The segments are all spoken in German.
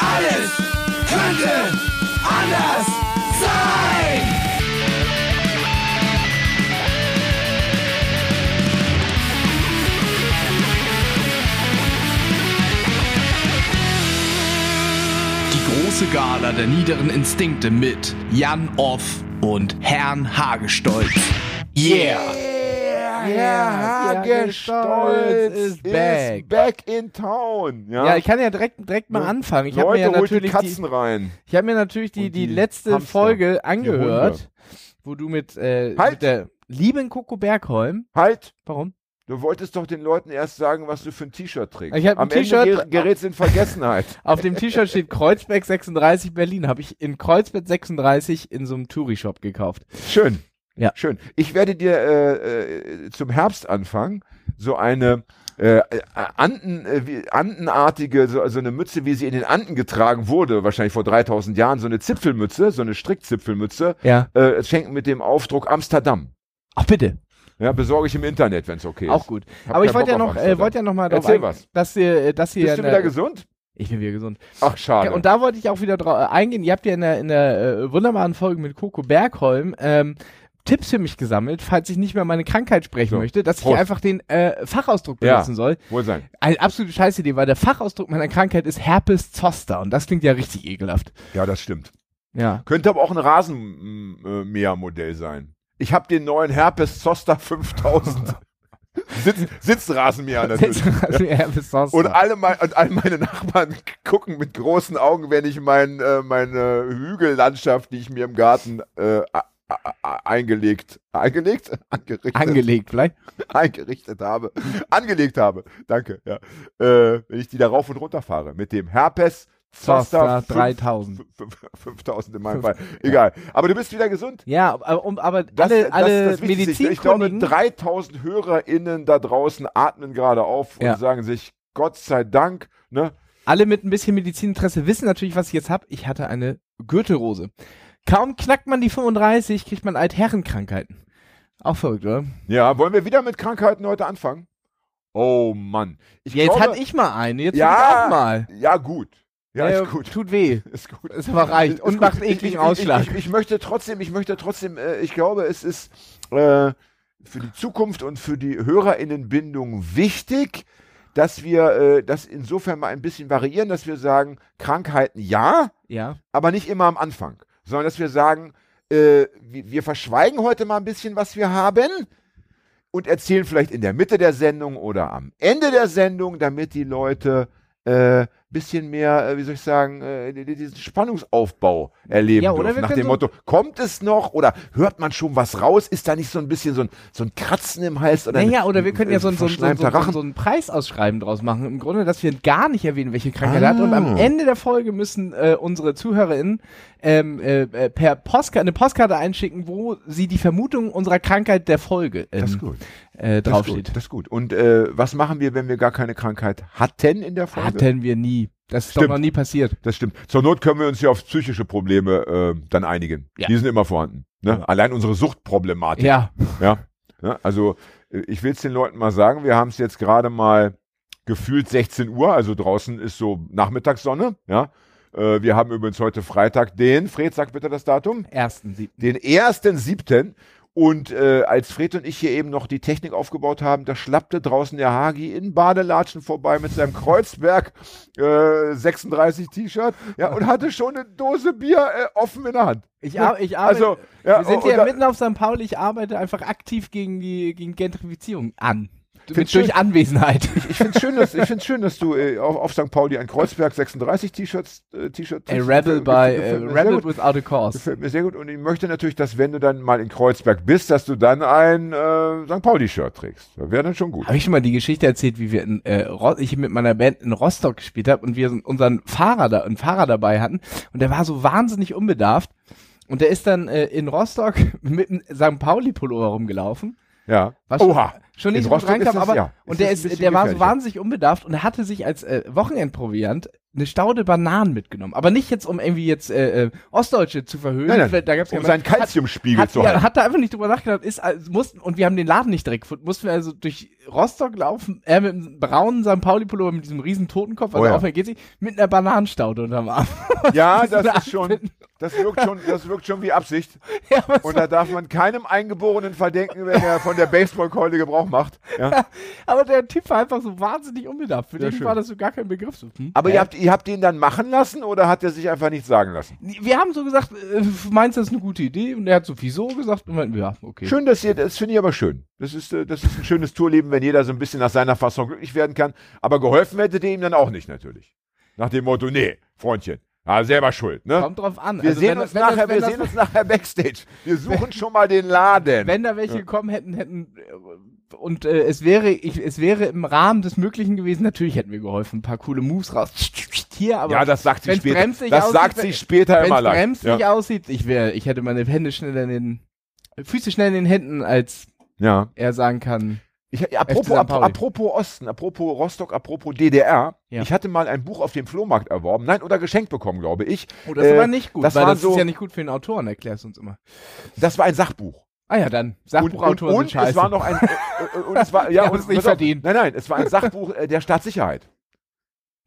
Alles könnte anders sein. Die große Gala der niederen Instinkte mit Jan Off und Herrn Hagestolz. Yeah! Herr Hagestolz ist is back. back. in town. Ja, Ja, ich kann ja direkt, direkt mal anfangen. Ich habe mir ja holt die natürlich Katzen die, rein. ich hab mir natürlich die, die die letzte Hamster, Folge angehört, wo du mit, äh, Halt! mit der lieben Coco Bergholm. Halt! Warum? Du wolltest doch den Leuten erst sagen, was du für ein T-Shirt trägst. Ich hab ein Am Ende T-Shirt- ger- gerät's in Vergessenheit. Auf dem T-Shirt steht Kreuzberg 36 Berlin. Habe ich in Kreuzberg 36 in so einem Touri-Shop gekauft. Schön. Ja. Schön. Ich werde dir äh, äh, zum Herbstanfang so eine äh, äh, Anden, äh, wie, Andenartige, so, so eine Mütze, wie sie in den Anden getragen wurde, wahrscheinlich vor 3000 Jahren, so eine Zipfelmütze, so eine Strickzipfelmütze, Ja. äh, schenken mit dem Aufdruck Amsterdam. Ach bitte. Ja, besorge ich im Internet, wenn es okay ist. Auch gut. Hab Aber ich keinen wollte ja noch, äh, wollte ja noch mal Erzähl ein- was. dass ihr, äh, dass ihr Bist du wieder der- gesund? Ich bin wieder gesund. Ach, schade. Ja, und da wollte ich auch wieder drauf äh, eingehen. Ihr habt ja in der, in der äh, wunderbaren Folge mit Coco Bergholm ähm, Tipps für mich gesammelt, falls ich nicht mehr meine Krankheit sprechen So, möchte, dass ich Prost. einfach den äh, Fachausdruck Ja. benutzen soll. Wohl sein. Eine absolute Scheißidee, weil der Fachausdruck meiner Krankheit ist Herpes zoster und das klingt ja richtig ekelhaft. Ja, das stimmt. Ja. Könnte aber auch ein Rasenmähermodell sein. Ich habe den neuen Herpes Zoster 5000. Sitz, Sitzrasenmäher natürlich. Herpes zoster. Und alle, mein, und alle meine Nachbarn gucken mit großen Augen, wenn ich mein, äh, meine Hügellandschaft, die ich mir im Garten äh, eingelegt, eingelegt? Angerichtet, angelegt, vielleicht. eingerichtet habe, angelegt habe. Danke, ja. Äh, wenn ich die da rauf und runter fahre. Mit dem Herpes Zoster Zoster 3000. 5000 in meinem Fall. Egal. Aber du bist wieder gesund. Ja, aber, um, aber Das, alle, das, alle das Wichtigste. Ich glaube, Medizinkundigen, 3000 HörerInnen da draußen atmen gerade auf Ja. und sagen sich, Gott sei Dank, ne? alle mit ein bisschen Medizininteresse wissen natürlich, was ich jetzt habe. Ich hatte eine Gürtelrose. Kaum knackt man die 35, kriegt man Altherrenkrankheiten. Auch verrückt, oder? Ja, wollen wir wieder mit Krankheiten heute anfangen? Oh Mann. Ich Ja, jetzt glaube, hatte ich mal eine, jetzt Ja. ich mal. Ja, gut. Ja, Äh, ist gut. Tut weh. Ist gut. Ist aber reicht. Ist Und gut. macht ekligen ich, Ausschlag. Ich, ich, ich möchte trotzdem, ich möchte trotzdem, äh, ich glaube, es ist äh, für die Zukunft und für die HörerInnenbindung wichtig, dass wir äh, das insofern mal ein bisschen variieren, dass wir sagen, Krankheiten ja, ja. aber nicht immer am Anfang, sondern dass wir sagen, äh, wir, verschweigen heute mal ein bisschen, was wir haben und erzählen vielleicht in der Mitte der Sendung oder am Ende der Sendung, damit die Leute äh, bisschen mehr, äh, wie soll ich sagen, äh, die- die- diesen Spannungsaufbau erleben Ja, dürfen. Nach dem so- Motto, kommt es noch oder hört man schon was raus? Ist da nicht so ein bisschen so ein, so ein Kratzen im Hals oder Naja, oder wir können ja so, ein, so, ein- so, ein- so, so ein Preisausschreiben draus machen. Im Grunde, dass wir gar nicht erwähnen, welche Krankheit er hat. Und am Ah. Ende der Folge müssen äh, unsere ZuhörerInnen ähm, äh, äh, per Postkarte, eine Postkarte einschicken, wo sie die Vermutung unserer Krankheit der Folge ähm, Das ist gut. Äh, Das ist draufsteht. gut. Das ist gut. Und äh, was machen wir, wenn wir gar keine Krankheit hatten in der Folge? Hatten wir nie. Das ist Stimmt. doch noch nie passiert. Das stimmt. Zur Not können wir uns ja auf psychische Probleme äh, dann einigen. Ja. Die sind immer vorhanden. Ne? Ja. Allein unsere Suchtproblematik. Ja. Ja. ja also äh, ich will es den Leuten mal sagen, wir haben es jetzt gerade mal gefühlt 16 Uhr, also draußen ist so Nachmittagssonne. Ja. Äh, wir haben übrigens heute Freitag den, Fred, sag bitte das Datum, Ersten siebten. den ersten siebten. Und äh, als Fred und ich hier eben noch die Technik aufgebaut haben, da schlappte draußen der Hagi in Badelatschen vorbei mit seinem Kreuzberg äh, 36 T-Shirt ja, und hatte schon eine Dose Bier äh, offen in der Hand. Ich, ar ich arbeite, Also, ja, wir sind hier da- mitten auf St. Pauli, ich arbeite einfach aktiv gegen die gegen Gentrifizierung an. Mit, durch schön. Anwesenheit. Ich finde es schön, dass, ich find's schön, dass du äh, auf, auf St. Pauli ein Kreuzberg 36 T-Shirts äh, T-Shirt A rebel by sehr rebel gut. without a cause. Gefällt mir sehr gut. Und ich möchte natürlich, dass wenn du dann mal in Kreuzberg bist, dass du dann ein äh, St. Pauli-Shirt trägst. Das wäre dann schon gut. Habe ich schon mal die Geschichte erzählt, wie wir in, äh, ich mit meiner Band in Rostock gespielt haben und wir unseren Fahrer da, einen Fahrer dabei hatten und der war so wahnsinnig unbedarft und der ist dann äh, in Rostock mit einem St. Pauli Pullover rumgelaufen Ja. schon, Oha. schon nicht In so gut reinkam, aber ja, und der ist, der war so wahnsinnig unbedarft und hatte sich als äh, Wochenendproviant eine Staude Bananen mitgenommen, aber nicht jetzt um irgendwie jetzt äh, äh, Ostdeutsche zu verhöhnen, Nein, nein, da gab's um seinen Kalziumspiegel zu ja, halten. hat da einfach nicht drüber nachgedacht, ist, also, mussten, und wir haben den Laden nicht direkt gefunden, mussten wir also durch Rostock laufen, er mit einem braunen St. Pauli-Pullover mit diesem riesen Totenkopf, also Oh ja. auf geht sich, mit einer Bananenstaude unterm Arm. Ja, das ist schon, das wirkt schon, das wirkt schon wie Absicht. ja, Und da darf man keinem Eingeborenen verdenken, wenn er von der Baseballkeule Gebrauch macht. Ja. aber der Typ war einfach so wahnsinnig unbedarft. Für Ja, den schön. war das so gar kein Begriff. Hm? Aber ihr habt, ihr habt ihn dann machen lassen oder hat er sich einfach nichts sagen lassen? Wir haben so gesagt, äh, meinst du, das ist eine gute Idee? Und er hat so, wieso gesagt? Und meinten, wir, ja, okay. Schön, dass ihr, das finde ich aber schön. Das ist, äh, das ist ein schönes Tourleben, wenn jeder so ein bisschen nach seiner Fassung glücklich werden kann. Aber geholfen hättet ihr ihm dann auch nicht, natürlich. Nach dem Motto, nee, Freundchen, ja, selber schuld, ne? Kommt drauf an. Wir Also sehen wenn uns das- wenn nachher, wenn wir sehen uns nachher Backstage. Wir suchen schon mal den Laden. Wenn da welche gekommen hätten, hätten und äh, es wäre, ich, es wäre im Rahmen des Möglichen gewesen. Natürlich hätten wir geholfen, ein paar coole Moves raus. Hier, aber ja, das sagt sie später. Das aussieht, sagt wenn- sie später wenn immer es leicht. bremslich Ja. aussieht, ich wäre, ich hätte meine Hände schneller in den Füße schnell in den Händen, als ja. er sagen kann. Ich, apropos, apropos Osten, apropos Rostock, apropos DDR. Ja. Ich hatte mal ein Buch auf dem Flohmarkt erworben. Nein, oder geschenkt bekommen, glaube ich. Oh, das ist Äh, aber nicht gut, das weil war das so- ist ja nicht gut für den Autoren, erklärst du uns immer. Das war ein Sachbuch. Ah ja, dann. Und, und, Sachbuchautoren und sind scheiße. es war noch ein. Äh, äh, und es war, ja, haben und, nicht pass auf, verdient. Nein, nein, es war ein Sachbuch äh, der Staatssicherheit.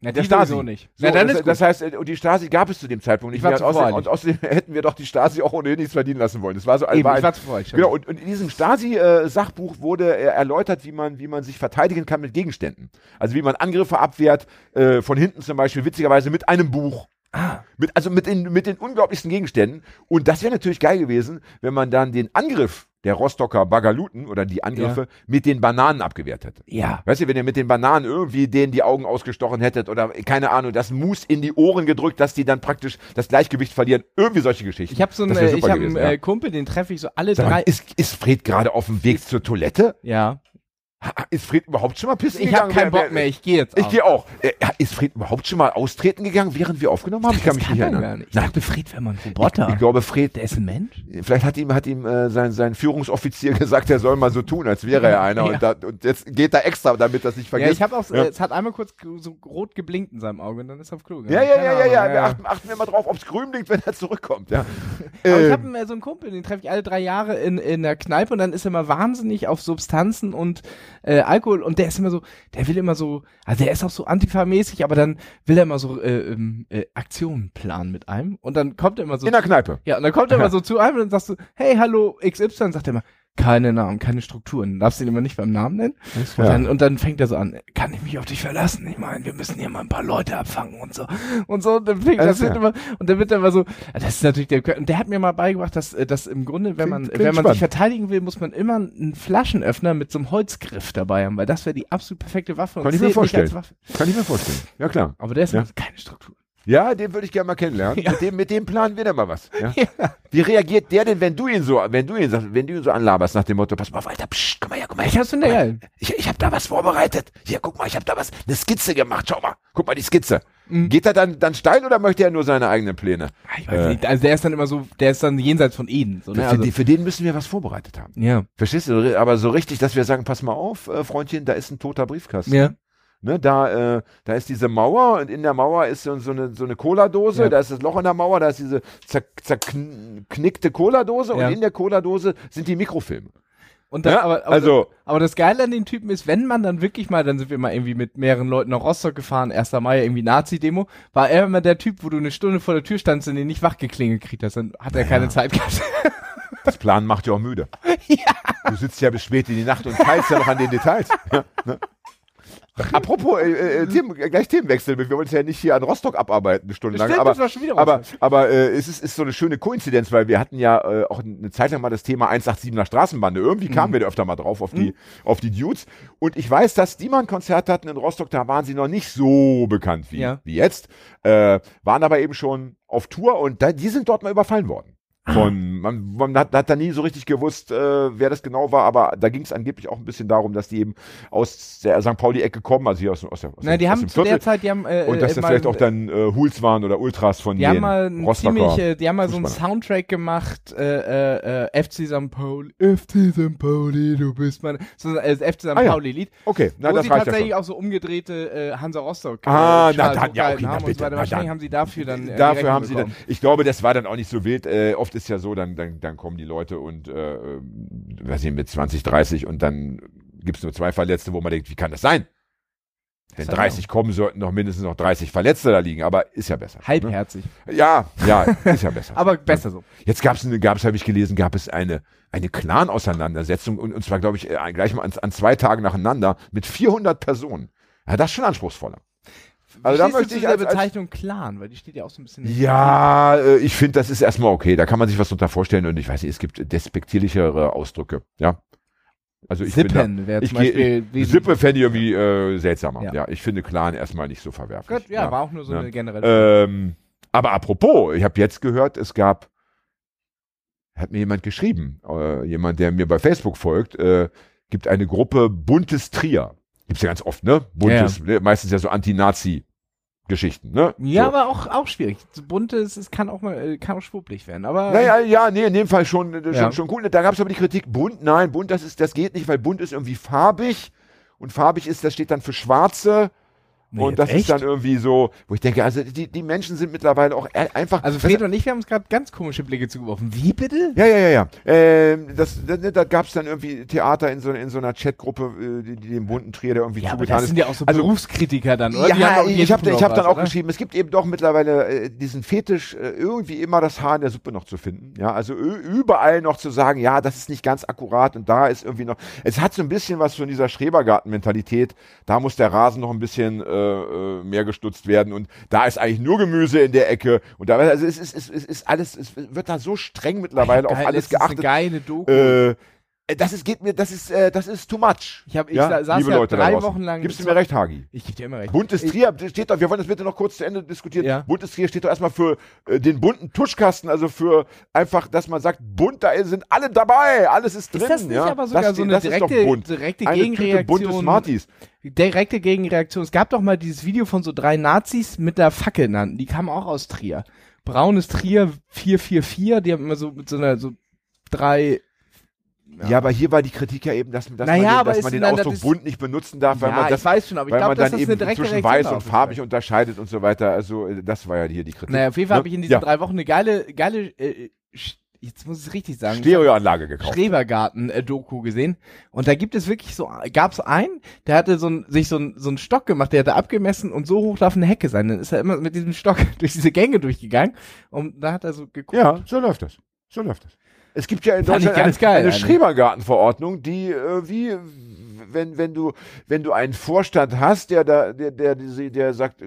Na, Der die Stasi. sowieso nicht. So, Na, dann das, ist gut. das heißt, äh, und die Stasi gab es zu dem Zeitpunkt nicht Ich war mehr. zu Und außerdem, und außerdem hätten wir doch die Stasi auch ohnehin nichts verdienen lassen wollen. Das war so ein, Eben, war ich ein war zuvor. Ich Genau, und, und in diesem Stasi-Sachbuch wurde äh, erläutert, wie man, wie man sich verteidigen kann mit Gegenständen. Also wie man Angriffe abwehrt, äh, von hinten zum Beispiel, witzigerweise mit einem Buch. Ah. Mit, also mit den, mit den unglaublichsten Gegenständen. Und das wäre natürlich geil gewesen, wenn man dann den Angriff der Rostocker Bagaluten oder die Angriffe mit den Bananen abgewehrt hätte. Ja. Weißt du, wenn ihr mit den Bananen irgendwie denen die Augen ausgestochen hättet oder keine Ahnung, das Mus in die Ohren gedrückt, dass die dann praktisch das Gleichgewicht verlieren. Irgendwie solche Geschichten. Ich habe so einen, äh, ich hab einen gewesen, ja. äh, Kumpel, den treffe ich so alle Sag drei. ist, ist Fred gerade auf dem Weg zur Toilette? Ja. Ist Fred überhaupt schon mal pissen Ich habe gegangen? keinen Wer- Bock wer- mehr, ich gehe jetzt. Ich gehe auch. Äh, Ist Fred überhaupt schon mal austreten gegangen, während wir aufgenommen haben? Ich kann mich nicht er erinnern. nicht. Ich Nein, dachte, Fred wäre mal ein Roboter. ich glaube, Fred, der ist ein Mensch? vielleicht hat ihm, hat ihm äh, sein, sein Führungsoffizier gesagt, er soll mal so tun, als wäre er einer. Ja. Und, da, und jetzt geht er extra, damit das nicht Ja, vergisst. ich habe auch, Ja. äh, es hat einmal kurz so rot geblinkt in seinem Auge und dann ist er auf Klo gegangen. ja, ja, ja, ja, ja. Wir achten, achten wir mal drauf, ob es grün blinkt, wenn er zurückkommt. Ja. Aber ich Ähm, habe äh, so einen Kumpel, den treffe ich alle drei Jahre in, in der Kneipe und dann ist er immer wahnsinnig auf Substanzen und äh, Alkohol und der ist immer so, der will immer so, also der ist auch so antifa-mäßig, aber dann will er immer so äh, ähm, äh, Aktionen planen mit einem und dann kommt er immer so in der Kneipe. Ja, und dann kommt er immer so zu einem und dann sagst du, hey, hallo, XY, sagt er immer, keine Namen, keine Strukturen. Du darfst ihn immer nicht beim Namen nennen. Und, Ja. dann, und dann fängt er so an, kann ich mich auf dich verlassen? Ich meine, wir müssen hier mal ein paar Leute abfangen und so. Und so, und dann fängt das wird klar. immer, und dann wird er immer so, das ist natürlich der, und der hat mir mal beigebracht, dass, äh, dass im Grunde, wenn man, Klingt- klingt wenn man spannend. sich verteidigen will, muss man immer einen Flaschenöffner mit so einem Holzgriff dabei haben, weil das wäre die absolut perfekte Waffe. Kann ich mir vorstellen. Kann ich mir vorstellen. Ja, klar. Aber der ist Ja. keine Struktur. Ja, den würde ich gerne mal kennenlernen. Ja. Mit, dem, mit dem planen wir dann mal was. Ja? Wie reagiert der denn, wenn du ihn so, wenn du ihn sagst, wenn du ihn so anlaberst nach dem Motto, pass mal weiter, psch, komm mal her, komm mal her. Ich hab's finde geil. Ich, ich habe da was vorbereitet. Hier, guck mal, ich habe da was, eine Skizze gemacht. Schau mal, guck mal die Skizze. Mhm. Geht er dann, dann steil oder möchte er nur seine eigenen Pläne? Ich weiß nicht, also der ist dann immer so, der ist dann jenseits von Eden. So, ne? für, also, die, für den müssen wir was vorbereitet haben. ja. Verstehst du? Aber so richtig, dass wir sagen, pass mal auf, äh, Freundchen, da ist ein toter Briefkasten. Ja. Ne, da, äh, da ist diese Mauer und in der Mauer ist so, so eine, so eine Cola-Dose, Ja. da ist das Loch in der Mauer, da ist diese zer zerknickte Cola-Dose Ja. und in der Cola-Dose sind die Mikrofilme. Und dann, Ja, aber, aber, also- aber das Geile an dem Typen ist, wenn man dann wirklich mal, dann sind wir mal irgendwie mit mehreren Leuten nach Rostock gefahren, 1. Mai, irgendwie Nazi-Demo, war er immer der Typ, wo du eine Stunde vor der Tür standst und den nicht wachgeklingelt gekriegt hast, dann hat er keine Zeit gehabt. Das Plan macht ja auch müde. Du sitzt ja bis spät in die Nacht und teilst ja noch an den Details. Ja, ne? Apropos, äh, äh, Themen, äh, gleich Themenwechsel. Wir wollen es ja nicht hier an Rostock abarbeiten, eine Stunde lang. Stimmt, Aber, aber, aber äh, es ist, ist so eine schöne Koinzidenz, weil wir hatten ja äh, auch eine Zeit lang mal das Thema 187er Straßenbande. Irgendwie kamen wir da öfter mal drauf auf die, auf die Dudes. Und ich weiß, dass die mal ein Konzert hatten in Rostock, da waren sie noch nicht so bekannt wie, Ja. wie jetzt, äh, waren aber eben schon auf Tour und da, die sind dort mal überfallen worden. Von, man, man hat, hat da nie so richtig gewusst, äh, wer das genau war, aber da ging es angeblich auch ein bisschen darum, dass die eben aus der St. Pauli-Ecke kommen, also hier aus, aus, der, aus, Na, die aus haben dem zu der Viertel. Zeit, die haben äh, und dass äh, das vielleicht auch dann äh, Hools waren oder Ultras von Die haben mal Rostocker ziemlich, äh, die haben mal so einen. Soundtrack gemacht, äh, äh, äh, FC St. Pauli, FC St. Pauli, du bist mein, so ein äh, FC St. Ah, ja. Okay, na, wo das sie ja tatsächlich schon. auch so umgedrehte äh, Hansa Rostock Ah, äh, na Schals dann, ja, okay, na haben bitte, weiter. na Wahrscheinlich dann. haben sie dafür dann äh, Dafür haben sie dann, ich glaube, das war dann auch nicht so wild. Äh, oft ist ja so, dann, dann, dann kommen die Leute und, äh, äh, weiß nicht, mit 20, 30 und dann gibt's nur zwei Verletzte, wo man denkt, wie kann das sein? Wenn Das 30 kommen, sollten noch mindestens noch 30 Verletzte da liegen, aber ist ja besser. Halbherzig. Ne? Ja, ja, ist ja besser. Aber besser so. Jetzt gab es, gab's, habe ich gelesen, gab es eine, eine Clan-Auseinandersetzung und, und zwar, glaube ich, äh, gleich mal an, an zwei Tagen nacheinander mit 400 Personen. Ja, das ist schon anspruchsvoller. Also da Wie möchte ich als, als Bezeichnung Clan, weil die steht ja auch so ein bisschen. Ja, äh, ich finde, das ist erstmal okay. Da kann man sich was drunter vorstellen und ich weiß nicht, es gibt despektierlichere Ausdrücke. Ja. Also ich Sippen finde, wäre zum Beispiel. wesentlich- Sippe fände ich irgendwie äh, seltsamer. Ja. Ja. ich finde Clan erstmal nicht so verwerflich. Gut, ja, war auch nur so Ja. eine generelle. Ähm, aber apropos, ich habe jetzt gehört, es gab, hat mir jemand geschrieben, äh, jemand, der mir bei Facebook folgt, äh, gibt eine Gruppe Buntes Trier. Gibt's ja ganz oft, ne? Buntes, ne? meistens ja so Anti-Nazi-Geschichten, ne? ja, so. aber auch, auch schwierig. So bunte, es, kann auch mal, äh, kann auch schwupplig werden. Aber Naja, ja, nee, in dem Fall schon, äh, schon, Ja. schon cool. Da gab es aber die Kritik, bunt, nein, bunt, das ist, das geht nicht, weil bunt ist irgendwie farbig und farbig ist, das steht dann für Schwarze Nee, und das ist echt? dann irgendwie so, wo ich denke, also die, die Menschen sind mittlerweile auch e- einfach. Also das, Fred und ich, wir haben uns gerade ganz komische Blicke zugeworfen. Wie bitte? ja, ja, ja, ja. Ähm, das, das, da gab es dann irgendwie Theater in so, in so einer Chatgruppe, äh, die, die dem bunten Trier, der irgendwie Ja, aber zugetan das ist. sind ja auch so Also- Berufskritiker dann, oder? Ja, doch ich habe ich hab was, dann auch oder? geschrieben, es gibt eben doch mittlerweile äh, diesen Fetisch, äh, irgendwie immer das Haar in der Suppe noch zu finden. Ja, also überall noch zu sagen, ja, das ist nicht ganz akkurat und da ist irgendwie noch. Es hat so ein bisschen was von dieser Schrebergarten-Mentalität. Da muss der Rasen noch ein bisschen äh, äh, mehr gestutzt werden und da ist eigentlich nur Gemüse in der Ecke und da also es ist, es ist, ist alles, es wird da so streng mittlerweile auf alles geachtet. Eine geile Doku. Äh, das ist, geht mir, das ist, äh, das ist too much. ich hab, ich ja, sa- saß liebe ja Leute drei. Wochen lang. Gibst du mir recht, Hagi? Ich geb dir immer recht. Buntes Trier steht doch, wir wollen das bitte noch kurz zu Ende diskutieren. Ja. Buntes Trier steht doch erstmal für äh, den bunten Tuschkasten, also für einfach, dass man sagt, bunt, da sind alle dabei, alles ist drin. Ist das nicht ja? aber sogar das, so eine das ist direkte, direkte Eine Tüte bunte Gegenreaktion? Smarties. Direkte Gegenreaktion. Es gab doch mal dieses Video von so drei Nazis mit der Fackel Hand. Die kamen auch aus Trier. Braunes Trier 444, die haben immer so mit so einer, so drei. Ja. aber hier war die Kritik ja eben, dass, dass Naja, man, den, dass man den das Ausdruck bunt nicht benutzen darf, weil ja, man das ich weiß schon, aber ich weil glaube, man dann das eben zwischen Reaktion weiß und farbig unterscheidet und so weiter. Also äh, das war ja hier die Kritik. Naja, auf jeden Fall Ne? habe ich in diesen Ja. drei Wochen eine geile, geile, äh, jetzt muss ich es richtig sagen. Stereoanlage gekauft. Schrebergarten-Doku gesehen. Und da gibt es wirklich so, gab es einen, der hatte so ein, sich so ein, so einen Stock gemacht, der hatte abgemessen und so hoch darf eine Hecke sein. Dann ist er immer mit diesem Stock durch diese Gänge durchgegangen und da hat er so geguckt. Ja, so läuft das. So läuft das. Es gibt ja in Fand Deutschland eine, eine. Schrebergartenverordnung, die äh, wie wenn wenn du wenn du einen Vorstand hast, der da der der der, der sagt,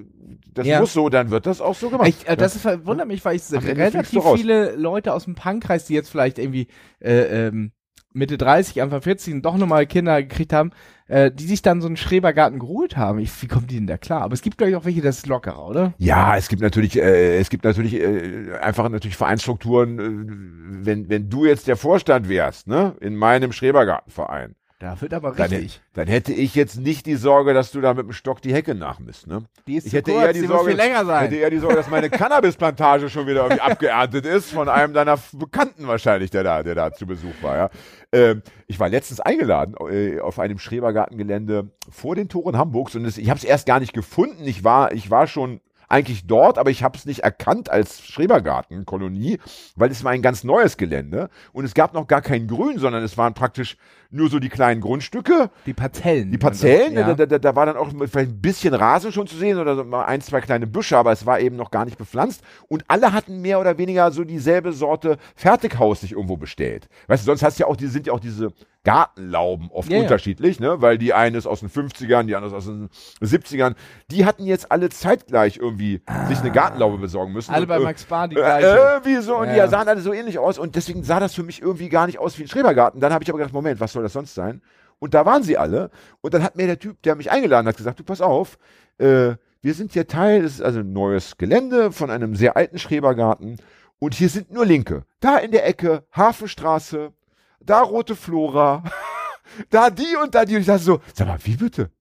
das Ja. muss so, dann wird das auch so gemacht. Ich, äh, das verwundert mich, weil ich fliegst relativ viele Leute aus dem Punkkreis, die jetzt vielleicht irgendwie äh, ähm, Mitte 30, Anfang 40 und doch nochmal Kinder gekriegt haben, äh, die sich dann so einen Schrebergarten geholt haben. Ich, wie kommen die denn da klar? Aber es gibt, glaube ich, auch welche, das ist lockerer, oder? Ja, es gibt natürlich, äh, es gibt natürlich äh, einfach natürlich Vereinsstrukturen. Äh, wenn wenn du jetzt der Vorstand wärst, ne, in meinem Schrebergartenverein, Da wird aber dann, richtig. dann hätte ich jetzt nicht die Sorge, dass du da mit dem Stock die Hecke nachmisst, ne? Die ist Ich hätte kurz, eher die, die Sorge, muss viel länger sein. hätte eher die Sorge, dass meine Cannabisplantage schon wieder irgendwie abgeerntet ist von einem deiner Bekannten wahrscheinlich, der da, der da zu Besuch war. Ja. Ähm, ich war letztens eingeladen äh, auf einem Schrebergartengelände vor den Toren Hamburgs und es, ich habe es erst gar nicht gefunden. Ich war, ich war schon eigentlich dort, aber ich habe es nicht erkannt als Schrebergartenkolonie, weil es war ein ganz neues Gelände und es gab noch gar kein Grün, sondern es waren praktisch nur so die kleinen Grundstücke Die Parzellen. die Parzellen, Ja. da, da, da war dann auch vielleicht ein bisschen Rasen schon zu sehen oder so mal ein, zwei kleine Büsche, aber es war eben noch gar nicht bepflanzt. Und alle hatten mehr oder weniger so dieselbe Sorte Fertighaus sich irgendwo bestellt. Weißt du, sonst hast du ja auch, die sind ja auch diese Gartenlauben oft ja. unterschiedlich, ne? Weil die eine ist aus den 50ern, die andere ist aus den 70ern. Die hatten jetzt alle zeitgleich irgendwie sich eine Gartenlaube besorgen müssen. Alle Und, bei äh, Max Bar die äh, gleiche. irgendwie so, und Ja, die sahen alle so ähnlich aus und deswegen sah das für mich irgendwie gar nicht aus wie ein Schrebergarten. Dann habe ich aber gedacht, Moment, was soll das sonst sein? Und da waren sie alle und dann hat mir der Typ, der mich eingeladen hat, gesagt, du pass auf, äh, wir sind hier Teil, das ist also ein neues Gelände von einem sehr alten Schrebergarten Und hier sind nur Linke. Da in der Ecke Hafenstraße, da Rote Flora, da die und da die. Und ich dachte so, sag mal, wie bitte?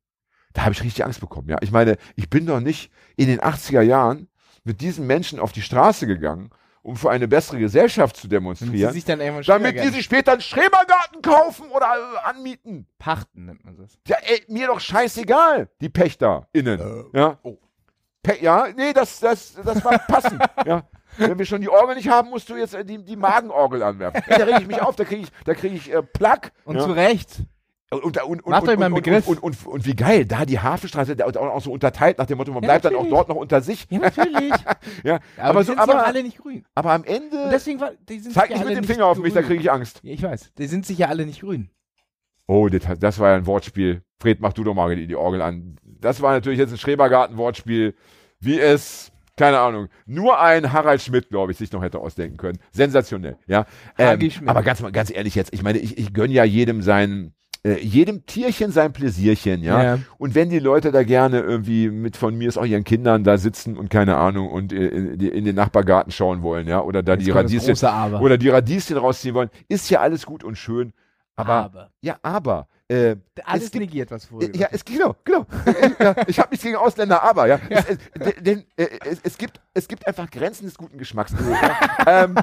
Da habe ich richtig Angst bekommen. Ja, ich meine, ich bin doch nicht in den 80er Jahren mit diesen Menschen auf die Straße gegangen, um für eine bessere Gesellschaft zu demonstrieren, sie sich dann irgendwann damit die sich später einen Schrebergarten kaufen oder äh, anmieten. pachten, nennt man das. Ja, ey, mir doch scheißegal, die PächterInnen. ja. Pe ja, nee, das, das, das war passend. ja. Wenn wir schon die Orgel nicht haben, musst du jetzt äh, die, die Magenorgel anwerfen. Da reg ich mich auf, da kriege ich, da krieg ich äh, Plack. Und ja. zu Recht. Und, und, und, und, Macht und, euch mal einen und, Begriff. Und, und, und, und wie geil, da die Hafenstraße da auch, auch so unterteilt nach dem Motto, man bleibt dann auch natürlich. dort noch unter sich. Ja, natürlich. Ja, aber aber, die so, sind aber, alle nicht grün. aber am Und Ende deswegen war, die sind zeig nicht mit dem Finger auf mich, da kriege ich Angst. Ja, ich weiß. Die sind sich ja alle nicht grün. Oh, das, das war ja ein Wortspiel. Fred, mach du doch mal die, die Orgel an. Das war natürlich jetzt ein Schrebergarten-Wortspiel, wie es, keine Ahnung, nur ein Harald Schmidt, glaube ich, sich noch hätte ausdenken können. Sensationell, ja. Ähm, aber ganz, ganz ehrlich jetzt, ich meine, ich, ich gönne ja jedem sein, äh, jedem Tierchen sein Pläsierchen, ja? Ja. Und wenn die Leute da gerne irgendwie mit von mir ist auch ihren Kindern da sitzen und keine Ahnung und äh, in, in den Nachbargarten schauen wollen, ja, oder da Jetzt die Radieschen oder die Radieschen rausziehen wollen, ist ja alles gut und schön. Aber, Aber. ja, aber äh, Alles es gibt, negiert, was vorher ja, es genau, genau. ja, ich habe nichts gegen Ausländer, aber ja, Es, es, de- denn äh, es, es gibt es gibt einfach Grenzen des guten Geschmacks. ja. ähm,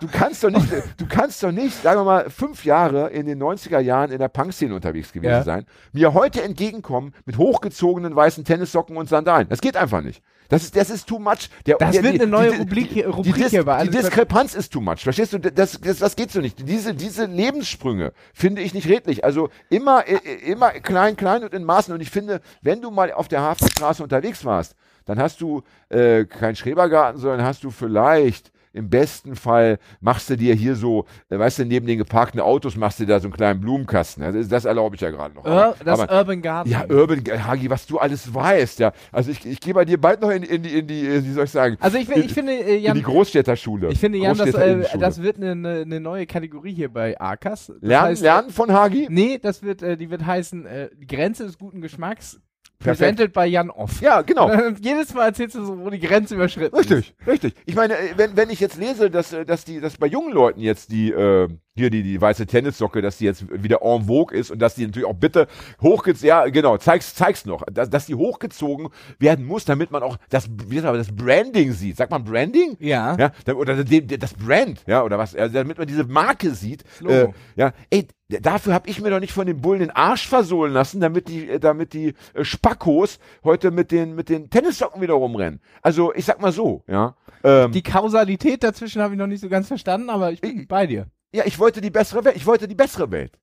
du kannst doch nicht, du kannst doch nicht, sagen wir mal, fünf Jahre in den 90er Jahren in der Punk-Szene unterwegs gewesen Ja. sein, mir heute entgegenkommen mit hochgezogenen weißen Tennissocken und Sandalen. Das geht einfach nicht. Das ist, das ist too much. Der, Das der, wird die- eine neue die- Rubrik die- hier- die Rubrik Dis- hier bei Die Alles Diskrepanz ist too much. Verstehst du? Das, das, das geht so nicht. Diese, diese Lebenssprünge finde ich nicht redlich. Also immer, immer klein, klein und in Maßen. Und ich finde, wenn du mal auf der Hafenstraße unterwegs warst, dann hast du äh, keinen Schrebergarten, sondern hast du vielleicht im besten Fall machst du dir hier so, äh, weißt du, neben den geparkten Autos machst du da so einen kleinen Blumenkasten. Also das erlaube ich ja gerade noch. Ur das aber, Urban Garden. ja, Urban, Hagi, was du alles weißt, ja. Also ich, ich gehe bei dir bald noch in, in, die, in die, äh, wie soll ich sagen, also ich, in, ich finde, äh, in Jan, die Großstädterschule. ich finde, Jan, das, äh, das wird eine, eine, eine neue Kategorie hier bei Arkas. Das lernen, heißt, lernen von Hagi? Nee, das wird, äh, die wird heißen, äh, Grenze des guten Geschmacks. Presented by Jan Off. Ja, genau. Und jedes Mal erzählst du so, wo die Grenze überschritten Richtig, richtig. Ich meine, äh, wenn, wenn ich jetzt lese, dass, äh, dass, die, dass bei jungen Leuten jetzt die, äh, hier die, die weiße Tennissocke, dass die jetzt wieder en vogue ist und dass die natürlich auch bitte hochgezogen, ja genau, zeig's, zeig's noch, dass, dass die hochgezogen werden muss, damit man auch das, wie man, das Branding sieht. Sagt man Branding? Ja. Ja, oder das Brand, ja, oder was, also damit man diese Marke sieht. Äh, ja, ey, dafür habe ich mir doch nicht von den Bullen den Arsch versohlen lassen, damit die, äh, damit die äh, Spackos heute mit den, mit den Tennissocken wieder rumrennen. Also, ich sag mal so, ja. Ähm, Die Kausalität dazwischen habe ich noch nicht so ganz verstanden, aber ich bin bei dir. Ja, ich wollte die bessere Welt, ich wollte die bessere Welt.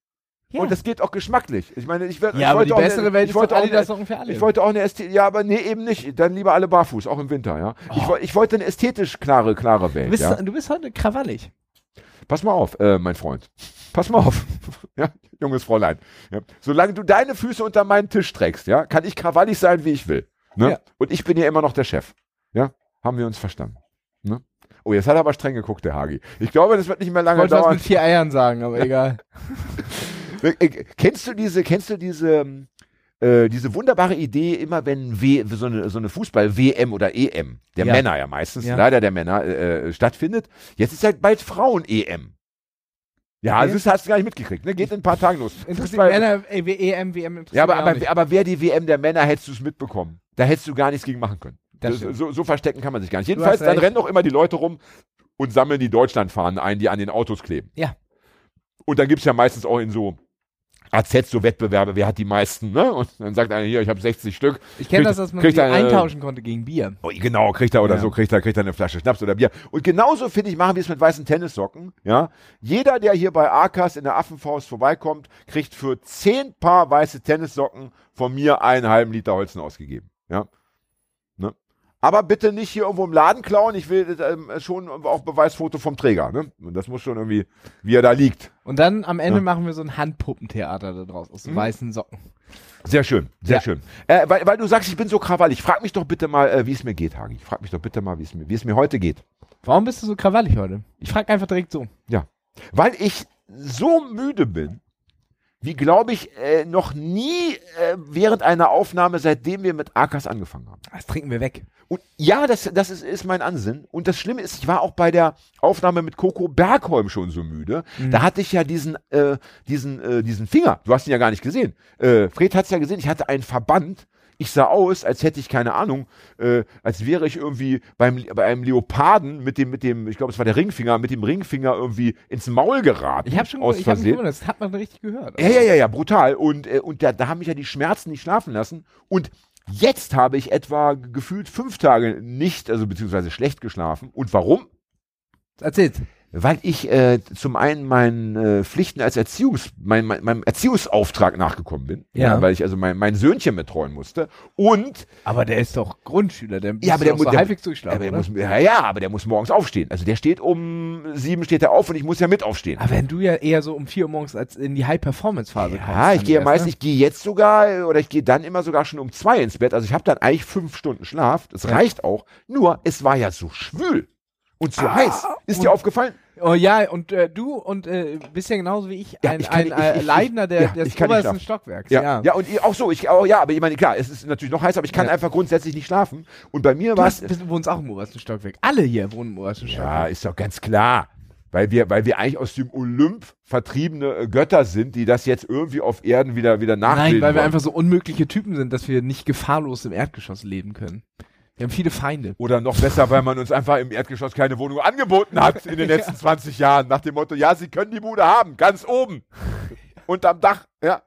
Ja. Und das geht auch geschmacklich. Ich meine, ich, ich ja, aber wollte die auch bessere eine, Welt ich wollte auch eine, für alle. ich wollte auch eine Ästhetik, ja, aber nee, eben nicht. Dann lieber alle barfuß, auch im Winter, ja. Ich, woll- ich wollte eine ästhetisch klare, klare Welt. du, bist, ja. du bist heute krawallig. Pass mal auf, äh, mein Freund. Pass mal auf. ja, junges Fräulein. Ja. Solange du deine Füße unter meinen Tisch trägst, ja, kann ich krawallig sein, wie ich will. Ne? Ja. Und ich bin ja immer noch der Chef. Ja, haben wir uns verstanden. Oh, jetzt hat er aber streng geguckt, der Hagi. Ich glaube, das wird nicht mehr Ich lange wollte was dauern. mit vier Eiern sagen, aber egal. Äh, äh, Kennst du diese, kennst du diese, ähm, äh, diese wunderbare Idee, immer wenn w so eine, so eine Fußball-WM oder EM, der Ja. Männer ja meistens, Ja. leider der Männer, äh, äh, stattfindet, jetzt ist halt bald Frauen-EM. Ja, Okay. das hast du gar nicht mitgekriegt, ne? Geht in ein paar Tagen los. Interessiert Männer, ey, EM, WM interessiert ja, aber, aber, aber wer die WM der Männer hättest du es mitbekommen. Da hättest du gar nichts gegen machen können. Das Das, so, so verstecken kann man sich gar nicht. Jedenfalls, dann rennen auch immer die Leute rum und sammeln die Deutschlandfahnen ein, die an den Autos kleben. Ja. Und dann gibt es ja meistens auch in so AZ so Wettbewerbe, wer hat die meisten, ne? Und dann sagt einer hier, ich habe 60 Stück. Ich kenne das, dass man die eine- eintauschen konnte gegen Bier. Oh, genau, kriegt er oder Ja. so, kriegt er, kriegt er eine Flasche Schnaps oder Bier. Und genauso, finde ich, machen wir es mit weißen Tennissocken, ja. Jeder, der hier bei Arkas in der Affenfaust vorbeikommt, kriegt für 10 Paar weiße Tennissocken von mir einen halben Liter Holzen ausgegeben, ja. Aber bitte nicht hier irgendwo im Laden klauen. Ich will ähm, schon auch Beweisfoto vom Träger. Ne? Und das muss schon irgendwie, wie er da liegt. Und dann am Ende Ja. machen wir so ein Handpuppentheater da draus aus Mhm. weißen Socken. Sehr schön, sehr Ja. schön. Äh, weil, weil du sagst, ich bin so krawallig. Frag mich doch bitte mal, äh, wie es mir geht, Hagi. Frag mich doch bitte mal, wie es mir, wie es mir heute geht. Warum bist du so krawallig heute? Ich frage einfach direkt so. Weil ich so müde bin, wie glaube ich, äh, noch nie äh, während einer Aufnahme, seitdem wir mit Akas angefangen haben. Das trinken wir weg. Und ja, das, das ist, ist mein Ansinn. Und das Schlimme ist, ich war auch bei der Aufnahme mit Coco Bergholm schon so müde. Da hatte ich ja diesen, äh, diesen, äh, diesen Finger. Du hast ihn ja gar nicht gesehen. Äh, Fred hat es ja gesehen. Ich hatte einen Verband. Ich sah aus, als hätte ich keine Ahnung, äh, als wäre ich irgendwie beim, bei einem Leoparden mit dem, mit dem, ich glaube, es war der Ringfinger, mit dem Ringfinger irgendwie ins Maul geraten. Ich habe schon aus ich hab Versehen. gewundert, das hat man richtig gehört. Ja, ja, ja, ja, brutal. Und, äh, und da, da haben mich ja die Schmerzen nicht schlafen lassen. Und jetzt habe ich etwa gefühlt fünf Tage nicht, also beziehungsweise schlecht geschlafen. Und warum? Erzähl's. Weil ich äh, zum einen meinen äh, Pflichten als Erziehungs, mein, mein, meinem Erziehungsauftrag nachgekommen bin. Ja. Weil ich also mein, mein Söhnchen betreuen musste. Und Aber der ist doch Grundschüler, der Ja, aber der muss mu- so der- halbwegs Ja, der oder? muss, ja, ja, aber der muss morgens aufstehen. Also der steht um sieben steht er auf und ich muss ja mit aufstehen. aber wenn du ja eher so um 4 Uhr morgens als in die High-Performance-Phase kommst. Ja, ich gehe erst, meist, ne? ich gehe jetzt sogar oder ich gehe dann immer sogar schon um zwei ins Bett. Also ich habe dann eigentlich fünf Stunden Schlaf. Das reicht auch. Nur es war ja so schwül und so Ah, heiß. Ist dir aufgefallen? Oh ja, und äh, du und äh, bist ja genauso wie ich Ja, ein, ich kann- ein ich- äh, ich- Leidner der, ja, des obersten. Stockwerks. Ja, Ja, ja. und auch so. Ich, oh, ja, aber ich meine klar, es ist natürlich noch heiß, aber ich kann Ja. einfach grundsätzlich nicht schlafen. Und bei mir war es du wohnst auch im obersten Stockwerk. Alle hier wohnen im obersten Stockwerk. Ja, ist doch ganz klar. Weil wir, weil wir eigentlich aus dem Olymp vertriebene äh, Götter sind, die das jetzt irgendwie auf Erden wieder, wieder nachbilden Nein, weil wir wollen. einfach so unmögliche Typen sind, dass wir nicht gefahrlos im Erdgeschoss leben können. Wir haben viele Feinde. Oder noch besser, weil man uns einfach im Erdgeschoss keine Wohnung angeboten hat in den letzten 20 Jahren. Nach dem Motto, ja, Sie können die Bude haben, ganz oben. Unterm Dach, ja.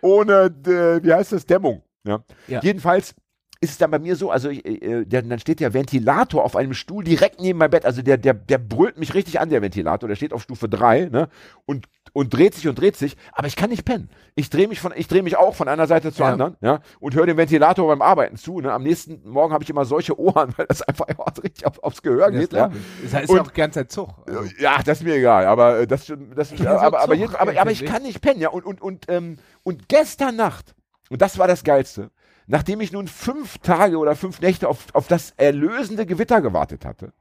Ohne, äh, wie heißt das, Dämmung. Ja. Ja. Jedenfalls ist es dann bei mir so, also äh, der, dann steht der Ventilator auf einem Stuhl direkt neben meinem Bett. Also der, der, der brüllt mich richtig an, der Ventilator. Der steht auf Stufe 3, ne? Und, und dreht sich und dreht sich, aber ich kann nicht pennen. Ich drehe mich von, ich drehe mich auch von einer Seite zur Ja. anderen, ja, und höre dem Ventilator beim Arbeiten zu. Ne? Am nächsten Morgen habe ich immer solche Ohren, weil das einfach ja, richtig auf, aufs Gehör Das geht. Ja. Ist, ist Und- ja auch die ganze Zeit Zug. Also, Ja, das ist mir egal, aber äh, das, das so aber, aber, jeden, aber, aber ich kann nicht pennen, ja. Und, und, und, ähm, und gestern Nacht, und das war das Geilste, nachdem ich nun fünf Tage oder fünf Nächte auf, auf das erlösende Gewitter gewartet hatte,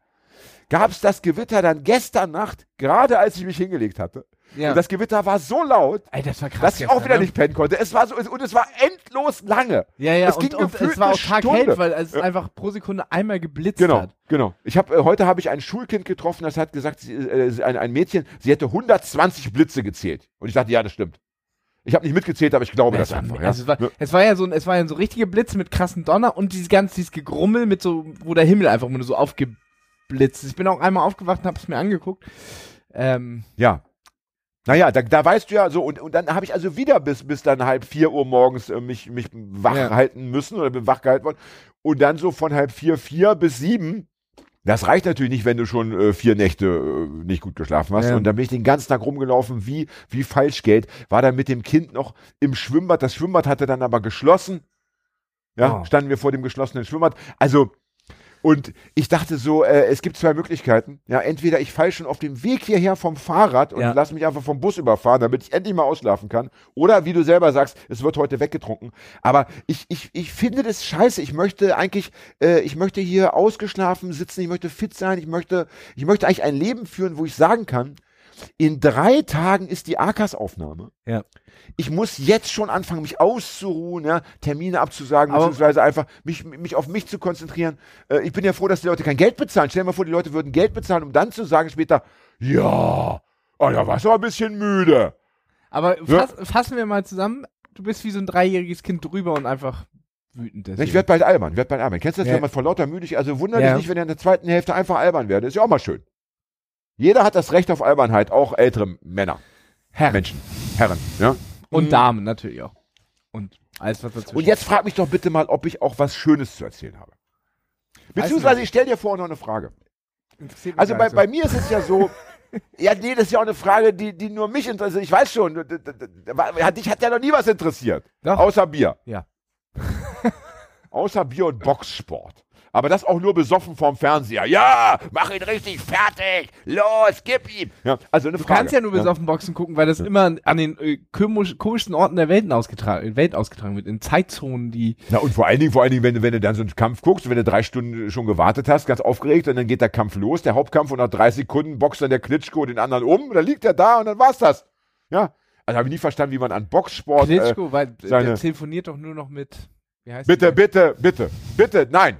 gab es das Gewitter dann gestern Nacht, gerade als ich mich hingelegt hatte. Ja. Und das Gewitter war so laut, Ey, das war krass. dass ich auch gestern, wieder ne? nicht pennen konnte. Es war so, und es war endlos lange. Ja, ja, Es und, ging und gefühlt es war auch taghell, weil es Ja. einfach pro Sekunde einmal geblitzt Genau, hat. genau. Ich habe äh, heute habe ich ein Schulkind getroffen, das hat gesagt, sie, äh, ein, ein Mädchen, sie hätte 120 Blitze gezählt. Und ich dachte, ja, das stimmt. Ich habe nicht mitgezählt, aber ich glaube das es, war, einfach. also es, war, Ja. es war ja so ein, es war ja so richtige Blitze mit krassen Donner und dieses ganze dieses Gegrummel mit so, wo der Himmel einfach nur so aufgeblitzt ist. Ich bin auch einmal aufgewacht und habe es mir angeguckt. Ähm, ja. Naja, da, da weißt du ja so, und, und dann habe ich also wieder bis, bis dann halb vier Uhr morgens äh, mich, mich wach Ja. halten müssen oder bin wach gehalten worden. Und dann so von halb vier, vier bis sieben. Das reicht natürlich nicht, wenn du schon äh, vier Nächte äh, nicht gut geschlafen hast. Ja. Und dann bin ich den ganzen Tag rumgelaufen wie, wie Falschgeld. War dann mit dem Kind noch im Schwimmbad. Das Schwimmbad hatte dann aber geschlossen. Ja, Oh. standen wir vor dem geschlossenen Schwimmbad. Also, und ich dachte so, äh, es gibt zwei Möglichkeiten. Ja, entweder ich falle schon auf dem Weg hierher vom Fahrrad und Ja. lass mich einfach vom Bus überfahren, damit ich endlich mal ausschlafen kann. Oder wie du selber sagst, es wird heute weggetrunken. Aber ich, ich, ich finde das scheiße. Ich möchte eigentlich, äh, ich möchte hier ausgeschlafen sitzen, ich möchte fit sein, ich möchte, ich möchte eigentlich ein Leben führen, wo ich sagen kann, in drei Tagen ist die AKAS-Aufnahme. Ja. Ich muss jetzt schon anfangen, mich auszuruhen, ja, Termine abzusagen, Aber- beziehungsweise einfach mich, mich auf mich zu konzentrieren. Äh, ich bin ja froh, dass die Leute kein Geld bezahlen. Stell dir mal vor, die Leute würden Geld bezahlen, um dann zu sagen später, ja, oh, da warst du ein bisschen müde. aber Ja. fass, fassen wir mal zusammen. Du bist wie so ein dreijähriges Kind drüber und einfach wütend. Ich werde bald albern, ich werd bald albern. Kennst du das, Ja. wenn man vor lauter Müdigkeit, also wundere Ja. dich nicht, wenn er in der zweiten Hälfte einfach albern werde. Ist ja auch mal schön. Jeder hat das Recht auf Albernheit, auch ältere Männer, Herren. Menschen, Herren, ja. Und Mhm. Damen natürlich auch. Und alles, was dazwischen Und jetzt frag mich doch bitte mal, ob ich auch was Schönes zu erzählen habe. Beziehungsweise ich stelle dir vorher noch eine Frage. Also bei, bei mir ist es ja so, ja, nee, das ist ja auch eine Frage, die, die nur mich interessiert. Ich weiß schon, dich hat ja noch nie was interessiert. Doch. Außer Bier. Ja. Außer Bier und Boxsport. Aber das auch nur besoffen vorm Fernseher. Ja, mach ihn richtig fertig. Los, gib ihm. Ja, also eine Du Frage. kannst ja nur besoffen Boxen gucken, weil das immer an den äh, komisch, komischsten Orten der Welt ausgetragen, Welt ausgetragen wird. In Zeitzonen, die. Na und vor allen Dingen, vor allen Dingen, wenn du, wenn du dann so einen Kampf guckst, wenn du drei Stunden schon gewartet hast, ganz aufgeregt, und dann geht der Kampf los, der Hauptkampf, und nach drei Sekunden boxt dann der Klitschko den anderen um, dann liegt er da und dann war's das. Ja. Also habe ich nie verstanden, wie man an Boxsport. Äh, Klitschko, weil seine- der telefoniert doch nur noch mit. Wie heißt bitte, bitte, bitte, bitte, nein.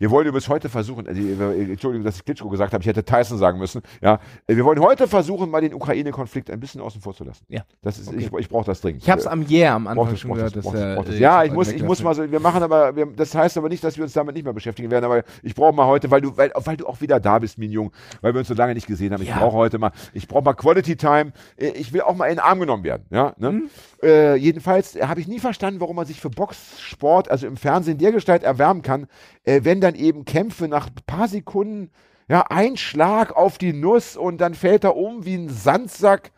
Wir wollen übrigens heute versuchen, also, äh, Entschuldigung, dass ich Klitschko gesagt habe, ich hätte Tyson sagen müssen. Ja, Äh, wir wollen heute versuchen, mal den Ukraine-Konflikt ein bisschen außen vor zu lassen. Ja. Das ist, Okay. ich, ich brauche das dringend. Ich hab's am Yeah am Anfang das, schon gehört, das, das, äh, Ja, ich muss, ich muss mal so, wir machen aber, wir, das heißt aber nicht, dass wir uns damit nicht mehr beschäftigen werden, aber ich brauche mal heute, weil du, weil, weil du auch wieder da bist, Minjung, weil wir uns so lange nicht gesehen haben. Ich Ja. brauche heute mal, ich brauche mal Quality Time. Äh, Ich will auch mal in den Arm genommen werden. Ja, ne? Mhm. äh, jedenfalls äh, habe ich nie verstanden, warum man sich für Boxsport, also im Fernsehen dergestalt erwärmen kann, äh, wenn dann eben Kämpfe nach ein paar Sekunden, ja, ein Schlag auf die Nuss und dann fällt er um wie ein Sandsack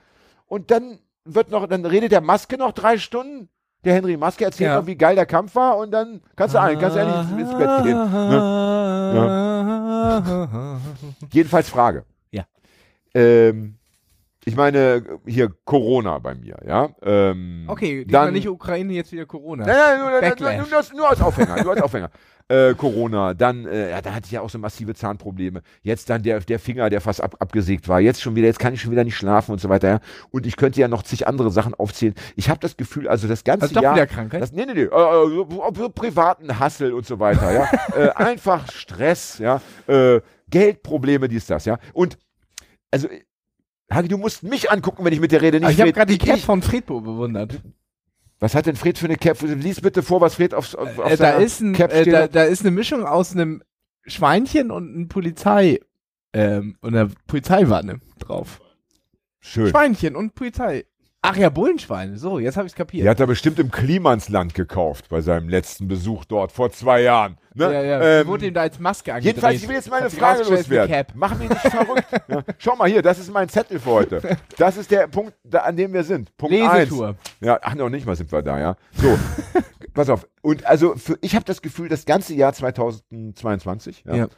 und dann wird noch, dann redet der Maske noch drei Stunden. Der Henry Maske erzählt Ja. noch, wie geil der Kampf war und dann kannst du, ein, kannst du endlich ins, Bett gehen. Ne? Jedenfalls Frage. Ja. Ähm, ich meine, hier Corona bei mir, ja. Ähm, Okay, dann, nicht Ukraine, jetzt wieder Corona. Nein, nein, nur, nur, nur, als- nur als Aufhänger, nur als Aufhänger. Äh, Corona, dann, äh, ja, da hatte ich ja auch so massive Zahnprobleme. Jetzt dann der, der Finger, der fast ab, abgesägt war. Jetzt schon wieder, jetzt kann ich schon wieder nicht schlafen und so weiter. Ja. Und ich könnte ja noch zig andere Sachen aufzählen. Ich habe das Gefühl, also das ganze Also doch Jahr. wieder Krankheit? Das, nee, nee, nee. Äh, äh, so, so privaten Hassel und so weiter, ja. äh, einfach Stress, ja. Äh, Geldprobleme, dies, das, ja. Und, also, Hagi, du musst mich angucken, wenn ich mit dir rede. Nicht ich habe gerade die Cap von Fredbo bewundert. Was hat denn Fred für eine Cap? Lies bitte vor, was Fred auf, auf, Äh, da, ist ein, Cap äh, steht. da, da ist eine Mischung aus einem Schweinchen und einem Polizei ähm, und einer Polizeiwanne drauf. Schön. Schweinchen und Polizei. Ach ja, Bullenschweine. So, jetzt habe ich kapiert. Die hat er bestimmt im Klimansland gekauft bei seinem letzten Besuch dort vor zwei Jahren. Ne? ja, ja. Ähm, wurde ihm da als Maske angedreht. Jedenfalls, ich will jetzt meine Hat Frage loswerden. Mach mich nicht verrückt. Ja. Schau mal hier, das ist mein Zettel für heute. Das ist der Punkt, da, an dem wir sind. Punkt Lesetour. eins. Ja, ach, noch nicht mal sind wir da, ja. So, pass auf. Und also, für, ich habe das Gefühl, das ganze Jahr 2022 ja,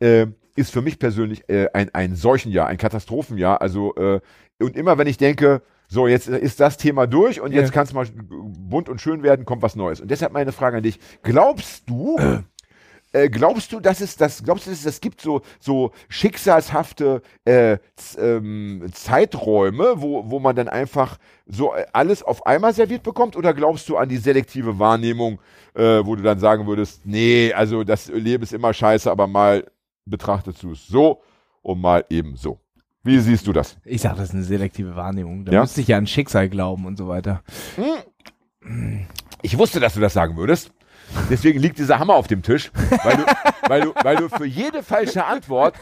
äh, ist für mich persönlich äh, ein, ein Seuchenjahr, ein Katastrophenjahr. Also, äh, und immer wenn ich denke, so, jetzt ist das Thema durch und Ja. jetzt kann es mal bunt und schön werden, kommt was Neues. Und deshalb meine Frage an dich. Glaubst du, äh, glaubst du, dass es das, glaubst du, dass es das gibt so, so schicksalshafte äh, ähm, Zeiträume, wo, wo man dann einfach so äh, alles auf einmal serviert bekommt? Oder glaubst du an die selektive Wahrnehmung, äh, wo du dann sagen würdest, nee, also das Leben ist immer scheiße, aber mal betrachtest du es so und mal eben so. Wie siehst du das? Ich sag, das ist eine selektive Wahrnehmung. Da Ja? müsste ich ja an Schicksal glauben und so weiter. Ich wusste, dass du das sagen würdest. Deswegen liegt dieser Hammer auf dem Tisch, weil du, weil du, weil du für jede falsche Antwort,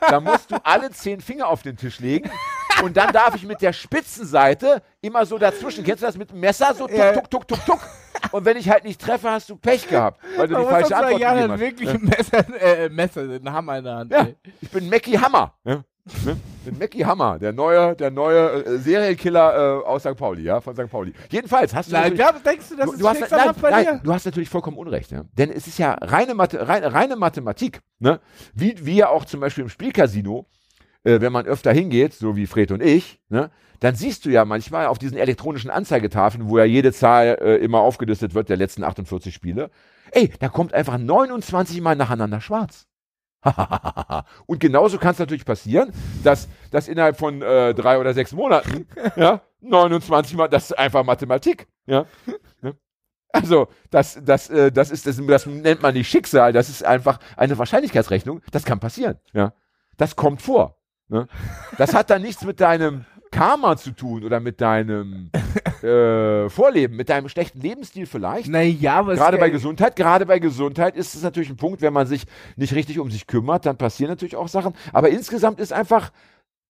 da musst du alle zehn Finger auf den Tisch legen und dann darf ich mit der Spitzenseite immer so dazwischen, kennst du das mit dem Messer, so tuk, Ja. tuk, tuk, tuk, tuk. Und wenn ich halt nicht treffe, hast du Pech gehabt, weil du die falsche Antwort gegeben hast. wirklich ein Messer, äh, Messer, einen Hammer in der Hand. Ja, ich bin Mackie Hammer. Ja? Ne? Mackie Hammer, der neue, der neue äh, Serienkiller äh, aus St. Pauli, ja, von St. Pauli. Jedenfalls hast du Nein, glaub, denkst du, das du, ist du, hast, nein, bei nein, dir? du hast natürlich vollkommen Unrecht, ja. Denn es ist ja reine, Mathe, reine, reine Mathematik, ne? Wie, wie ja auch zum Beispiel im Spielcasino, äh, wenn man öfter hingeht, so wie Fred und ich, ne? Dann siehst du ja manchmal auf diesen elektronischen Anzeigetafeln, wo ja jede Zahl äh, immer aufgelistet wird, der letzten 48 Spiele. Ey, da kommt einfach 29 Mal nacheinander schwarz. und genauso kann es natürlich passieren, dass, dass innerhalb von äh, drei oder sechs Monaten, ja, 29 Mal, das ist einfach Mathematik, ja. Ne? Also, das, das, äh, das ist, das, das nennt man nicht Schicksal, das ist einfach eine Wahrscheinlichkeitsrechnung, das kann passieren, ja. Das kommt vor. Ne? Das hat dann nichts mit deinem Karma zu tun oder mit deinem äh, Vorleben, mit deinem schlechten Lebensstil vielleicht. Naja, es Gerade bei Gesundheit, gerade bei Gesundheit ist es natürlich ein Punkt, wenn man sich nicht richtig um sich kümmert, dann passieren natürlich auch Sachen. Aber insgesamt ist einfach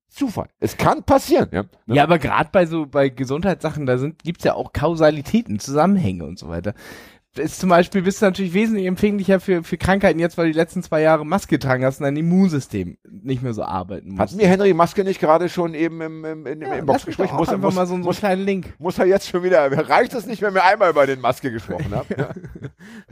Zufall. Es kann passieren. Ja, Ne? Ja, aber gerade bei so bei Gesundheitssachen, da sind gibt's ja auch Kausalitäten, Zusammenhänge und so weiter. Ist zum Beispiel bist du natürlich wesentlich empfänglicher für, für Krankheiten jetzt, weil du die letzten zwei Jahre Maske getragen hast und dein Immunsystem nicht mehr so arbeiten muss. Hat mir Henry Maske nicht gerade schon eben im, im, im, ja, im Boxgespräch? Muss, einfach muss, mal so, einen muss, kleinen Link. muss er jetzt schon wieder, reicht es nicht, wenn wir einmal über den Maske gesprochen haben? Ja.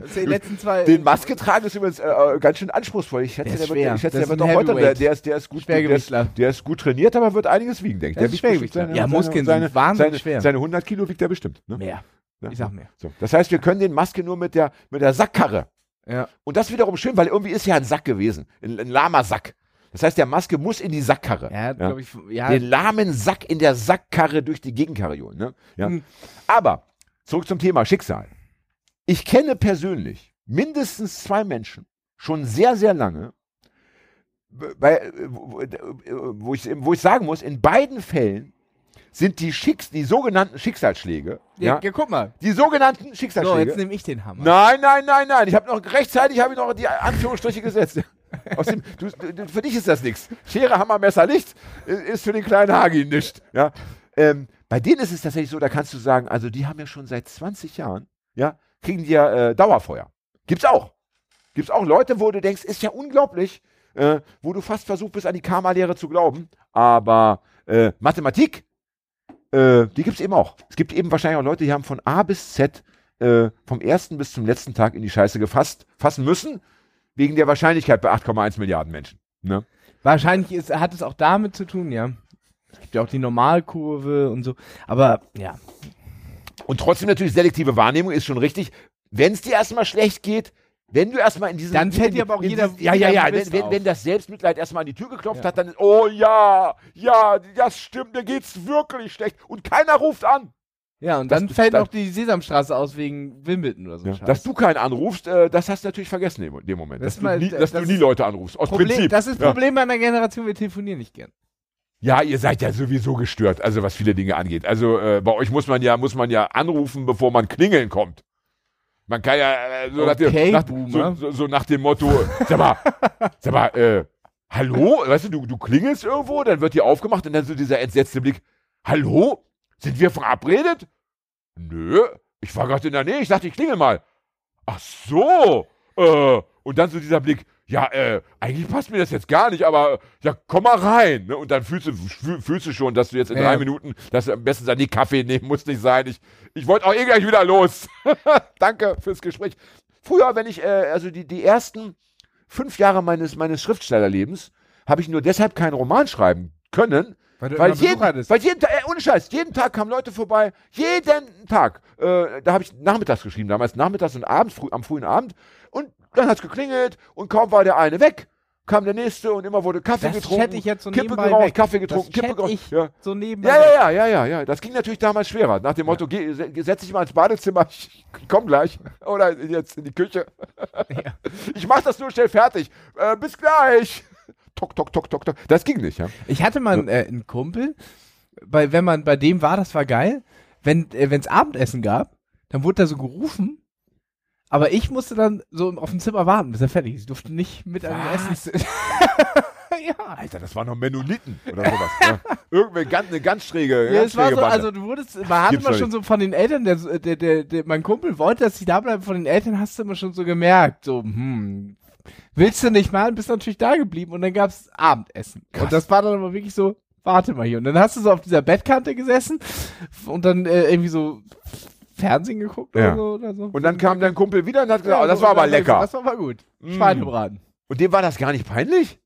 Ist die letzten zwei, Den Maske tragen ist übrigens äh, äh, ganz schön anspruchsvoll. Ich schätze, Der der, wird, ich schätze, der ist wird auch heute, der, der, ist, der, ist gut, der, ist, der ist gut trainiert, aber wird einiges wiegen, denke ich. Das Der ist Schwergewichtler. seine- Ja, Muskeln seine, sind wahnsinnig seine, schwer. Seine 100 Kilo wiegt er bestimmt. Ne? mehr. Ja. Ich sag mehr. So. Das heißt, wir können den Maske nur mit der, mit der Sackkarre. Ja. Und das wiederum schön, weil irgendwie ist ja ein Sack gewesen. Ein, ein lahmer Sack. Das heißt, der Maske muss in die Sackkarre. Ja, glaube ich, ja. Den lahmen Sack in der Sackkarre durch die Gegenkarrion. Ne? Ja. Hm. Aber zurück zum Thema Schicksal. Ich kenne persönlich mindestens zwei Menschen, schon sehr, sehr lange, bei, wo, wo, ich, wo ich sagen muss, in beiden Fällen sind die, Schicks, die sogenannten Schicksalsschläge, ja, ja, ja, guck mal. die sogenannten So, Schicksalsschläge. jetzt nehme ich den Hammer. Nein, nein, nein, nein. Ich habe noch rechtzeitig habe ich noch die Anführungsstriche gesetzt. Außerdem, du, du, für dich ist das nichts. Schere, Hammer, Messer, Licht ist für den kleinen Hagi nicht. Ja? Ähm, bei denen ist es tatsächlich so, da kannst du sagen, also die haben ja schon seit 20 Jahren, ja, kriegen die ja äh, Dauerfeuer. Gibt's auch. Gibt's auch Leute, wo du denkst, ist ja unglaublich, äh, wo du fast versucht bist, an die Karma-Lehre zu glauben. Aber äh, Mathematik, äh, die gibt's eben auch. Es gibt eben wahrscheinlich auch Leute, die haben von A bis Z äh, vom ersten bis zum letzten Tag in die Scheiße gefasst, fassen müssen, wegen der Wahrscheinlichkeit bei 8,1 Milliarden Menschen. Ne? Wahrscheinlich ist, hat es auch damit zu tun, ja. Es gibt ja auch die Normalkurve und so. Aber ja, Und trotzdem natürlich selektive Wahrnehmung ist schon richtig. Wenn es dir erstmal schlecht geht, wenn du erstmal in diesen. Dann fällt dir aber auch jeder- diesen- Ja, ja, ja. Wenn, wenn, wenn das Selbstmitleid erstmal an die Tür geklopft Ja. hat, dann ist, oh ja, ja, das stimmt, mir geht's wirklich schlecht. Und keiner ruft an. ja, und Das- dann fällt das- noch die Sesamstraße aus wegen Wimbledon oder so. Ja. Dass du keinen anrufst, äh, das hast du natürlich vergessen in dem Moment. Das dass mal- du nie, das dass du nie Leute anrufst. Aus Problem, Prinzip. das ist das ja. Problem bei einer Generation, wir telefonieren nicht gern. Ja, ihr seid ja sowieso gestört, also was viele Dinge angeht. Also äh, bei euch muss man ja muss man ja anrufen, bevor man klingeln kommt. Man kann ja äh, so, nach dem, Okay, nach, Boomer. so, so, nach dem Motto, sag mal, sag mal, äh, hallo, weißt du, du, du klingelst irgendwo, dann wird die aufgemacht und dann so dieser entsetzte Blick, hallo, sind wir verabredet? Nö, ich war gerade in der Nähe, ich dachte, ich klingel mal. Ach so, äh, und dann so dieser Blick, ja, äh, eigentlich passt mir das jetzt gar nicht, aber ja, komm mal rein. Ne? Und dann fühlst du, fühl, fühlst du schon, dass du jetzt in Ja. drei Minuten, dass du am besten sagst, nee, Kaffee nehmen muss nicht sein. Ich, ich wollte auch eh gleich wieder los. Danke fürs Gespräch. Früher, wenn ich, äh, also die, die ersten fünf Jahre meines, meines Schriftstellerlebens, habe ich nur deshalb keinen Roman schreiben können, Weil du weil jeden, weil jeden Tag, äh, ohne Scheiß, jeden Tag kamen Leute vorbei, jeden Tag. Äh, da habe ich nachmittags geschrieben, damals nachmittags und abends, früh, am frühen Abend. Und dann hat es geklingelt und kaum war der eine weg, kam der nächste und immer wurde Kaffee Das getrunken. chatte ich jetzt so Kippe geraucht, weg. Kaffee Das getrunken, Kippe chatte geraucht. ich Ja. so nebenbei. Ja, ja, ja, ja, ja, ja. Das ging natürlich damals schwerer. Nach dem Motto, geh, se- setz dich mal ins Badezimmer, ich komm gleich. Oder jetzt in die Küche. Ja. Ich mach das nur schnell fertig. Äh, bis gleich. Tok, tok, tok, tok, tok. Das ging nicht, ja. Ich hatte mal einen, äh, einen Kumpel, bei, wenn man bei dem war, das war geil. Wenn äh, es Abendessen gab, dann wurde er so gerufen. Aber ich musste dann so auf dem Zimmer warten, bis er fertig ist. Ich durfte nicht mit Was? Essen. ja. Alter, das waren noch Mennoniten oder sowas. ja. Irgendwie ganz, eine ganz schräge, Ja, ganz es war schräge so, also du wurdest, man Gibt's immer schon so von den Eltern, der, der, der, der, mein Kumpel wollte, dass ich da bleibe, von den Eltern hast du immer schon so gemerkt, so, hm, willst du nicht mal, bist natürlich da geblieben und dann gab's Abendessen. Und das war dann aber wirklich so, warte mal hier. Und dann hast du so auf dieser Bettkante gesessen und dann äh, irgendwie so Fernsehen geguckt Ja. oder so. Oder so. Und dann kam dein Kumpel wieder und hat gesagt, Ja, oh, das so, war aber lecker. Das war aber gut. Mm. Schweinebraten. Und dem war das gar nicht peinlich?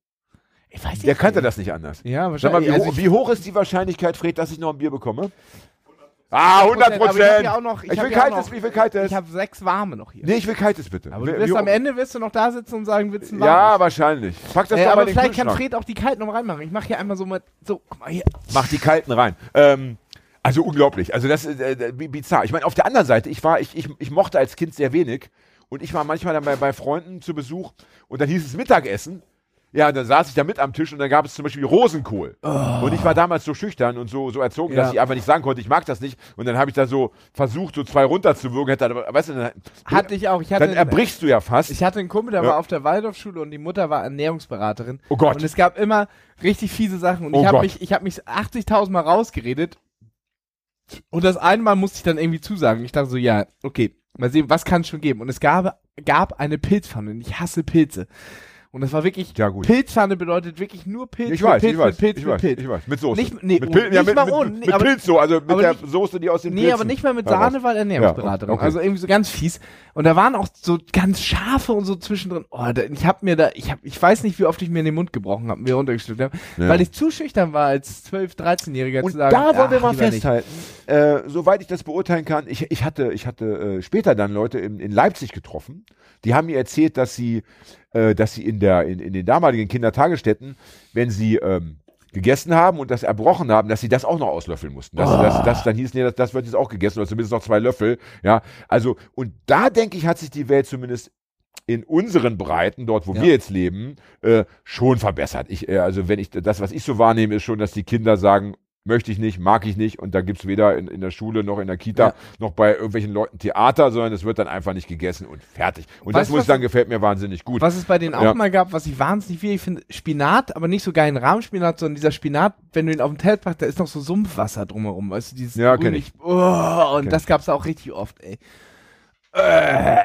Ich weiß nicht. Der kannte das nicht anders. Ja, Sag mal, wahrscheinlich. wie, also hoch, wie hoch ist die Wahrscheinlichkeit, Fred, dass ich noch ein Bier bekomme? Ah, 100 Aber ich hab Prozent. noch, ich Ich hab will kaltes, noch, ich will kaltes. Ich habe sechs warme noch hier. Nee, ich will kaltes bitte. Aber du wirst am Ende wirst du noch da sitzen und sagen, willst du ein Ja, wahrscheinlich. Pack das Äh, doch mal aber in den vielleicht kann. Fred auch die kalten noch reinmachen. Ich mache hier einmal so mal, so, guck mal hier. Mach die kalten rein. Ähm, also unglaublich. Also das ist äh, bi- bizarr. Ich meine, auf der anderen Seite, ich war, ich, ich, ich mochte als Kind sehr wenig und ich war manchmal dann bei, bei Freunden zu Besuch und dann hieß es Mittagessen. Ja, dann saß ich da mit am Tisch und dann gab es zum Beispiel Rosenkohl. Und ich war damals so schüchtern und so, so erzogen, dass Ja. ich einfach nicht sagen konnte, ich mag das nicht. Und dann habe ich da so versucht, so zwei runterzuwürgen. Hätte, aber, weißt du, dann, Hatte ich auch. Ich hatte, dann erbrichst du ja fast. ich hatte einen Kumpel, der Ja. war auf der Waldorfschule und die Mutter war Ernährungsberaterin. Oh Gott. Und es gab immer richtig fiese Sachen. Und Oh ich habe mich, ich hab mich 80.000 Mal rausgeredet. Und das eine Mal musste ich dann irgendwie zusagen. Ich dachte so, ja, okay, mal sehen, was kann es schon geben. Und es gab, gab eine Pilzpfanne. Und ich hasse Pilze. Und das war wirklich, Ja, gut. Pilzpfanne bedeutet wirklich nur Pilz, ich mit weiß, Pilz, ich weiß, mit Pilz, ich mit weiß, Pilz. ich weiß. Mit Soße. Nicht- nee, mit, oh, Pil ja, mit, mal mit, ohne, mit, mit aber- Pilz so, also mit der nicht- Soße, die aus den Nee, Pilzen aber nicht mal mit. Sahne, weil Ernährungsberaterin. okay. Also irgendwie so ganz fies. Und da waren auch so ganz scharfe und so zwischendrin. Oh, da, ich hab mir da, ich hab, ich weiß nicht, wie oft ich mir in den Mund gebrochen habe, mir runtergestückt habe, Ja. weil ich zu schüchtern war als 12, 13-Jähriger Und zu sagen. da wollen wir mal festhalten, äh, soweit ich das beurteilen kann, ich, ich hatte, ich hatte äh, später dann Leute in, in Leipzig getroffen, die haben mir erzählt, dass sie äh, dass sie in, der, in, in den damaligen Kindertagesstätten, wenn sie ähm, gegessen haben und das erbrochen haben, dass sie das auch noch auslöffeln mussten. Das, das, das dann hieß, nee, das, das wird jetzt auch gegessen oder zumindest noch zwei Löffel. Ja, also, und da denke ich, hat sich die Welt zumindest in unseren Breiten, dort wo Ja. wir jetzt leben, äh, schon verbessert. Ich, äh, also wenn ich das, was ich so wahrnehme, ist schon, dass die Kinder sagen, möchte ich nicht, mag ich nicht und da gibt's weder in, in der Schule noch in der Kita Ja. noch bei irgendwelchen Leuten Theater, sondern es wird dann einfach nicht gegessen und fertig. Und Weißt das muss ich sagen, gefällt mir wahnsinnig gut. Was es bei denen auch Ja. mal gab, was ich wahnsinnig schwierig finde, Spinat, aber nicht so geilen Rahmspinat, sondern dieser Spinat, wenn du ihn auf den Teller packst, da ist noch so Sumpfwasser drumherum, weißt du, dieses Ja, kenn grünlich- Oh, und Kenn das gab's auch richtig oft, ey. Äh,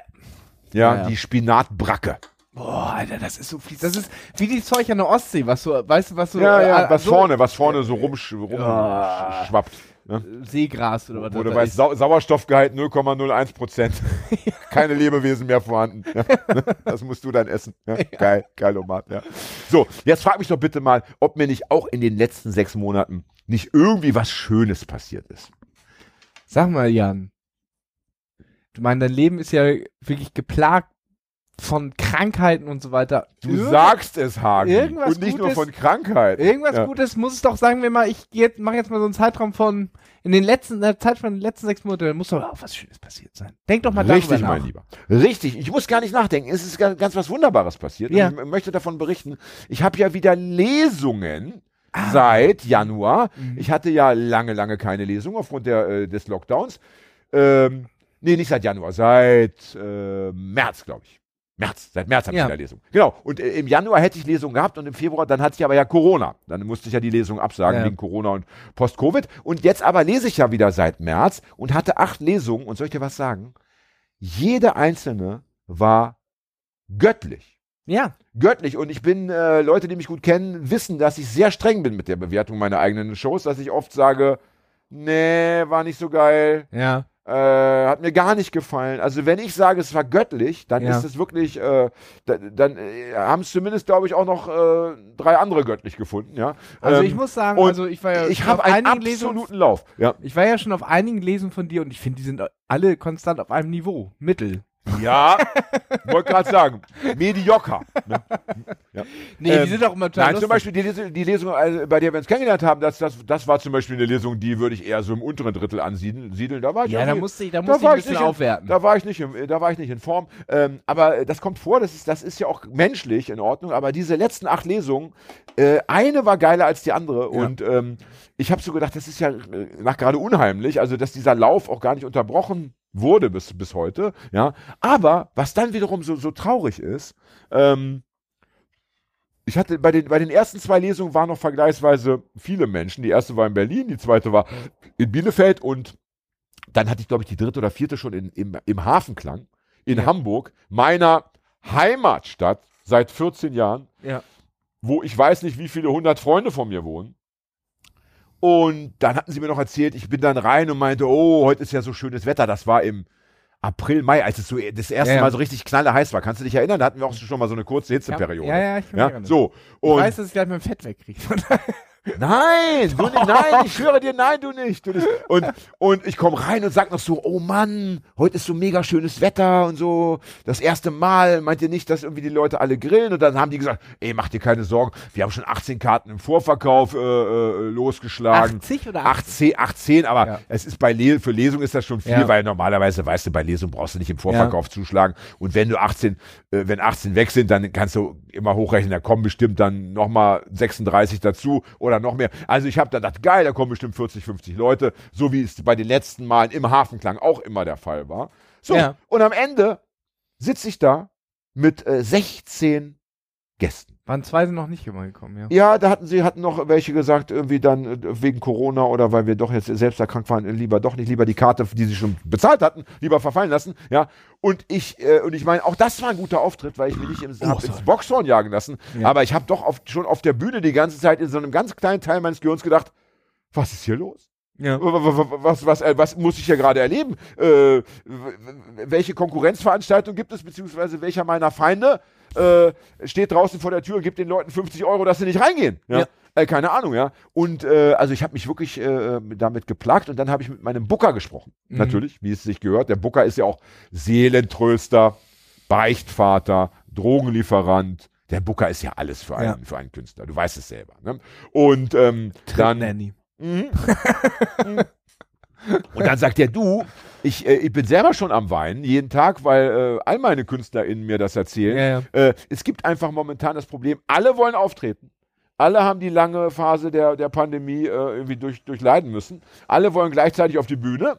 Ja, ja. die Spinatbracke. Boah, Alter, das ist so viel, das ist wie die Zeug an der Ostsee, was so, weißt du, was so, Ja, ja, äh, was so, vorne, was vorne so rumsch, Ja. rumschwappt. Ne? Seegras oder was weißt, ist. Sau Sauerstoffgehalt 0,01 Prozent. Keine Lebewesen mehr vorhanden. Ja. Das musst du dann essen. Ja. Geil, geil, Omar. Ja. So, jetzt frag mich doch bitte mal, ob mir nicht auch in den letzten sechs Monaten nicht irgendwie was Schönes passiert ist. Sag mal, Jan. Du meinst, dein Leben ist ja wirklich geplagt von Krankheiten und so weiter. Du Irgend- sagst es, Hagen. irgendwas Und nicht nur Gutes- von Krankheit. Irgendwas ja. Gutes muss es doch, sagen wir mal, ich jetzt, mache jetzt mal so einen Zeitraum von, in den letzten, der Zeit von den letzten sechs Monaten, muss doch auch was Schönes passiert sein. Denk doch mal Richtig, darüber mein nach. Lieber. Richtig. Ich muss gar nicht nachdenken. Es ist ganz, ganz was Wunderbares passiert. Ja. Ich möchte davon berichten. Ich habe ja wieder Lesungen Ah. seit Januar. Mhm. Ich hatte ja lange, lange keine Lesung aufgrund der, äh, des Lockdowns. Ähm, nee, nicht seit Januar, seit äh, März, glaube ich. März, seit März habe Ja. ich wieder Lesung. Genau. Und äh, im Januar hätte ich Lesung gehabt und im Februar, dann hatte ich aber ja Corona. Dann musste ich ja die Lesung absagen Ja. wegen Corona und Post-Covid. Und jetzt aber lese ich ja wieder seit März und hatte acht Lesungen. Und soll ich dir was sagen? Jede einzelne war göttlich. Ja, Göttlich. Und ich bin, äh, Leute, die mich gut kennen, wissen, dass ich sehr streng bin mit der Bewertung meiner eigenen Shows, dass ich oft sage, nee, war nicht so geil, ja. Äh, hat mir gar nicht gefallen. Also wenn ich sage, es war göttlich, dann Ja. ist es wirklich, äh, da, dann äh, haben es zumindest, glaube ich, auch noch äh, drei andere göttlich gefunden, ja. Also Ähm, ich muss sagen, also ich war ja ich habe auf einen einigen Lesungen, absoluten Lauf. Ja. ich war ja schon auf einigen Lesungen von dir und ich finde, die sind alle konstant auf einem Niveau. Mittel. Ja, wollte gerade sagen, medioker. Ne? Nee, Ähm, die sind auch immer total Nein, zum lustig. Beispiel die, Lesung- die Lesung, äh, bei der wir uns kennengelernt haben, das, das, das war zum Beispiel eine Lesung, die würde ich eher so im unteren Drittel ansiedeln. Siedeln. Da war ich Ja, da musste ich, da da musste ich war ein ich bisschen nicht in- aufwerten. Da war ich nicht, im, da war ich nicht in Form. Ähm, aber das kommt vor, das ist, das ist ja auch menschlich in Ordnung. Aber diese letzten acht Lesungen, äh, eine war geiler als die andere. Ja. Und ähm, ich habe so gedacht, das ist ja äh, nach gerade unheimlich, also dass dieser Lauf auch gar nicht unterbrochen wurde bis, bis heute. Ja, aber was dann wiederum so, so traurig ist, ähm, ich hatte bei den, bei den ersten zwei Lesungen waren noch vergleichsweise viele Menschen. Die erste war in Berlin, die zweite war in Bielefeld und dann hatte ich, glaube ich, die dritte oder vierte schon in, im, im Hafenklang in Ja. Hamburg, meiner Heimatstadt seit 14 Jahren, Ja. wo ich weiß nicht, wie viele hundert Freunde von mir wohnen. Und dann hatten sie mir noch erzählt, ich bin dann rein und meinte, oh, heute ist ja so schönes Wetter. Das war im April, Mai, als es so das erste Ja, ja. Mal so richtig knalleheiß war. Kannst du dich erinnern? Da hatten wir auch schon mal so eine kurze Hitzeperiode. Ja, ja, ich kann mich Ja, erinnern. so. Ich Und weiß, dass ich gleich mein Fett wegkriege. Nein, du, nicht- nein, ich schwöre dir, nein, du nicht. Du nicht. Und, und ich komme rein und sag noch so, oh Mann, heute ist so mega schönes Wetter und so. Das erste Mal, meint ihr nicht, dass irgendwie die Leute alle grillen? Und dann haben die gesagt, ey, mach dir keine Sorgen, wir haben schon 18 Karten im Vorverkauf äh, äh, losgeschlagen. 80 oder 18, 18, aber Ja. es ist bei Le für Lesung ist das schon viel, Ja. weil normalerweise, weißt du, bei Lesung brauchst du nicht im Vorverkauf zuschlagen. Und wenn du 18, äh, wenn 18 weg sind, dann kannst du immer hochrechnen, da kommen bestimmt dann nochmal 36 dazu oder noch mehr. Also ich habe dann gedacht, geil, da kommen bestimmt 40, 50 Leute, so wie es bei den letzten Malen im Hafenklang auch immer der Fall war. So, Ja. und am Ende sitze ich da mit äh, 16 Gästen. Waren zwei sind noch nicht immer gekommen, ja. Ja, da hatten sie hatten noch welche gesagt, irgendwie dann äh, wegen Corona oder weil wir doch jetzt selbst erkrankt waren, lieber doch nicht, lieber die Karte, die sie schon bezahlt hatten, lieber verfallen lassen. Ja, und ich äh, und ich meine, auch das war ein guter Auftritt, weil ich mich nicht im, sorry. ins Boxhorn jagen lassen, Ja. aber ich habe doch auf, schon auf der Bühne die ganze Zeit in so einem ganz kleinen Teil meines Gehirns gedacht, was ist hier los? Ja. W- w- w- Was, was, äh, was muss ich hier gerade erleben? Äh, welche Konkurrenzveranstaltung gibt es, beziehungsweise welcher meiner Feinde äh, steht draußen vor der Tür gibt den Leuten 50 Euro, dass sie nicht reingehen? Ja. Ja. Äh, keine Ahnung, ja. Und äh, also ich habe mich wirklich äh, damit geplagt und dann habe ich mit meinem Booker gesprochen. Natürlich, wie es sich gehört. Der Booker ist ja auch Seelentröster, Beichtvater, Drogenlieferant. Der Booker ist ja alles für einen, Ja. für einen Künstler. Du weißt es selber. Ne? Und ähm, dann Nanny. Mhm. Und dann sagt er, du, ich, äh, ich bin selber schon am Weinen, jeden Tag, weil äh, all meine KünstlerInnen mir das erzählen. Ja, ja. Äh, es gibt einfach momentan das Problem, alle wollen auftreten. Alle haben die lange Phase der, der Pandemie äh, irgendwie durch, durchleiden müssen. Alle wollen gleichzeitig auf die Bühne.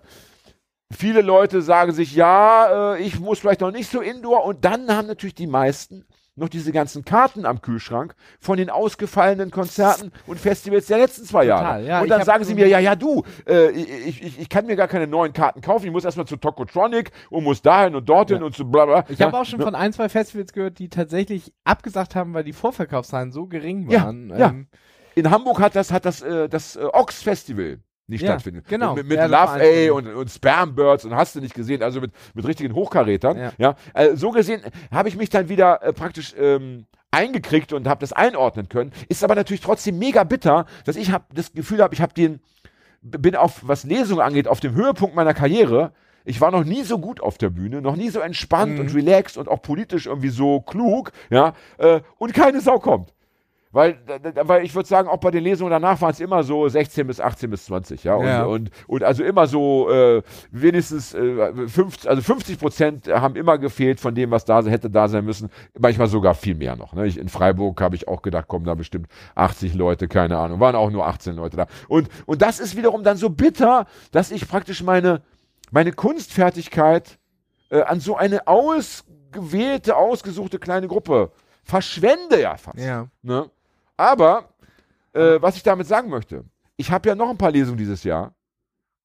Viele Leute sagen sich, ja, äh, ich muss vielleicht noch nicht so indoor. Und dann haben natürlich die meisten noch diese ganzen Karten am Kühlschrank von den ausgefallenen Konzerten und Festivals der letzten zwei Jahre. Total, ja, und dann sagen sie mir, ja, ja, du, äh, ich, ich, ich kann mir gar keine neuen Karten kaufen. Ich muss erstmal zu Tokotronic und muss dahin und dorthin Ja. und zu bla bla. Ich habe auch schon ne? von ein, zwei Festivals gehört, die tatsächlich abgesagt haben, weil die Vorverkaufszahlen so gering waren. ja. Ähm, In Hamburg hat das, hat das, äh, das äh, Ox Festival nicht Ja, stattfinden. genau. Mit, mit Ja, Love A und, und Spam Birds und hast du nicht gesehen, also mit, mit richtigen Hochkarätern. Ja. Ja. Äh, so gesehen habe ich mich dann wieder äh, praktisch ähm, eingekriegt und habe das einordnen können. Ist aber natürlich trotzdem mega bitter, dass ich hab das Gefühl habe, ich habe den, bin auf, was Lesungen angeht, auf dem Höhepunkt meiner Karriere. Ich war noch nie so gut auf der Bühne, noch nie so entspannt Mhm. und relaxed und auch politisch irgendwie so klug, ja, äh, und keine Sau kommt. Weil, weil ich würde sagen, auch bei den Lesungen danach waren es immer so 16 bis 18 bis 20, ja. Und, Ja. und, und also immer so äh, wenigstens äh, 50, also 50 Prozent haben immer gefehlt von dem, was da hätte da sein müssen. Manchmal sogar viel mehr noch. Ne? Ich, in Freiburg habe ich auch gedacht, kommen da bestimmt 80 Leute, keine Ahnung. Waren auch nur 18 Leute da. Und, und das ist wiederum dann so bitter, dass ich praktisch meine, meine Kunstfertigkeit äh, an so eine ausgewählte, ausgesuchte kleine Gruppe verschwende ja fast. ja. Ne? Aber, äh, was ich damit sagen möchte, ich habe ja noch ein paar Lesungen dieses Jahr.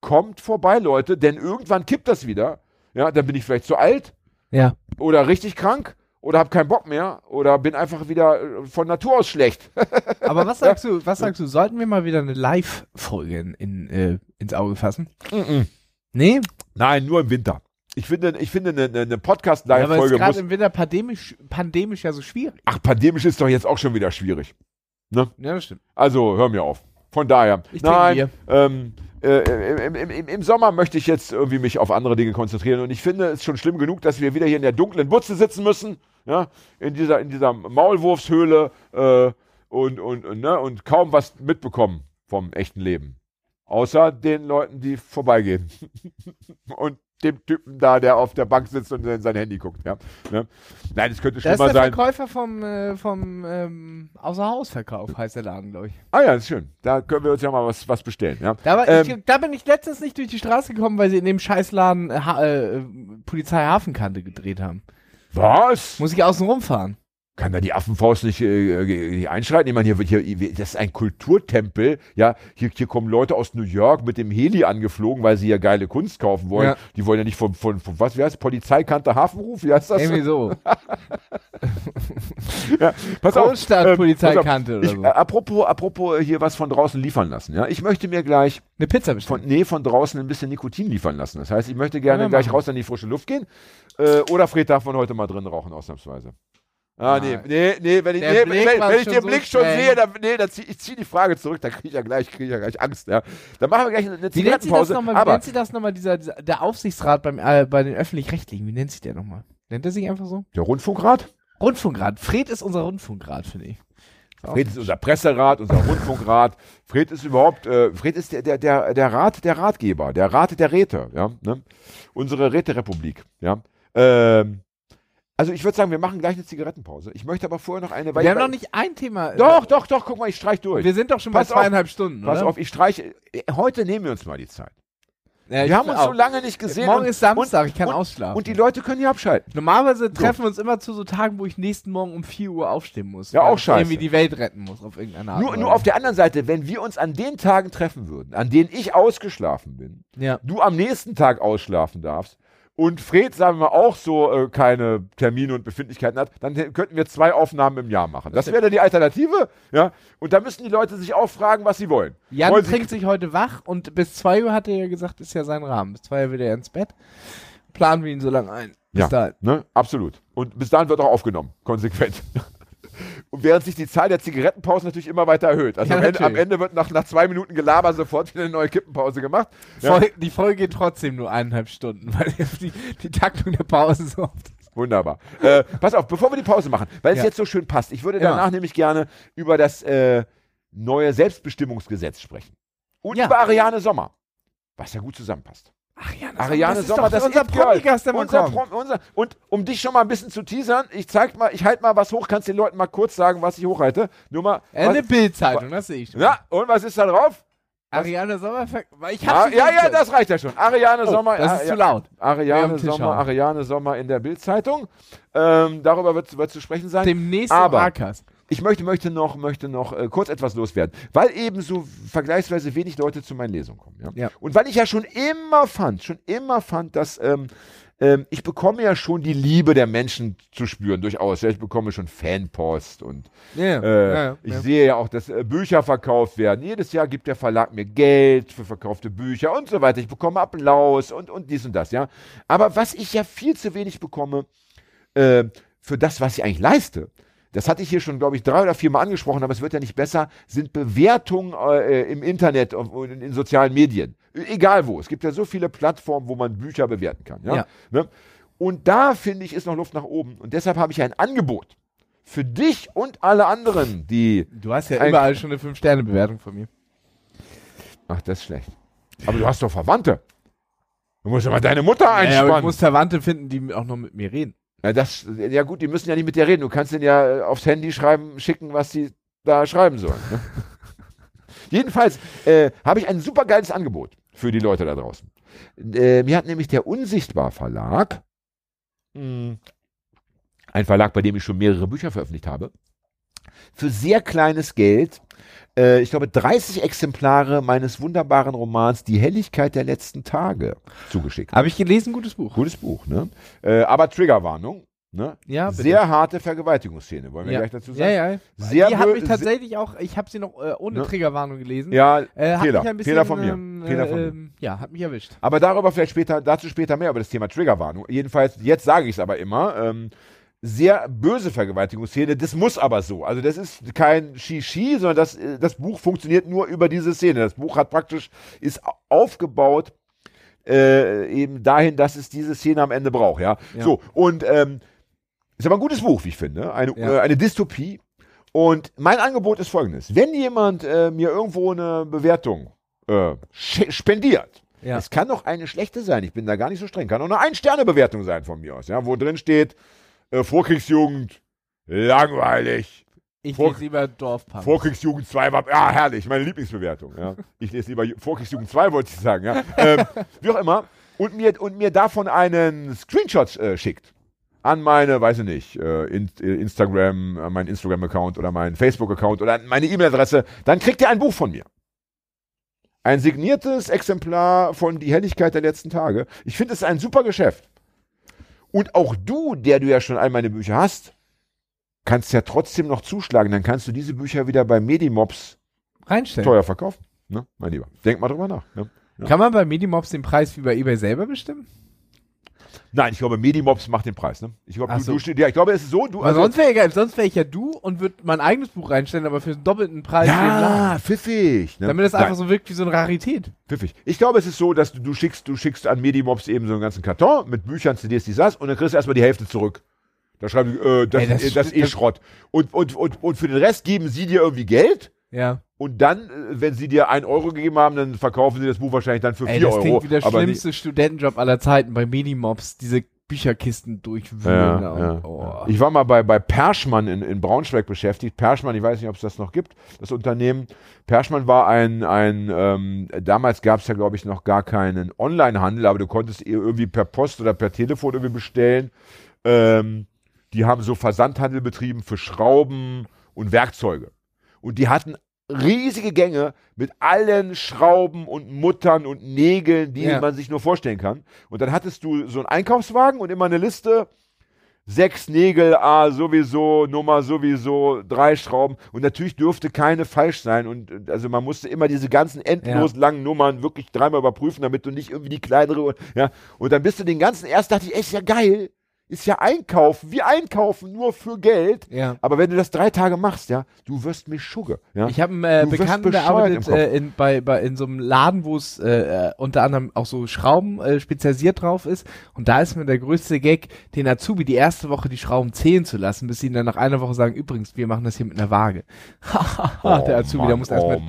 Kommt vorbei, Leute, denn irgendwann kippt das wieder. Ja, dann bin ich vielleicht zu alt Ja. oder richtig krank oder habe keinen Bock mehr oder bin einfach wieder äh, von Natur aus schlecht. Aber was sagst du, was sagst du, sollten wir mal wieder eine Live-Folge in, in, äh, ins Auge fassen? Nee? Nein, nur im Winter. Ich finde, ich finde eine, eine- eine Ja, aber es Podcast-Live-Folge ist gerade im Winter pandemisch, pandemisch ja so schwierig. Ach, pandemisch ist doch jetzt auch schon wieder schwierig. Ja, das stimmt. Also hör mir auf. Von daher, Ich nein, ähm, äh, im, im, im, Sommer möchte ich jetzt irgendwie mich auf andere Dinge konzentrieren und ich finde es schon schlimm genug, dass wir wieder hier in der dunklen Butze sitzen müssen, ja, in dieser, in dieser Maulwurfshöhle äh, und, und, und, ne, und kaum was mitbekommen vom echten Leben. Außer den Leuten, die vorbeigehen. und dem Typen da, der auf der Bank sitzt und in sein Handy guckt. Ja, ne? Nein, es könnte Das ist schlimmer der sein. Verkäufer vom, äh, vom ähm, Außerhausverkauf, heißt der Laden, glaube ich. Ah ja, ist schön. Da können wir uns ja mal was, was bestellen. Ja. Da, war, Ähm, ich, da bin ich letztens nicht durch die Straße gekommen, weil sie in dem Scheißladen äh, äh, Polizei Hafenkante gedreht haben. Was? Muss ich außen rumfahren. Kann da die Affenfaust nicht, äh, äh, nicht einschreiten? Ich meine, hier wird hier, das ist ein Kulturtempel. Ja, hier, hier kommen Leute aus New York mit dem Heli angeflogen, weil sie ja geile Kunst kaufen wollen. Ja. Die wollen ja nicht von, von, von was, wie heißt? Polizeikante Hafenruf? Wie heißt das? Irgendwie so. Ja, pass auf. Großstadtpolizeikante ähm, oder ich, so. äh, apropos, apropos hier was von draußen liefern lassen. Ja, ich möchte mir gleich Eine Pizza von, bestellen. nee, von draußen ein bisschen Nikotin liefern lassen. Das heißt, ich möchte gerne wir gleich raus in die frische Luft gehen. Äh, oder Fred darf man heute mal drin rauchen, ausnahmsweise. Ah, nee, nee, nee, wenn ich, nee, Blick wenn, wenn ich schon den so Blick schon streng. sehe, dann, nee, dann zieh, ich ziehe die Frage zurück, dann kriege ich ja gleich, krieg ich ja gleich Angst, ja. Dann machen wir gleich eine Wie nennt sich das Zigarettenpause. nochmal? Wie Aber nennt sich das nochmal, dieser, dieser, der Aufsichtsrat beim, äh, bei den Öffentlich-Rechtlichen? Wie nennt sich der nochmal? Nennt er sich einfach so? der Rundfunkrat? Rundfunkrat. Fred ist unser Rundfunkrat, finde ich. Fred ist unser Presserat, unser Rundfunkrat. Fred ist überhaupt, äh, Fred ist der, der, der, der Rat der Ratgeber, der Rat der Räte, ja. Ne? Unsere Räterepublik, ja. Ähm, also ich würde sagen, wir machen gleich eine Zigarettenpause. Ich möchte aber vorher noch eine, weil Wir haben noch nicht ein Thema. Doch, doch, doch, guck mal, ich streich durch. Wir sind doch schon Pass bei auf. zweieinhalb Stunden, Pass oder? auf, ich streiche. Heute nehmen wir uns mal die Zeit. Ja, wir haben uns auch. so lange nicht gesehen. Morgen und, ist Samstag, und, ich kann und, ausschlafen. Und die Leute können hier abschalten. Normalerweise treffen wir uns immer zu so Tagen, wo ich nächsten Morgen um 4 Uhr aufstehen muss. Ja, auch scheiße. irgendwie die Welt retten muss auf irgendeine Art. Nur, nur auf der anderen Seite, wenn wir uns an den Tagen treffen würden, an denen ich ausgeschlafen bin, Ja. du am nächsten Tag ausschlafen darfst und Fred, sagen wir mal, auch so äh, keine Termine und Befindlichkeiten hat, dann könnten wir zwei Aufnahmen im Jahr machen. Das wäre dann die Alternative, ja. Und da müssen die Leute sich auch fragen, was sie wollen. Jan wollen trinkt sich heute wach und bis 2 Uhr hat er ja gesagt, ist ja sein Rahmen. Bis 2 Uhr will er ins Bett. Planen wir ihn so lange ein. Bis Ja. dahin. Ne? Absolut. Und bis dahin wird auch aufgenommen, konsequent. Und während sich die Zahl der Zigarettenpausen natürlich immer weiter erhöht. Also Ja, am, Ende, am. Ende wird nach, nach zwei Minuten Gelaber sofort wieder eine neue Kippenpause gemacht. Ja. Fol die Folge geht trotzdem nur eineinhalb Stunden, weil die, die Taktung der Pause so oft ist. Wunderbar. Äh, pass auf, bevor wir die Pause machen, weil es Ja. jetzt so schön passt. Ich würde danach nämlich gerne über das äh, neue Selbstbestimmungsgesetz sprechen. Und über Ariane Sommer. Was ja gut zusammenpasst. Ariane, Ariane das ist Sommer, das unser. Promi-Gast, der unser. Prom, unser, Und um dich schon mal ein bisschen zu teasern, ich zeig mal, ich halte mal was hoch, kannst den Leuten mal kurz sagen, was ich hochhalte. Nur mal. Äh, eine Bildzeitung, das sehe ich schon. ja, und was ist da drauf? Ariane Sommer, ich Ah, hab sie ja, ja, das reicht ja schon. Ariane Oh, Sommer. das ah, ist zu laut. Ariane Sommer. Ariane Sommer in der Bildzeitung. Ähm, darüber wird, wird zu sprechen sein. Demnächst Aber- im Arkas. Ich möchte, möchte noch, möchte noch äh, kurz etwas loswerden, weil eben so vergleichsweise wenig Leute zu meinen Lesungen kommen. Ja? Ja. Und weil ich ja schon immer fand, schon immer fand, dass ähm, ähm, ich bekomme ja schon die Liebe der Menschen zu spüren, durchaus. Ja, ich bekomme schon Fanpost und Ja, äh, ich sehe ja auch, dass äh, Bücher verkauft werden. Jedes Jahr gibt der Verlag mir Geld für verkaufte Bücher und so weiter. Ich bekomme Applaus und, und dies und das, ja. Aber was ich ja viel zu wenig bekomme, äh, für das, was ich eigentlich leiste, das hatte ich hier schon, glaube ich, drei oder vier Mal angesprochen, aber es wird ja nicht besser, sind Bewertungen äh, im Internet und in, in sozialen Medien. Egal wo. Es gibt ja so viele Plattformen, wo man Bücher bewerten kann. Ja? Ja. Ne? Und da, finde ich, ist noch Luft nach oben. Und deshalb habe ich ein Angebot für dich und alle anderen, die. Du hast ja überall schon eine 5-Sterne-Bewertung von mir. Ach, das ist schlecht. Aber du hast doch Verwandte. Du musst ja mal deine Mutter Ja, aber einspannen. ich muss Verwandte finden, die auch noch mit mir reden. Ja, das, ja gut, die müssen ja nicht mit dir reden. Du kannst denen ja äh, aufs Handy schreiben, schicken, was sie da schreiben sollen. Ne? Jedenfalls äh, habe ich ein super geiles Angebot für die Leute da draußen. Äh, mir hat nämlich der Unsichtbar Verlag, mh, ein Verlag, bei dem ich schon mehrere Bücher veröffentlicht habe, für sehr kleines Geld, äh, ich glaube 30 Exemplare meines wunderbaren Romans Die Helligkeit der letzten Tage zugeschickt. Habe ich gelesen, gutes Buch. Gutes Buch, ne? Äh, aber Triggerwarnung, ne? Ja. Sehr harte Vergewaltigungsszene, wollen wir ja. gleich dazu Ja, sagen. ja. Sehr die hat bö- mich tatsächlich auch, ich habe sie noch äh, ohne Ne? Triggerwarnung gelesen. Ja, Äh, hat Fehler. mich ein bisschen, Fehler von mir. Ähm, Fehler von äh, mir. ähm, ja, hat mich erwischt. Aber darüber vielleicht später, dazu später mehr über das Thema Triggerwarnung. Jedenfalls, jetzt sage ich es aber immer, ähm, sehr böse Vergewaltigungsszene, das muss aber so. Also das ist kein Shishi, sondern das, äh, das Buch funktioniert nur über diese Szene. Das Buch hat praktisch, ist au- aufgebaut äh, eben dahin, dass es diese Szene am Ende braucht, ja. Ja. So, und ähm, ist aber ein gutes Buch, wie ich finde. Eine, Ja. äh, eine Dystopie. Und mein Angebot ist folgendes. Wenn jemand äh, mir irgendwo eine Bewertung äh, spendiert, Ja. es kann doch eine schlechte sein, ich bin da gar nicht so streng, kann auch eine Ein-Sterne-Bewertung sein von mir aus, ja, wo drin steht, äh, Vorkriegsjugend, langweilig, Ich Vor- lese lieber Dorfpunk. Vorkriegsjugend 2 war, ja, herrlich, meine Lieblingsbewertung, ja. Ich lese lieber Ju- Vorkriegsjugend 2, wollte ich sagen, ja. Ähm, wie auch immer. Und mir, und mir davon einen Screenshot äh, schickt. An meine, weiß ich nicht, äh, in, äh, Instagram, an meinen Instagram-Account oder meinen Facebook-Account oder an meine E-Mail-Adresse, dann kriegt ihr ein Buch von mir. Ein signiertes Exemplar von Die Helligkeit der letzten Tage. Ich finde, es ist ein super Geschäft. Und auch du, der du ja schon all meine Bücher hast, kannst ja trotzdem noch zuschlagen. Dann kannst du diese Bücher wieder bei Medimobs Reinstellen. teuer verkaufen. Ne, mein Lieber. Denk mal drüber nach. Ne? Kann man bei Medimobs den Preis wie bei eBay selber bestimmen? Nein, ich glaube, Medimobs macht den Preis. Ne? Ich glaube, du, so. du ja, ich glaube, es ist so, du, also, sonst wäre sonst wäre ich ja du und würde mein eigenes Buch reinstellen, aber für den doppelten Preis. ja, pfiffig. Ne? Damit es Nein, einfach so wirkt wie so eine Rarität. pfiffig. Ich glaube, es ist so, dass du, du schickst, du schickst an Medimobs eben so einen ganzen Karton mit Büchern, CDs, die das und dann kriegst du erstmal die Hälfte zurück. Da schreiben die, äh, das, Ey, das äh, das ist eh das- Schrott. Und, und, und, und für den Rest geben sie dir irgendwie Geld Ja. und dann, äh, wenn sie dir einen Euro gegeben haben, dann verkaufen sie das Buch wahrscheinlich dann für Ey, vier das Euro. klingt wie der schlimmste Studentenjob aller Zeiten bei Medimobs, diese Bücherkisten durchwühlen. Ja, ja, oh. Ich war mal bei, bei Perschmann in, in Braunschweig beschäftigt. Perschmann, ich weiß nicht, ob es das noch gibt, das Unternehmen. Perschmann war ein, ein ähm, damals gab es ja, glaube ich, noch gar keinen Onlinehandel, aber du konntest ihr irgendwie per Post oder per Telefon irgendwie bestellen. Ähm, die haben so Versandhandel betrieben für Schrauben und Werkzeuge. Und die hatten riesige Gänge mit allen Schrauben und Muttern und Nägeln, die Ja. man sich nur vorstellen kann. Und dann hattest du so einen Einkaufswagen und immer eine Liste. Sechs Nägel, ah, sowieso, Nummer sowieso, drei Schrauben. Und natürlich dürfte keine falsch sein. Und also man musste immer diese ganzen endlos langen Nummern wirklich dreimal überprüfen, damit du nicht irgendwie die kleinere. Ja. Und dann bist du den ganzen, erst dachte ich, ey, ist ja geil. Ist ja einkaufen, wie einkaufen, nur für Geld. Ja. Aber wenn du das drei Tage machst, ja, du wirst mich schugge. Ja? Ich habe einen äh, Bekannten, der arbeitet äh, in, bei, bei, in so einem Laden, wo es äh, äh, unter anderem auch so Schrauben äh, spezialisiert drauf ist. Und da ist mir der größte Gag, den Azubi die erste Woche die Schrauben zählen zu lassen, bis sie ihn dann nach einer Woche sagen, übrigens, wir machen das hier mit einer Waage. der Azubi, Mann, der muss erst oh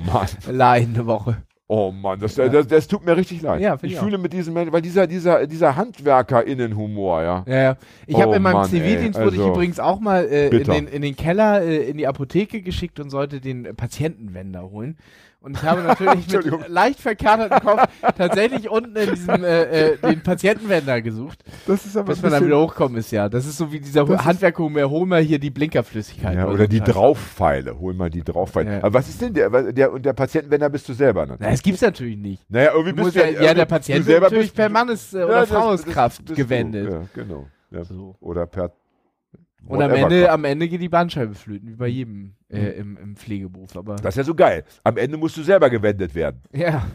leiden eine Woche. Oh Mann, das, das, das tut mir richtig leid. Ja, ich ich fühle mit diesem Menschen, weil dieser, dieser, dieser HandwerkerInnenhumor, ja. Ja, ja. Ich habe Oh in meinem Mann, Zivildienst ey, wurde ich also, übrigens auch mal äh, in, den, in den Keller, äh, in die Apotheke geschickt und sollte den Patientenwender holen. Und ich habe natürlich mit leicht verkatertem Kopf tatsächlich unten in diesem äh, äh, den Patientenwender gesucht. Das ist aber Bis man dann wieder hochkommen ist, ja. Das ist so wie dieser Handwerker, hol mal hier die Blinkerflüssigkeit. ja, oder die ein Scheiß. Drauffeile. Hol mal die Drauffeile. Ja. Aber was ist denn der, der, und der Patientenwender bist du selber, ne? Na, das gibt's natürlich nicht. Naja, irgendwie Du bist ja, du ja, irgendwie- der Patient du selber natürlich bist, per Mannes- äh, oder das- Frauenskraft gewendet. Du. Ja, genau. Ja. So. Oder per Und am Ende, am Ende geht die Bandscheibe flöten, wie bei jedem äh, im, im Pflegeberuf. Aber Das ist ja so geil. Am Ende musst du selber gewendet werden. ja.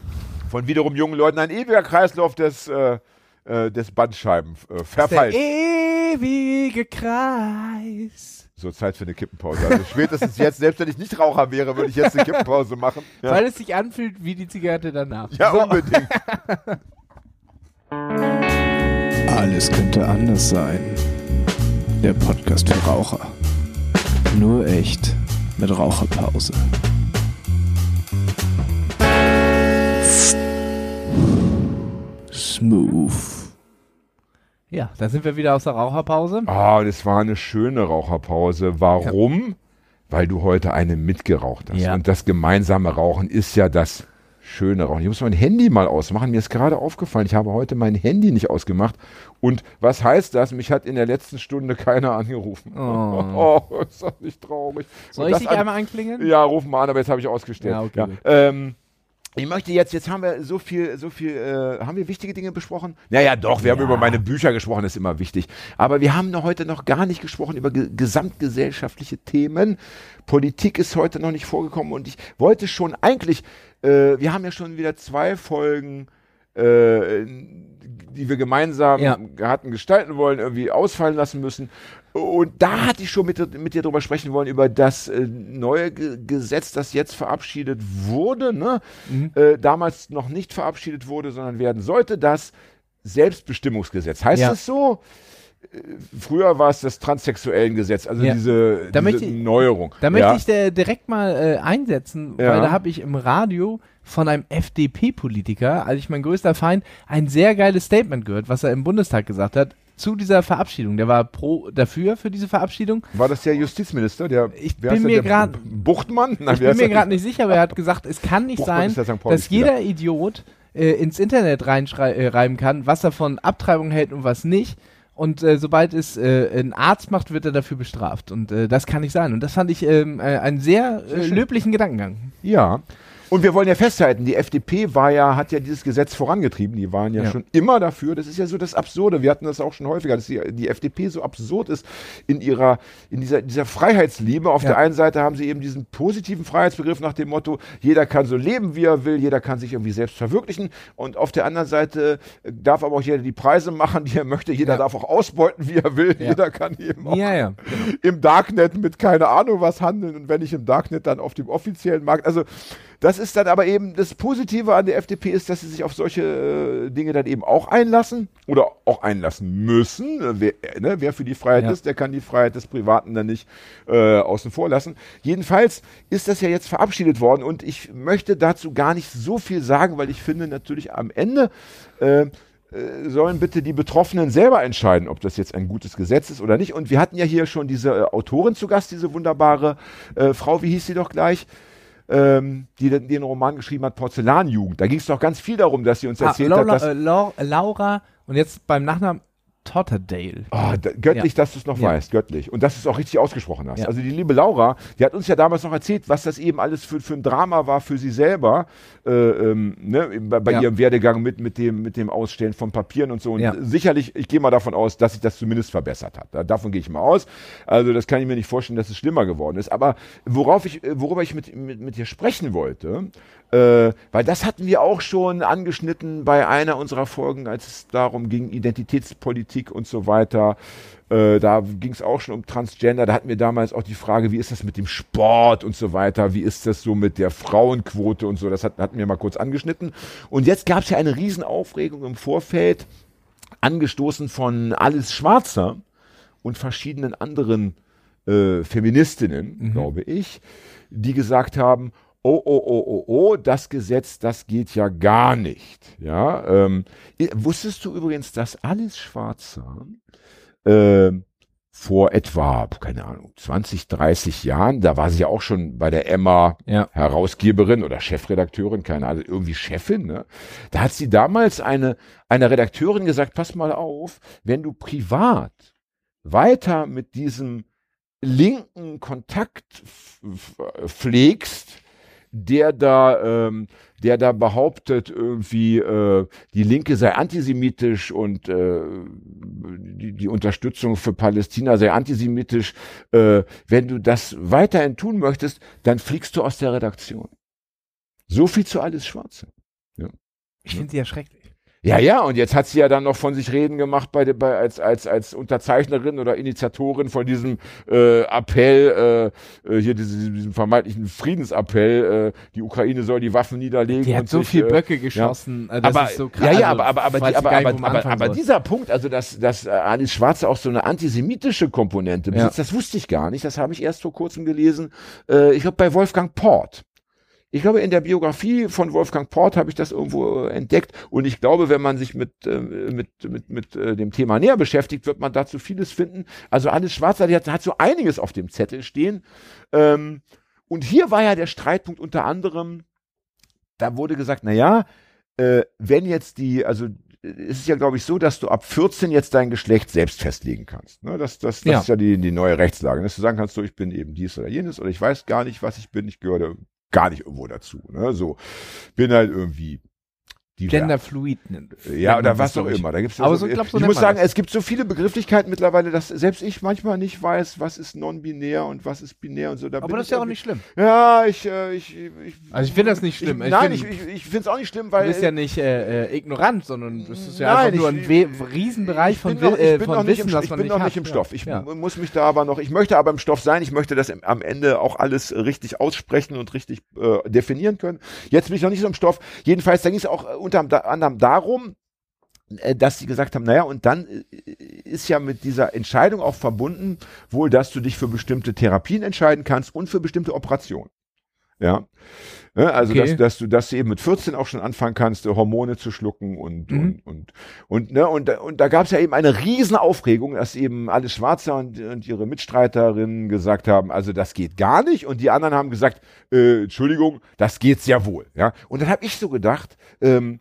Von wiederum jungen Leuten ein ewiger Kreislauf des, äh, äh, des Bandscheiben äh, Der ewige Kreis. So Zeit für eine Kippenpause. Also spätestens jetzt, selbst wenn ich nicht Raucher wäre, würde ich jetzt eine Kippenpause machen. Ja, Weil es sich anfühlt wie die Zigarette danach. ja unbedingt. Alles könnte anders sein. Der Podcast für Raucher. Nur echt mit Raucherpause. Smooth. Ja, da sind wir wieder aus der Raucherpause. Ah, das war eine schöne Raucherpause. Warum? Weil du heute eine mitgeraucht hast. Ja. Und das gemeinsame Rauchen ist ja das schöne Rauchen. Ich muss mein Handy mal ausmachen. Mir ist gerade aufgefallen, ich habe heute mein Handy nicht ausgemacht. Und was heißt das? Mich hat in der letzten Stunde keiner angerufen. Oh. Oh, ist das nicht traurig. Soll ich dich an- einmal anklingeln? Ja, ruf mal an, aber jetzt habe ich ausgestellt. Ja, okay, gut. Ähm, ich möchte jetzt, jetzt haben wir so viel, so viel, äh, haben wir wichtige Dinge besprochen? Naja, doch, wir haben Ja. über meine Bücher gesprochen, das ist immer wichtig. Aber wir haben noch heute noch gar nicht gesprochen über ge gesamtgesellschaftliche Themen. Politik ist heute noch nicht vorgekommen und ich wollte schon eigentlich, äh, wir haben ja schon wieder zwei Folgen, äh, die wir gemeinsam Ja. hatten gestalten wollen, irgendwie ausfallen lassen müssen. Und da hatte ich schon mit, dir- mit dir drüber sprechen wollen, über das äh, neue Ge Gesetz, das jetzt verabschiedet wurde, ne? Mhm. äh, damals noch nicht verabschiedet wurde, sondern werden sollte, das Selbstbestimmungsgesetz. Heißt Ja. es so? Äh, Früher war es das Transsexuellengesetz, also Ja. diese, Da diese ich- Neuerung. Da möchte ich direkt mal äh, einsetzen, weil da habe ich im Radio von einem FDP-Politiker, also ich mein größter Feind, ein sehr geiles Statement gehört, was er im Bundestag gesagt hat zu dieser Verabschiedung. Der war pro dafür für diese Verabschiedung. War das der Justizminister, der Ich bin mir grad- Buchtmann? Nein, Ich bin mir gerade nicht sicher, aber er hat gesagt, es kann nicht Buchmann sein, dass jeder Idiot äh, ins Internet reinschreiben kann, was er von Abtreibung hält und was nicht. Und äh, sobald es äh, ein Arzt macht, wird er dafür bestraft. Und äh, das kann nicht sein. Und das fand ich ähm, äh, einen sehr, äh, löblichen Gedankengang. Ja. Und wir wollen ja festhalten, die FDP war ja, hat ja dieses Gesetz vorangetrieben. Die waren ja, Ja. schon immer dafür. Das ist ja so das Absurde. Wir hatten das auch schon häufiger, dass die, die FDP so absurd ist in ihrer, in dieser, dieser Freiheitsliebe. Auf Ja. der einen Seite haben sie eben diesen positiven Freiheitsbegriff nach dem Motto, jeder kann so leben, wie er will, jeder kann sich irgendwie selbst verwirklichen. Und auf der anderen Seite äh, darf aber auch jeder die Preise machen, die er möchte. Jeder Ja. darf auch ausbeuten, wie er will. Jeder kann eben auch ja. im Darknet mit keine Ahnung was handeln und wenn nicht im Darknet, dann auf dem offiziellen Markt. Also das ist dann aber eben das Positive an der FDP ist, dass sie sich auf solche äh, Dinge dann eben auch einlassen oder auch einlassen müssen. Wer, äh, ne, wer für die Freiheit Ja. ist, der kann die Freiheit des Privaten dann nicht äh, außen vor lassen. Jedenfalls ist das ja jetzt verabschiedet worden und ich möchte dazu gar nicht so viel sagen, weil ich finde natürlich am Ende äh, äh, sollen bitte die Betroffenen selber entscheiden, ob das jetzt ein gutes Gesetz ist oder nicht. Und wir hatten ja hier schon diese äh, Autorin zu Gast, diese wunderbare äh, Frau, wie hieß sie doch gleich, ähm, die den, Roman geschrieben hat, Porzellanjugend. Da ging es doch ganz viel darum, dass sie uns Ah, erzählt Laura, hat, dass äh, Lau- Laura und jetzt beim Nachnamen Totterdale. Ah, da, göttlich, Ja. dass du es noch Ja. weißt, göttlich. Und dass du es auch richtig ausgesprochen hast. Ja. Also die liebe Laura, die hat uns ja damals noch erzählt, was das eben alles für, für ein Drama war für sie selber, äh, ähm, ne, bei, bei ihrem Werdegang mit, mit, dem, mit dem Ausstellen von Papieren und so. Und sicherlich, ich gehe mal davon aus, dass sich das zumindest verbessert hat. Da, davon gehe ich mal aus. Also das kann ich mir nicht vorstellen, dass es schlimmer geworden ist. Aber worauf ich, äh, worüber ich mit, mit, mit dir sprechen wollte, äh, weil das hatten wir auch schon angeschnitten bei einer unserer Folgen, als es darum ging, Identitätspolitik und so weiter. Äh, da ging es auch schon um Transgender. Da hatten wir damals auch die Frage, wie ist das mit dem Sport und so weiter? Wie ist das so mit der Frauenquote und so? Das hat, hatten wir mal kurz angeschnitten. Und jetzt gab es ja eine Riesenaufregung im Vorfeld, angestoßen von Alice Schwarzer und verschiedenen anderen äh, Feministinnen, Mhm. glaube ich, die gesagt haben, oh, oh, oh, oh, oh, das Gesetz, das geht ja gar nicht. Ja, ähm, wusstest du übrigens, dass Alice Schwarzer ähm, vor etwa, keine Ahnung, 20, 30 Jahren, da war sie ja auch schon bei der Emma Ja. Herausgeberin oder Chefredakteurin, keine Ahnung, irgendwie Chefin, ne? Da hat sie damals eine, einer Redakteurin gesagt, pass mal auf, wenn du privat weiter mit diesem linken Kontakt pflegst, der da, ähm, der da behauptet, irgendwie äh, die Linke sei antisemitisch und äh, die, die Unterstützung für Palästina sei antisemitisch. Äh, wenn du das weiterhin tun möchtest, dann fliegst du aus der Redaktion. So viel zu alles Schwarze. Ich finde sie ja schrecklich. Ja, ja, und jetzt hat sie ja dann noch von sich reden gemacht bei, bei als, als, als Unterzeichnerin oder Initiatorin von diesem äh, Appell, äh, äh, hier diesem, diesem vermeintlichen Friedensappell, äh, die Ukraine soll die Waffen niederlegen. Die hat so sich, viel äh, Böcke geschossen. äh, das aber, ist so krass. ja, ja, aber, aber, aber, die, aber, aber, aber, aber dieser Punkt, also dass, dass Alice Schwarze auch so eine antisemitische Komponente Ja. besitzt, das wusste ich gar nicht. Das habe ich erst vor kurzem gelesen. Äh, ich glaube bei Wolfgang Port. Ich glaube, in der Biografie von Wolfgang Port habe ich das irgendwo äh, entdeckt. Und ich glaube, wenn man sich mit, äh, mit, mit, mit äh, dem Thema näher beschäftigt, wird man dazu vieles finden. Also Alice Schwarzer, die hat, hat so einiges auf dem Zettel stehen. Ähm, und hier war ja der Streitpunkt unter anderem, da wurde gesagt, na ja, äh, wenn jetzt die, also es ist ja, glaube ich, so, dass du ab 14 jetzt dein Geschlecht selbst festlegen kannst. Ne? Das, das, das Ja. ist ja die, die neue Rechtslage. Dass du sagen kannst, so, ich bin eben dies oder jenes oder ich weiß gar nicht, was ich bin, ich gehöre gar nicht irgendwo dazu. Ne? So, bin halt irgendwie divers. Genderfluid. Ja, oder was auch ich. immer. Da gibt's ja Aber so, so, glaub, so ich muss sagen, das. es gibt so viele Begrifflichkeiten mittlerweile, dass selbst ich manchmal nicht weiß, was ist non-binär und was ist binär und so. Da Aber bin das ich ist ja auch nicht schlimm. Ja, ich, äh, ich, ich Also ich finde das nicht schlimm. Ich, Ich nein, find- ich, ich, ich finde es auch nicht schlimm, Du weil bist ja nicht äh, äh, ignorant, sondern das ist ja Nein, einfach nur ich- ein We Riesenbereich ich von, bin noch, Wi- äh, ich bin von noch nicht Wissen, im, was ich man bin nicht noch hat. nicht im Stoff. Ich ja. muss mich da aber noch, ich möchte aber im Stoff sein. Ich möchte das im, am Ende auch alles richtig aussprechen und richtig äh, definieren können. Jetzt bin ich noch nicht so im Stoff. Jedenfalls, da ging es auch unter anderem darum, äh, dass sie gesagt haben, naja, und dann äh, ist ja mit dieser Entscheidung auch verbunden, wohl, dass du dich für bestimmte Therapien entscheiden kannst und für bestimmte Operationen. Ja. Ja, Also, Okay. dass, dass du, dass du eben mit 14 auch schon anfangen kannst, äh, Hormone zu schlucken und, Mhm. und, und, und, ne, und, da- und da gab es ja eben eine riesen Aufregung, dass eben alle Schwarzer und, und ihre Mitstreiterinnen gesagt haben, also das geht gar nicht. Und die anderen haben gesagt, äh, Entschuldigung, das geht sehr wohl. Ja. Und dann habe ich so gedacht, ähm,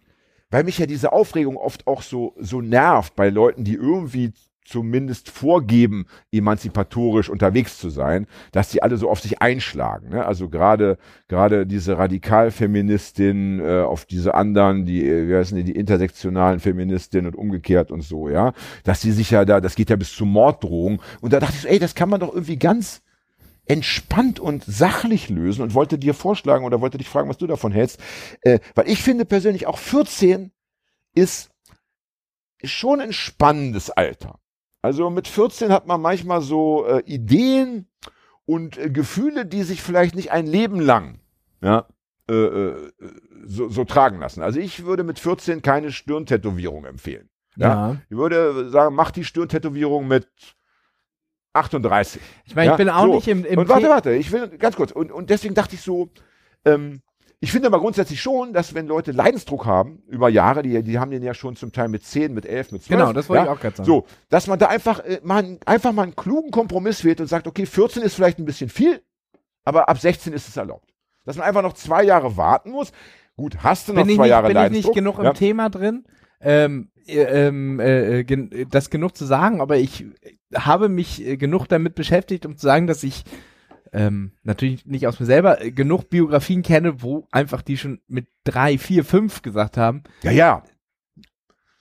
weil mich ja diese Aufregung oft auch so, so nervt bei Leuten, die irgendwie zumindest vorgeben, emanzipatorisch unterwegs zu sein, dass die alle so auf sich einschlagen. Ne? Also gerade gerade diese Radikalfeministin äh, auf diese anderen, die äh, wie heißen die, die intersektionalen Feministinnen und umgekehrt und so, ja, dass die sich ja da, das geht ja bis zu Morddrohungen. Und da dachte ich so, ey, das kann man doch irgendwie ganz entspannt und sachlich lösen und wollte dir vorschlagen oder wollte dich fragen, was du davon hältst. Äh, weil ich finde persönlich auch 14 ist schon ein spannendes Alter. Also mit 14 hat man manchmal so äh, Ideen und äh, Gefühle, die sich vielleicht nicht ein Leben lang ja, äh, äh, so, so tragen lassen. Also ich würde mit 14 keine Stirntätowierung empfehlen. Ja. Ja. Ich würde sagen, mach die Stirntätowierung mit 38. Ich meine, Ja, ich bin auch so. nicht im, im und warte, warte, ich will ganz kurz. Und, und deswegen dachte ich so, ähm, ich finde aber grundsätzlich schon, dass wenn Leute Leidensdruck haben über Jahre, die, die haben den ja schon zum Teil mit 10, mit 11, mit 12. Genau, das wollte ja, ich auch gerade sagen. So, dass man da einfach, äh, mal, einfach mal einen klugen Kompromiss wählt und sagt, okay, 14 ist vielleicht ein bisschen viel, aber ab 16 ist es erlaubt. Dass man einfach noch zwei Jahre warten muss. Gut, hast du noch bin zwei nicht, Jahre bin ich nicht Leidensdruck? genug im ja. Thema drin, ähm, äh, ähm, äh, gen das genug zu sagen, aber ich habe mich äh, genug damit beschäftigt, um zu sagen, dass ich ähm, natürlich nicht aus mir selber äh, genug Biografien kenne, wo einfach die schon mit drei, vier, fünf gesagt haben, Ja, ja.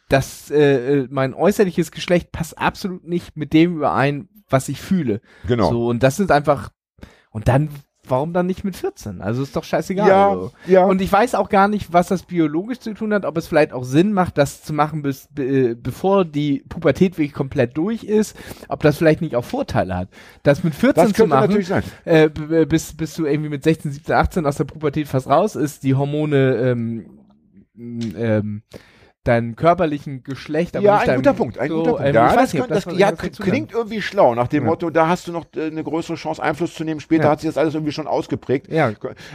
dass äh, äh, mein äußerliches Geschlecht passt absolut nicht mit dem überein, was ich fühle. Genau. So, und das ist einfach, und dann warum dann nicht mit 14? Also ist doch scheißegal. Ja, so. ja. Und ich weiß auch gar nicht, was das biologisch zu tun hat, ob es vielleicht auch Sinn macht, das zu machen, bis, be, bevor die Pubertät wirklich komplett durch ist, ob das vielleicht nicht auch Vorteile hat. Das mit 14 Das zu machen, natürlich sein. äh, bis, bis du irgendwie mit 16, 17, 18 aus der Pubertät fast raus ist, die Hormone ähm, ähm, deinen körperlichen Geschlecht, aber ja, nicht ein deinem, guter Punkt. Ein so, guter Punkt. ähm, ja, das, nicht, das, was- ja, klingt irgendwie schlau, nach dem Ja. Motto, da hast du noch äh, eine größere Chance, Einfluss zu nehmen. Später Ja. hat sich das alles irgendwie schon ausgeprägt. Ja.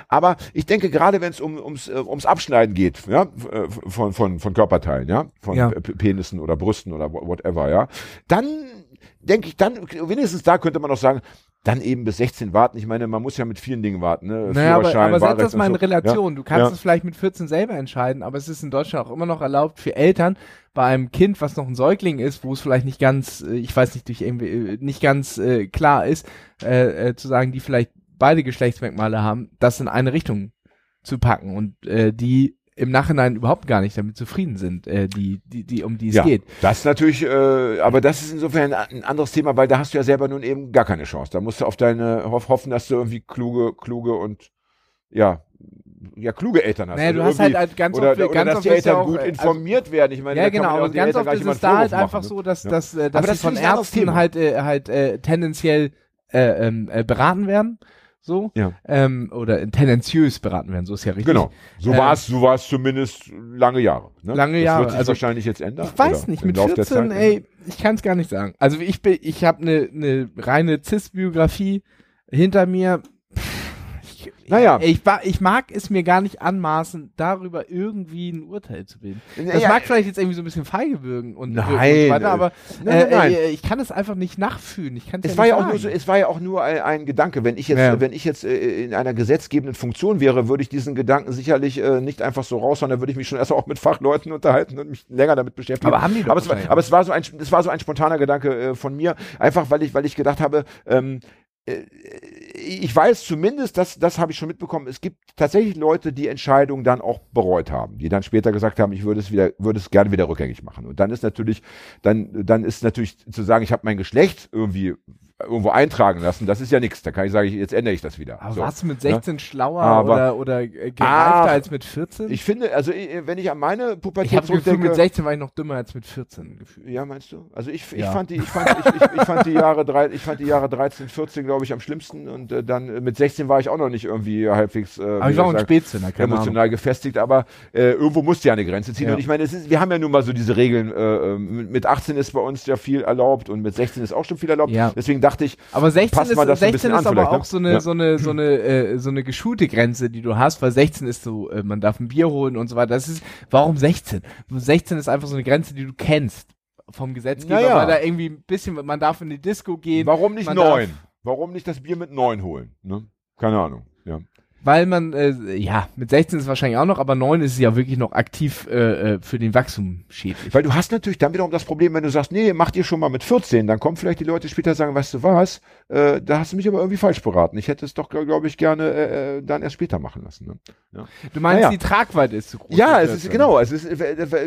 Aber ich denke, gerade wenn es um, ums, äh, ums Abschneiden geht, ja, äh, von, von, von Körperteilen, ja, von Ja. Penissen oder Brüsten oder wha- whatever, ja, dann denke ich, dann, wenigstens da könnte man noch sagen, dann eben bis 16 warten. Ich meine, man muss ja mit vielen Dingen warten, ne? Naja, aber, aber setz das mal in so. Relation. Du kannst Ja. es vielleicht mit 14 selber entscheiden, aber es ist in Deutschland auch immer noch erlaubt für Eltern bei einem Kind, was noch ein Säugling ist, wo es vielleicht nicht ganz, äh, ich weiß nicht, durch irgendwie, äh, nicht ganz äh, klar ist, äh, äh, zu sagen, die vielleicht beide Geschlechtsmerkmale haben, das in eine Richtung zu packen und äh, die im Nachhinein überhaupt gar nicht damit zufrieden sind, äh, die, die, die, um die es Ja, geht. das natürlich, äh, aber das ist insofern ein anderes Thema, weil da hast du ja selber nun eben gar keine Chance. Da musst du auf deine hoff, hoffen, dass du irgendwie kluge, kluge und ja, ja kluge Eltern hast. Naja, Also du hast irgendwie- halt, halt ganz oder, oft, oder ganz dass oft die Eltern auch, gut äh, also- informiert werden. Ich meine, Ja, genau, aber ganz oft ist es da halt einfach machen, so, ne? dass, Ja. dass, äh, dass sie das von ein anderes Ärzten halt, äh, halt äh, tendenziell äh, ähm, äh, beraten werden. So. Ja. Ähm, oder tendenziös beraten werden, so ist ja richtig. Genau. So Ähm, war es, so war es zumindest lange Jahre. Ne? Lange das Jahre, wird sich also- wahrscheinlich jetzt ändern. Ich weiß nicht, mit Lauf der 14, Zeit. ey, ich kann es gar nicht sagen. Also ich bin, ich habe eine ne reine Cis-Biografie hinter mir. Naja. ich, ich, mag es mir gar nicht anmaßen, darüber irgendwie ein Urteil zu bilden. Das Naja, mag vielleicht jetzt irgendwie so ein bisschen feige wirken und, Nein, und so weiter, aber nein, äh, nein. Äh, ich kann es einfach nicht nachfühlen. Ich Es ja war ja auch nur so, es war ja auch nur ein, ein Gedanke. Wenn ich jetzt, Ja. wenn ich jetzt äh, in einer gesetzgebenden Funktion wäre, würde ich diesen Gedanken sicherlich äh, nicht einfach so raushauen. Dann würde ich mich schon erst auch mit Fachleuten unterhalten und mich länger damit beschäftigen. Aber haben die doch aber es, war, aber es war so ein, es war so ein spontaner Gedanke äh, von mir, einfach weil ich, weil ich gedacht habe, ähm, äh, ich weiß zumindest, das, das habe ich schon mitbekommen, es gibt tatsächlich Leute, die Entscheidungen dann auch bereut haben, die dann später gesagt haben, ich würde es wieder, würde es gerne wieder rückgängig machen. Und dann ist natürlich, dann, dann ist natürlich zu sagen, ich habe mein Geschlecht irgendwie irgendwo eintragen lassen, das ist ja nichts. Da kann ich sagen, ich- jetzt ändere ich das wieder. Aber So. warst du mit 16 schlauer Aber- oder, oder gereifter Ach, als mit 14? Ich finde, also äh, wenn ich an meine ich Pubertät habe das Gefühl, zurückdenke, mit 16 war ich noch dümmer als mit 14. Gefühl. Ja, meinst du? Also ich, ich Ja. fand die, ich fand, ich, ich, ich fand die Jahre drei, ich fand die Jahre 13, 14, glaube ich, am schlimmsten und äh, dann äh, mit 16 war ich auch noch nicht irgendwie halbwegs äh, Aber ich war ein sagen, Spätzünder, keine Ahnung. emotional gefestigt, aber äh, irgendwo musste ja eine Grenze ziehen Ja. und ich meine, es ist, wir haben ja nun mal so diese Regeln, äh, äh, mit mit 18 ist bei uns ja viel erlaubt und mit 16 ist auch schon viel erlaubt. Ja. Deswegen dachte ich, Aber 16 Passt ist, mal das ein 16 bisschen ist an aber vielleicht, auch ne? so eine, Ja. so eine, so eine, äh, so eine geschulte Grenze, die du hast, weil 16 ist so, äh, man darf ein Bier holen und so weiter. Das ist, warum 16? 16 ist einfach so eine Grenze, die du kennst vom Gesetzgeber, Naja. weil da irgendwie ein bisschen, man darf in die Disco gehen, warum nicht neun? Warum nicht das Bier mit neun holen? Ne? Keine Ahnung. Ja. weil man, äh, ja, mit 16 ist es wahrscheinlich auch noch, aber 9 ist es ja wirklich noch aktiv äh, äh, für den Wachstum schädlich. Weil du hast natürlich dann wiederum das Problem, wenn du sagst, nee, macht ihr schon mal mit 14, dann kommen vielleicht die Leute später und sagen, weißt du was, äh, da hast du mich aber irgendwie falsch beraten. Ich hätte es doch, glaube glaub ich, gerne äh, äh, dann erst später machen lassen. Ne? Du meinst, Naja. die Tragweite ist zu groß. Ja, für es ist 14. genau, es ist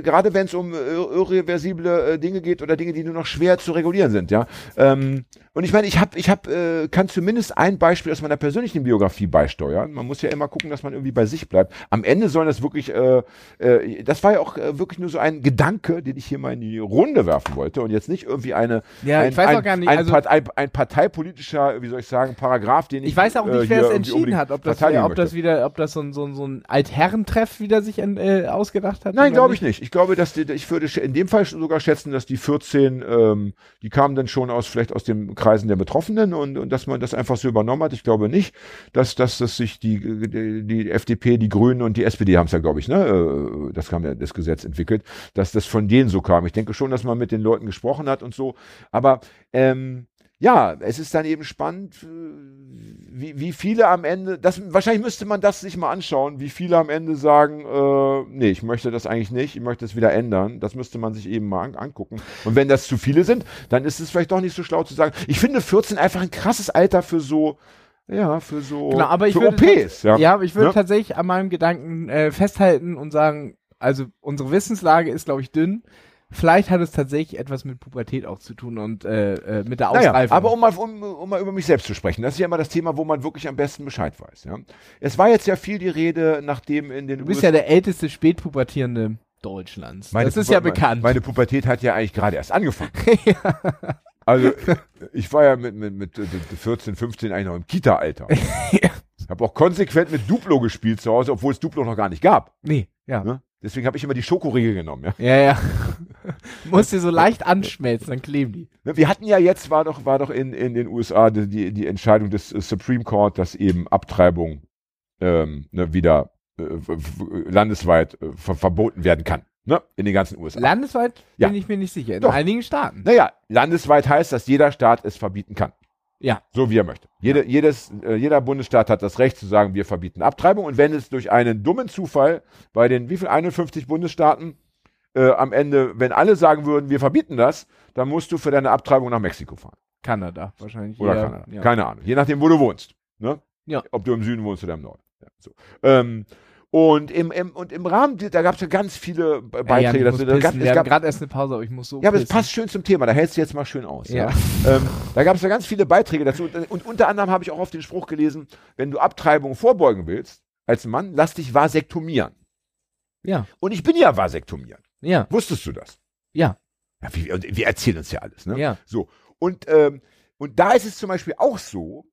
gerade wenn es um äh, irreversible Dinge geht oder Dinge, die nur noch schwer zu regulieren sind, ja. Ähm, und ich meine, ich habe, ich habe, äh, kann zumindest ein Beispiel aus meiner persönlichen Biografie beisteuern. Man muss ja immer gucken, dass man irgendwie bei sich bleibt. Am Ende sollen das wirklich, äh, äh, das war ja auch äh, wirklich nur so ein Gedanke, den ich hier mal in die Runde werfen wollte und jetzt nicht irgendwie eine, Ja, ein, ich weiß ein, auch gar nicht, ein, also- ein, ein parteipolitischer, wie soll ich sagen, Paragraph, den ich, Ich weiß auch äh, nicht, hier wer es entschieden hat, ob das, ob das wieder, ob das so ein, so ein, so ein Altherrentreff wieder sich en- äh, ausgedacht hat. Nein, glaube ich nicht. Ich glaube, dass die, ich würde in dem Fall sogar schätzen, dass die 14, ähm, die kamen dann schon aus vielleicht aus den Kreisen der Betroffenen und, und dass man das einfach so übernommen hat. Ich glaube nicht, dass, dass, dass sich die, die, FDP, die Grünen und die SPD haben es ja, glaube ich, ne, äh, das kam ja das Gesetz entwickelt, dass das von denen so kam. Ich denke schon, dass man mit den Leuten gesprochen hat und so. Aber ähm, ja, es ist dann eben spannend, äh, wie, wie viele am Ende, das, wahrscheinlich müsste man das sich mal anschauen, wie viele am Ende sagen, äh, nee, ich möchte das eigentlich nicht, ich möchte es wieder ändern. Das müsste man sich eben mal an, angucken. Und wenn das zu viele sind, dann ist es vielleicht doch nicht so schlau zu sagen. Ich finde 14 einfach ein krasses Alter für so, ja, für so, Genau, aber ich für würde OPs. Ja, Ja, aber ich würde Ne? tatsächlich an meinem Gedanken äh, festhalten und sagen, also unsere Wissenslage ist, glaube ich, dünn. Vielleicht hat es tatsächlich etwas mit Pubertät auch zu tun und äh, äh, mit der Naja, Ausreifung. aber um mal, um, um mal über mich selbst zu sprechen, das ist ja immer das Thema, wo man wirklich am besten Bescheid weiß. Ja? Es war jetzt ja viel die Rede, nachdem in den du bist ja der älteste spätpubertierende Deutschlands. das ist ja Puber- bekannt. Meine Pubertät hat ja eigentlich gerade erst angefangen. Also ich war ja mit, mit, mit äh, 14, 15 eigentlich noch im Kita-Alter. Ja. Habe auch konsequent mit Duplo gespielt zu Hause, obwohl es Duplo noch gar nicht gab. nee, ja. Ne? Deswegen habe ich immer die Schokoriegel genommen. Ja? Ja, ja. Musst dir so leicht anschmelzen, dann kleben die. Ne, Wir hatten ja jetzt, war doch, war doch in, in den USA die, die, Entscheidung des äh, Supreme Court, dass eben Abtreibung ähm, ne, wieder äh, landesweit äh, ver verboten werden kann. Ne? In den ganzen USA. Landesweit Ja. bin ich mir nicht sicher. In Doch. einigen Staaten. naja, landesweit heißt, dass jeder Staat es verbieten kann. Ja. So wie er möchte. Jede, jedes, äh, jeder Bundesstaat hat das Recht zu sagen, wir verbieten Abtreibung. Und wenn es durch einen dummen Zufall bei den wie viel 51 Bundesstaaten äh, am Ende, wenn alle sagen würden, wir verbieten das, dann musst du für deine Abtreibung nach Mexiko fahren. Kanada wahrscheinlich. Oder ja, Kanada. Ja. Keine Ahnung. Je nachdem, wo du wohnst. Ne? Ja. Ob du im Süden wohnst oder im Norden. Ja, so. ähm, und, im, im, und im Rahmen, da gab es ja ganz viele Beiträge ich dazu. Da gab, es Wir haben gab, gerade erst eine Pause, aber ich muss so ja, aber es passt schön zum Thema. Da hältst du jetzt mal schön aus. Ja. Ja. Ähm, da gab es ja ganz viele Beiträge dazu. Und, und unter anderem habe ich auch auf den Spruch gelesen, wenn du Abtreibung vorbeugen willst, als Mann, lass dich vasektomieren. Ja, Und ich bin ja vasektomieren. ja, Wusstest du das? ja, Ja, wir, wir erzählen uns ja alles. Ne? ja. So. Und, ähm, und da ist es zum Beispiel auch so,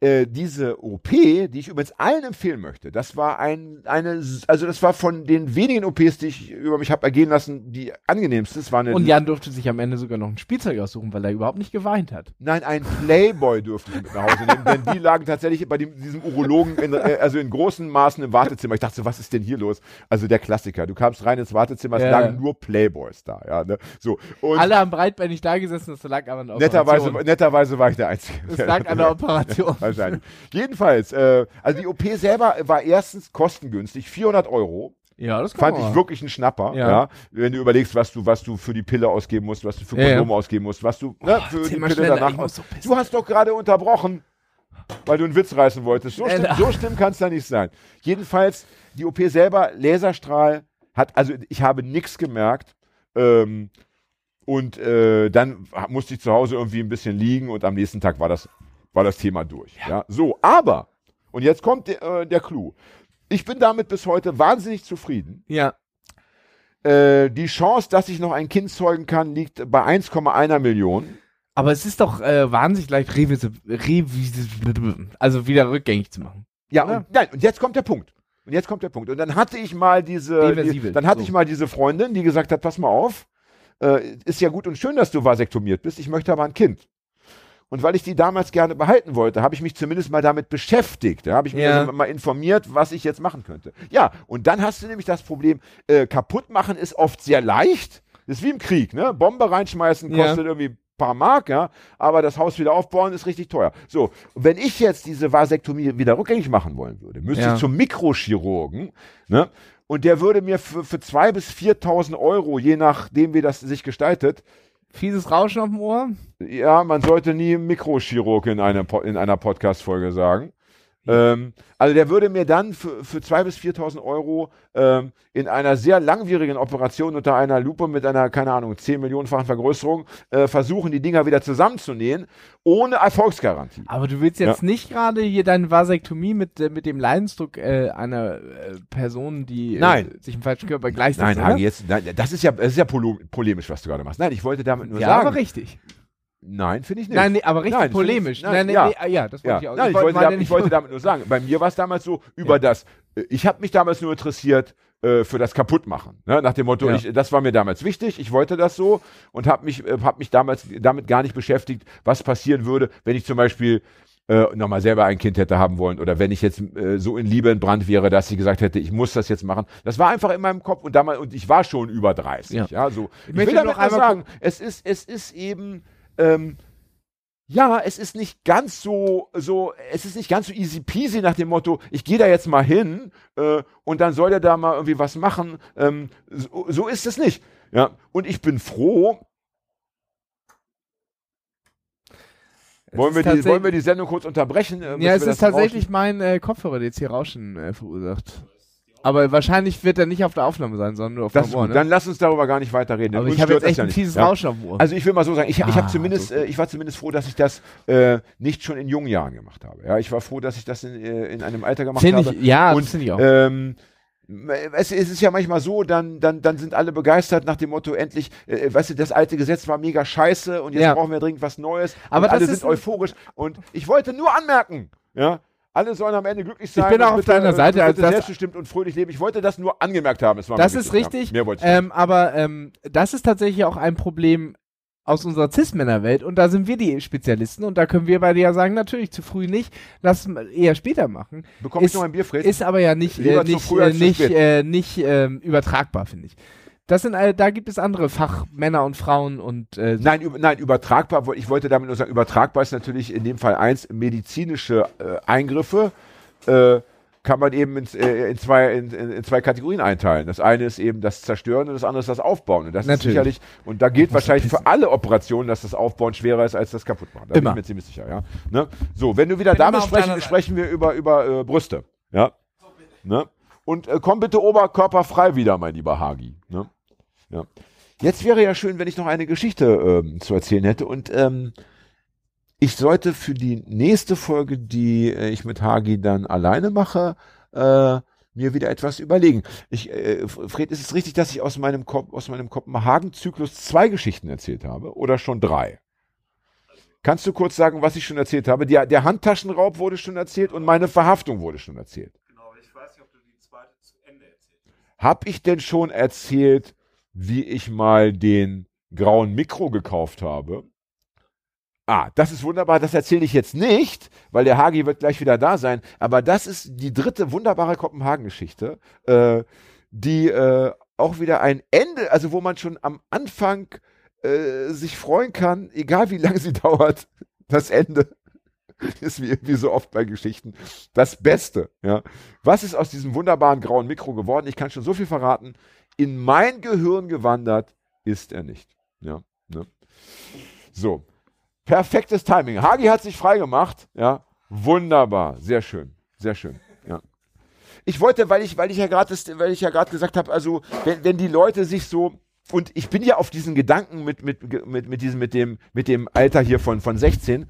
äh, diese OP, die ich übrigens allen empfehlen möchte, das war ein, eine, also das war von den wenigen OPs, die ich über mich habe ergehen lassen, die angenehmste. Es war eine, Und Jan durfte sich am Ende sogar noch ein Spielzeug aussuchen, weil er überhaupt nicht geweint hat. nein, ein Playboy durfte ich mit nach Hause nehmen, denn die lagen tatsächlich bei dem, diesem Urologen, in, äh, also in großen Maßen im Wartezimmer. Ich dachte so, was ist denn hier los? Also der Klassiker. Du kamst rein ins Wartezimmer, es Ja. lagen nur Playboys da, ja, ne? So. Und Alle haben breitbeinig da gesessen, das lag aber an der netterweise, Operation. netterweise war ich der Einzige. Es lag an der Operation. Wahrscheinlich. Jedenfalls, äh, also die OP selber war erstens kostengünstig, 400 Euro. Ja, das kann Fand man ich wirklich ein Schnapper, ja. Ja. Wenn du überlegst, was du, was du für die Pille ausgeben musst, was du für Ja, ja. Kondome ausgeben musst, was du ne, für erzähl die Pille schneller, danach so. Du hast doch gerade unterbrochen, weil du einen Witz reißen wolltest. So, Schneller. schlimm, so schlimm kann es da nicht sein. Jedenfalls, die OP selber, Laserstrahl, hat, also ich habe nichts gemerkt. Ähm, und äh, dann musste ich zu Hause irgendwie ein bisschen liegen und am nächsten Tag war das, war das Thema durch. Ja. So, aber, und jetzt kommt der, äh, der Clou. Ich bin damit bis heute wahnsinnig zufrieden. Ja. Äh, die Chance, dass ich noch ein Kind zeugen kann, liegt bei 1,1 Million. Aber es ist doch äh, wahnsinnig leicht, revisi revisi also wieder rückgängig zu machen. Ja, Oder? und, nein, und jetzt kommt der Punkt. Und jetzt kommt der Punkt. Und dann hatte ich mal diese, die, dann hatte so. ich mal diese Freundin, die gesagt hat, pass mal auf, äh, ist ja gut und schön, dass du vasektomiert bist, ich möchte aber ein Kind. Und weil ich die damals gerne behalten wollte, habe ich mich zumindest mal damit beschäftigt. Da habe ich mich Ja. also mal informiert, was ich jetzt machen könnte. Ja, und dann hast du nämlich das Problem, äh, kaputt machen ist oft sehr leicht. Das ist wie im Krieg, ne? Bombe reinschmeißen Ja. kostet irgendwie ein paar Mark, ja, aber das Haus wieder aufbauen ist richtig teuer. So, wenn ich jetzt diese Vasektomie wieder rückgängig machen wollen würde, müsste Ja. ich zum Mikrochirurgen, ne? Und der würde mir für, für 2.000 bis 4.000 Euro, je nachdem, wie das sich gestaltet, Fieses Rauschen auf dem Ohr. ja, man sollte nie Mikrochirurg in, einer Po- in einer Podcast-Folge sagen. Ähm, also der würde mir dann für, für 2.000 bis 4.000 Euro ähm, in einer sehr langwierigen Operation unter einer Lupe mit einer, keine Ahnung, 10 Millionenfachen Vergrößerung äh, versuchen, die Dinger wieder zusammenzunähen, ohne Erfolgsgarantie. Aber du willst jetzt nicht gerade hier deine Vasektomie mit, äh, mit dem Leidensdruck äh, einer äh, Person, die äh, sich im falschen Körper gleichsetzt, Nein? Hagi, jetzt, nein, das ist ja, das ist ja polemisch, was du gerade machst. Nein, ich wollte damit nur ja, sagen. aber richtig. Nein, finde ich nicht. Nein, nee, aber richtig Nein, polemisch. ich- Nein, nein, ja. nee, ja, das wollte Ja, ich auch. nein, ich, wollte- damit, ich wollte damit nur sagen, bei mir war es damals so, über Ja. das, äh, ich habe mich damals nur interessiert äh, für das Kaputtmachen. Ne? Nach dem Motto, Ja. ich, das war mir damals wichtig, ich wollte das so und habe mich, äh, hab mich damals damit gar nicht beschäftigt, was passieren würde, wenn ich zum Beispiel äh, nochmal selber ein Kind hätte haben wollen oder wenn ich jetzt äh, so in Liebe entbrannt wäre, dass ich gesagt hätte, ich muss das jetzt machen. Das war einfach in meinem Kopf und damals, und ich war schon über 30. Ja, Ja. so. Ich, möchte will damit noch einmal sagen, es ist, es ist eben, ähm, ja, es ist nicht ganz so, so, es ist nicht ganz so easy peasy nach dem Motto, ich gehe da jetzt mal hin äh, und dann soll der da mal irgendwie was machen. Ähm, so, so ist es nicht. Ja, und ich bin froh. Wollen wir, die, wollen wir die Sendung kurz unterbrechen? Äh, Ja, es ist tatsächlich mein äh, Kopfhörer, der jetzt hier Rauschen äh, verursacht. Aber wahrscheinlich wird er nicht auf der Aufnahme sein, sondern nur auf Das dem Ohr. Ne? Dann lass uns darüber gar nicht weiter reden. Aber ich habe jetzt echt ja ein fieses Ja. Rauschen dem Ohr. Also ich will mal so sagen, ich, ich Ah, habe zumindest, so äh, ich war zumindest froh, dass ich das äh, nicht schon in jungen Jahren gemacht habe. Ja, ich war froh, dass ich das in, äh, in einem Alter gemacht Finde habe. ich, ja, Und, das finde ich auch. Ähm, es, es ist ja manchmal so, dann, dann, dann sind alle begeistert nach dem Motto, endlich, äh, weißt du, das alte Gesetz war mega scheiße und jetzt Ja. brauchen wir dringend was Neues. Aber alle das ist sind euphorisch. Und ich wollte nur anmerken, ja, alle sollen am Ende glücklich sein. bin und auch auf deiner äh, Seite, also das- selbstbestimmt und fröhlich leben. Ich wollte das nur angemerkt haben. Es war Das ist richtig. Mehr wollte ich. Ähm, aber ähm, das ist tatsächlich auch ein Problem aus unserer Cis-Männer-Welt und da sind wir die Spezialisten und da können wir beide ja sagen, natürlich zu früh nicht, lass es eher später machen. Bekomme ich noch ein Bier, Fred? Ist aber ja nicht, Lieber äh, zu nicht, äh, nicht, äh, nicht übertragbar, finde ich. Das sind, all- da gibt es andere Fachmänner und Frauen und äh, Nein, über, nein, übertragbar. Ich wollte damit nur sagen, übertragbar ist natürlich in dem Fall eins, medizinische äh, Eingriffe äh, kann man eben in, äh, in, zwei, in, in, zwei Kategorien einteilen. Das eine ist eben das Zerstören und das andere ist das Aufbauen. Und das Natürlich. ist sicherlich, und da gilt wahrscheinlich für alle Operationen, dass das Aufbauen schwerer ist als das Kaputtmachen. Da Immer. bin ich mir ziemlich sicher, ja. Ne? So, wenn du wieder Bin da immer bist, auf deiner sprechen, sprechen wir über, über äh, Brüste. Ja. Ne? Und äh, komm bitte oberkörperfrei wieder, mein lieber Hagi. Ne? Ja. Jetzt wäre ja schön, wenn ich noch eine Geschichte ähm, zu erzählen hätte. Und ähm, ich sollte für die nächste Folge, die äh, ich mit Hagi dann alleine mache, äh, mir wieder etwas überlegen. Ich, äh, Fred, ist es richtig, dass ich aus meinem, Ko aus meinem Kopenhagen-Zyklus zwei Geschichten erzählt habe? Oder schon drei? Kannst du kurz sagen, was ich schon erzählt habe? Der, der Handtaschenraub wurde schon erzählt und meine Verhaftung wurde schon erzählt. Genau, ich weiß nicht, ob du die zweite zu Ende erzählt hast. Hab ich denn schon erzählt, wie ich mal den grauen Mikro gekauft habe? Ah, das ist wunderbar, das erzähle ich jetzt nicht, weil der Hagi wird gleich wieder da sein. Aber das ist die dritte wunderbare Kopenhagen-Geschichte, äh, die äh, auch wieder ein Ende, also wo man schon am Anfang äh, sich freuen kann, egal wie lange sie dauert, das Ende ist wie, wie so oft bei Geschichten das Beste. Ja. Was ist aus diesem wunderbaren grauen Mikro geworden? Ich kann schon so viel verraten. In mein Gehirn gewandert ist er nicht. Ja, ne? So. Perfektes Timing. Hagi hat sich freigemacht. Ja. Wunderbar. Sehr schön. Sehr schön. Ja. Ich wollte, weil ich, weil ich ja gerade, ja gesagt habe, also wenn, wenn die Leute sich so und ich bin ja auf diesen Gedanken mit, mit, mit, mit diesem, mit dem, mit dem Alter hier von, von 16,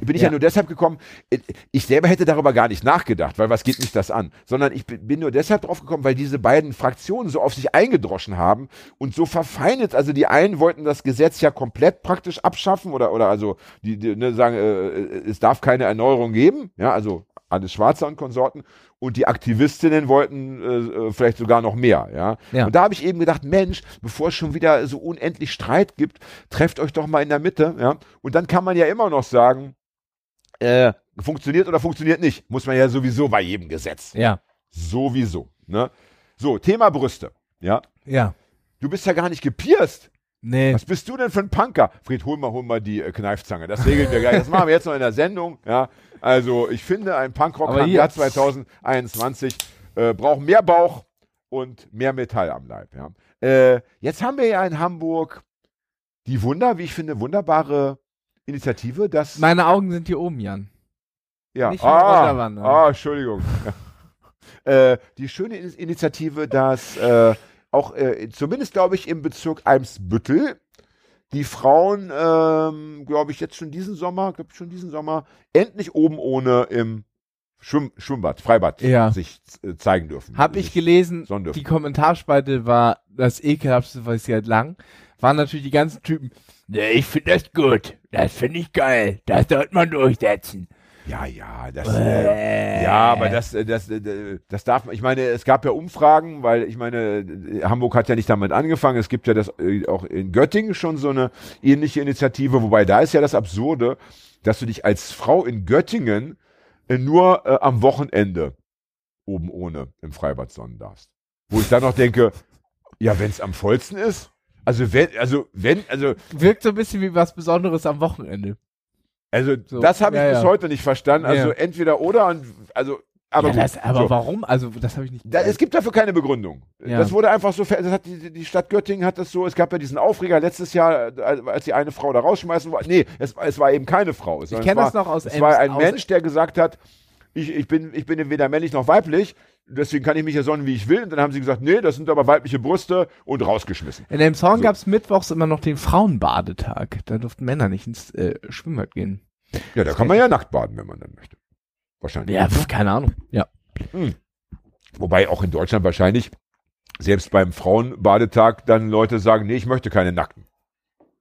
bin ich ja. Ja. nur deshalb gekommen, äh, ich selber hätte darüber gar nicht nachgedacht, weil was geht mich das an, sondern ich bin bin nur deshalb drauf gekommen, weil diese beiden Fraktionen so auf sich eingedroschen haben und so verfeindet, also die einen wollten das Gesetz ja komplett praktisch abschaffen oder, oder also die, die ne, sagen, äh, es darf keine Erneuerung geben, ja, also alles Schwarzer und Konsorten und die Aktivistinnen wollten äh, äh, vielleicht sogar noch mehr, ja. Ja. Und da habe ich eben gedacht, Mensch, bevor es schon wieder so unendlich Streit gibt, trefft euch doch mal in der Mitte, ja. Und dann kann man ja immer noch sagen, äh, funktioniert oder funktioniert nicht. Muss man ja sowieso bei jedem Gesetz. ja, Sowieso, ne? So, Thema Brüste, ja. ja. Du bist ja gar nicht gepierst. Nee. Was bist du denn für ein Punker? Fred, hol mal, hol mal die äh, Kneifzange. Das regeln wir gleich. Das machen wir jetzt noch in der Sendung. Ja, also ich finde, ein Punkrock im Jahr 2021 äh, braucht mehr Bauch und mehr Metall am Leib. Ja. Äh, jetzt haben wir ja in Hamburg die Wunder, wie ich finde, wunderbare Initiative, dass Meine Augen sind hier oben, Jan. ja, nicht ah, ah, Entschuldigung. äh, die schöne In- Initiative, dass äh, auch äh, zumindest glaube ich im Bezirk Eimsbüttel die Frauen, ähm, glaube ich, jetzt schon diesen Sommer, glaube schon diesen Sommer, endlich oben ohne im Schwimm Schwimmbad, Freibad Ja. sich äh, zeigen dürfen. Hab ich gelesen, die Kommentarspalte war das ekelhaftste, was ich seit lang. Waren natürlich die ganzen Typen. Nee, ich finde das gut. Das finde ich geil. Das sollte man durchsetzen. Ja, ja, das, äh, ja, aber das, äh, das, äh, das darf man, ich meine, es gab ja Umfragen, weil ich meine, äh, Hamburg hat ja nicht damit angefangen, es gibt ja das auch in Göttingen schon so eine ähnliche Initiative, wobei da ist ja das Absurde, dass du dich als Frau in Göttingen nur äh, am Wochenende oben ohne im Freibad sonnen darfst. Wo ich dann noch denke, ja, wenn es am vollsten ist, also wenn, also wenn, also Wirkt so ein bisschen wie was Besonderes am Wochenende. Also So, das habe ich ja, bis ja. heute nicht verstanden. Also Ja. entweder oder und also aber das, aber so. warum? Also, das habe ich nicht. Da, es gibt dafür keine Begründung. Das wurde einfach so, das hat die, die Stadt Göttingen hat das so, es gab ja diesen Aufreger letztes Jahr, als die eine Frau da rausschmeißen wollte. Nee, es, es war eben keine Frau. sondern kenn es das noch aus Es Ems- war ein Mensch, der gesagt hat, ich, ich, bin, ich bin weder männlich noch weiblich, deswegen kann ich mich ja sonnen, wie ich will. Und dann haben sie gesagt, nee, das sind aber weibliche Brüste und rausgeschmissen. In dem Song So. gab's mittwochs immer noch den Frauenbadetag. Da durften Männer nicht ins äh, Schwimmbad gehen. Ja, da kann man ja nackt baden, wenn man dann möchte. Wahrscheinlich. Ja, pf, keine Ahnung. Ja. Wobei auch in Deutschland wahrscheinlich selbst beim Frauenbadetag dann Leute sagen, nee, ich möchte keine Nackten.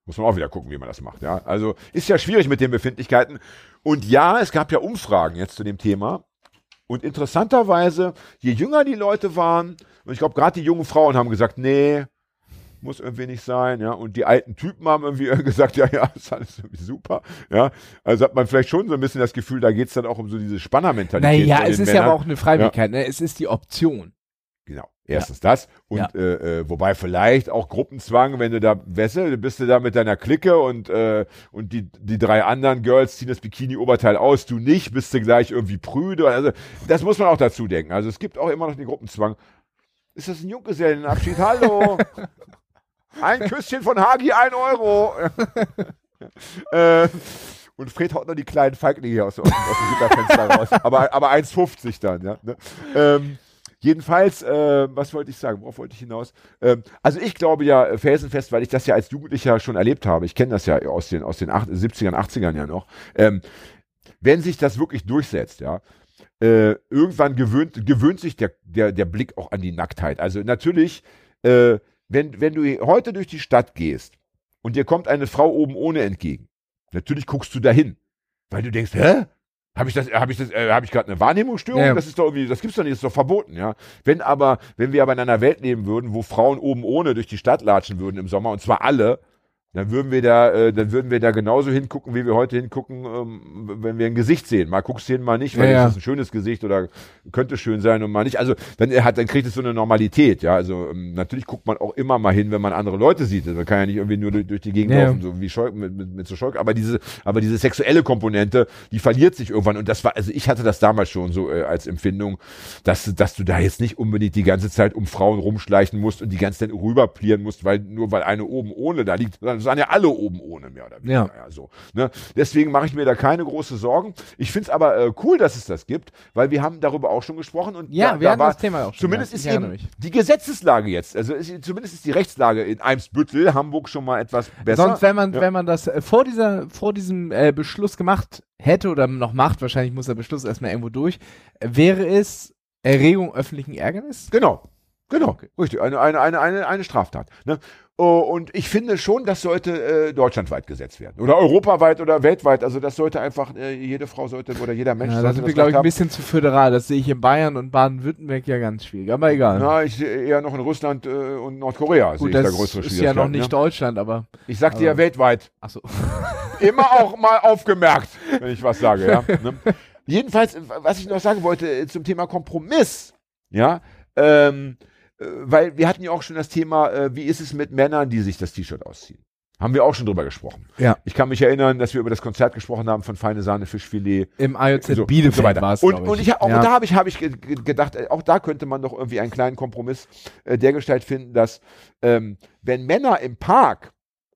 Muss man auch wieder gucken, wie man das macht. Ja, also ist ja schwierig mit den Befindlichkeiten. Und ja, es gab ja Umfragen jetzt zu dem Thema. Und interessanterweise, je jünger die Leute waren, und ich glaube, gerade die jungen Frauen haben gesagt, nee, muss irgendwie nicht sein, ja. Und die alten Typen haben irgendwie gesagt, ja, ja, ist alles irgendwie super, ja. Also hat man vielleicht schon so ein bisschen das Gefühl, da geht's dann auch um so diese Spannermentalität. Naja, es ist ja Männern. aber auch eine Freiwilligkeit. Ne? Es ist die Option. Erstens das. Und Ja. äh, äh, wobei vielleicht auch Gruppenzwang, wenn du da, du bist du da mit deiner Clique und, äh, und die, die drei anderen Girls ziehen das Bikini-Oberteil aus, du nicht, bist du gleich irgendwie prüde. Also das muss man auch dazu denken. Also es gibt auch immer noch den Gruppenzwang. Ist das ein Junggesellenabschied? Hallo! Ein Küsschen von Hagi, ein Euro. äh, und Fred haut noch die kleinen Feiglinge hier aus, aus, aus dem Gitterfenster raus. Aber, aber 1,50 dann, ja. Ne? Ähm, jedenfalls, äh, was wollte ich sagen? Worauf wollte ich hinaus? Ähm, also ich glaube ja äh, felsenfest, weil ich das ja als Jugendlicher schon erlebt habe. Ich kenne das ja aus den, aus den acht- 70ern, 80ern ja noch. Ähm, wenn sich das wirklich durchsetzt, ja, äh, irgendwann gewöhnt, gewöhnt sich der, der, der Blick auch an die Nacktheit. Also natürlich, äh, wenn, wenn du heute durch die Stadt gehst und dir kommt eine Frau oben ohne entgegen, natürlich guckst du dahin, weil du denkst, hä? Habe ich das, habe ich das, äh, habe ich gerade eine Wahrnehmungsstörung? Ja. Das ist doch irgendwie, das gibt's doch nicht, das ist doch verboten, ja. Wenn aber, wenn wir aber in einer Welt leben würden, wo Frauen oben ohne durch die Stadt latschen würden im Sommer, und zwar alle, dann würden wir da, äh, dann würden wir da genauso hingucken, wie wir heute hingucken, ähm, wenn wir ein Gesicht sehen. Mal guckst du hin, mal nicht, weil Ja, ja. das ist ein schönes Gesicht oder könnte schön sein und mal nicht. Also dann hat, dann kriegt es so eine Normalität, ja. Also ähm, natürlich guckt man auch immer mal hin, wenn man andere Leute sieht. Also Man kann ja nicht irgendwie nur durch, durch die Gegend Ja. laufen, so wie Scheu mit, mit, mit so Scheu aber diese, aber diese sexuelle Komponente, die verliert sich irgendwann. Und das war, also ich hatte das damals schon so äh, als Empfindung, dass, dass du da jetzt nicht unbedingt die ganze Zeit um Frauen rumschleichen musst und die ganze Zeit rüberplieren musst, weil nur weil eine oben ohne da liegt, dann waren ja alle oben ohne mehr oder weniger. Ja. Ja, so, ne? Deswegen mache ich mir da keine große Sorgen. Ich finde es aber äh, cool, dass es das gibt, weil wir haben darüber auch schon gesprochen und Ja, da, wir da hatten war, das Thema auch schon. Zumindest ist eben mich. die Gesetzeslage jetzt, also ist, zumindest ist die Rechtslage in Eimsbüttel, Hamburg schon mal etwas besser. Sonst, wenn man, Ja. wenn man das äh, vor dieser, vor diesem äh, Beschluss gemacht hätte oder noch macht, wahrscheinlich muss der Beschluss erstmal irgendwo durch, äh, wäre es Erregung öffentlichen Ärgernis? Genau. Genau, richtig. Eine, eine, eine, eine, eine Straftat. Ne? Oh, Und ich finde schon, das sollte äh, deutschlandweit gesetzt werden. Oder europaweit oder weltweit. Also das sollte einfach, äh, jede Frau sollte oder jeder Mensch Ja, da sollte sind das wir, glaube ich, ein bisschen zu föderal. Das sehe ich in Bayern und Baden-Württemberg ja ganz schwierig. Aber egal. Na, ich sehe eher noch in Russland äh, und Nordkorea sehe Gut, ich da das größere ist ja noch nicht Deutschland, aber. Ich sag dir ja aber- weltweit. Achso. Immer auch mal aufgemerkt, wenn ich was sage, ja. Ne? Jedenfalls, äh, was ich noch sagen wollte äh, zum Thema Kompromiss, ja, ähm, äh, weil wir hatten ja auch schon das Thema, äh, wie ist es mit Männern, die sich das T-Shirt ausziehen? Haben wir auch schon drüber gesprochen. Ja. Ich kann mich erinnern, dass wir über das Konzert gesprochen haben von Feine Sahne Fischfilet. Im IOZ So, Bielefeld war es, Und, und ich, auch ja. da habe ich, hab ich ge- ge- gedacht, äh, auch da könnte man doch irgendwie einen kleinen Kompromiss äh, dergestalt finden, dass ähm, wenn Männer im Park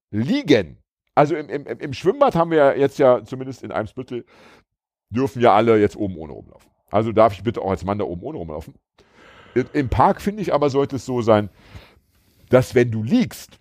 liegen, also im, im, im Schwimmbad haben wir ja jetzt ja zumindest in Eimsbüttel, dürfen ja alle jetzt oben ohne rumlaufen. Also darf ich bitte auch als Mann da oben ohne rumlaufen. Im Park finde ich aber sollte es so sein, dass wenn du liegst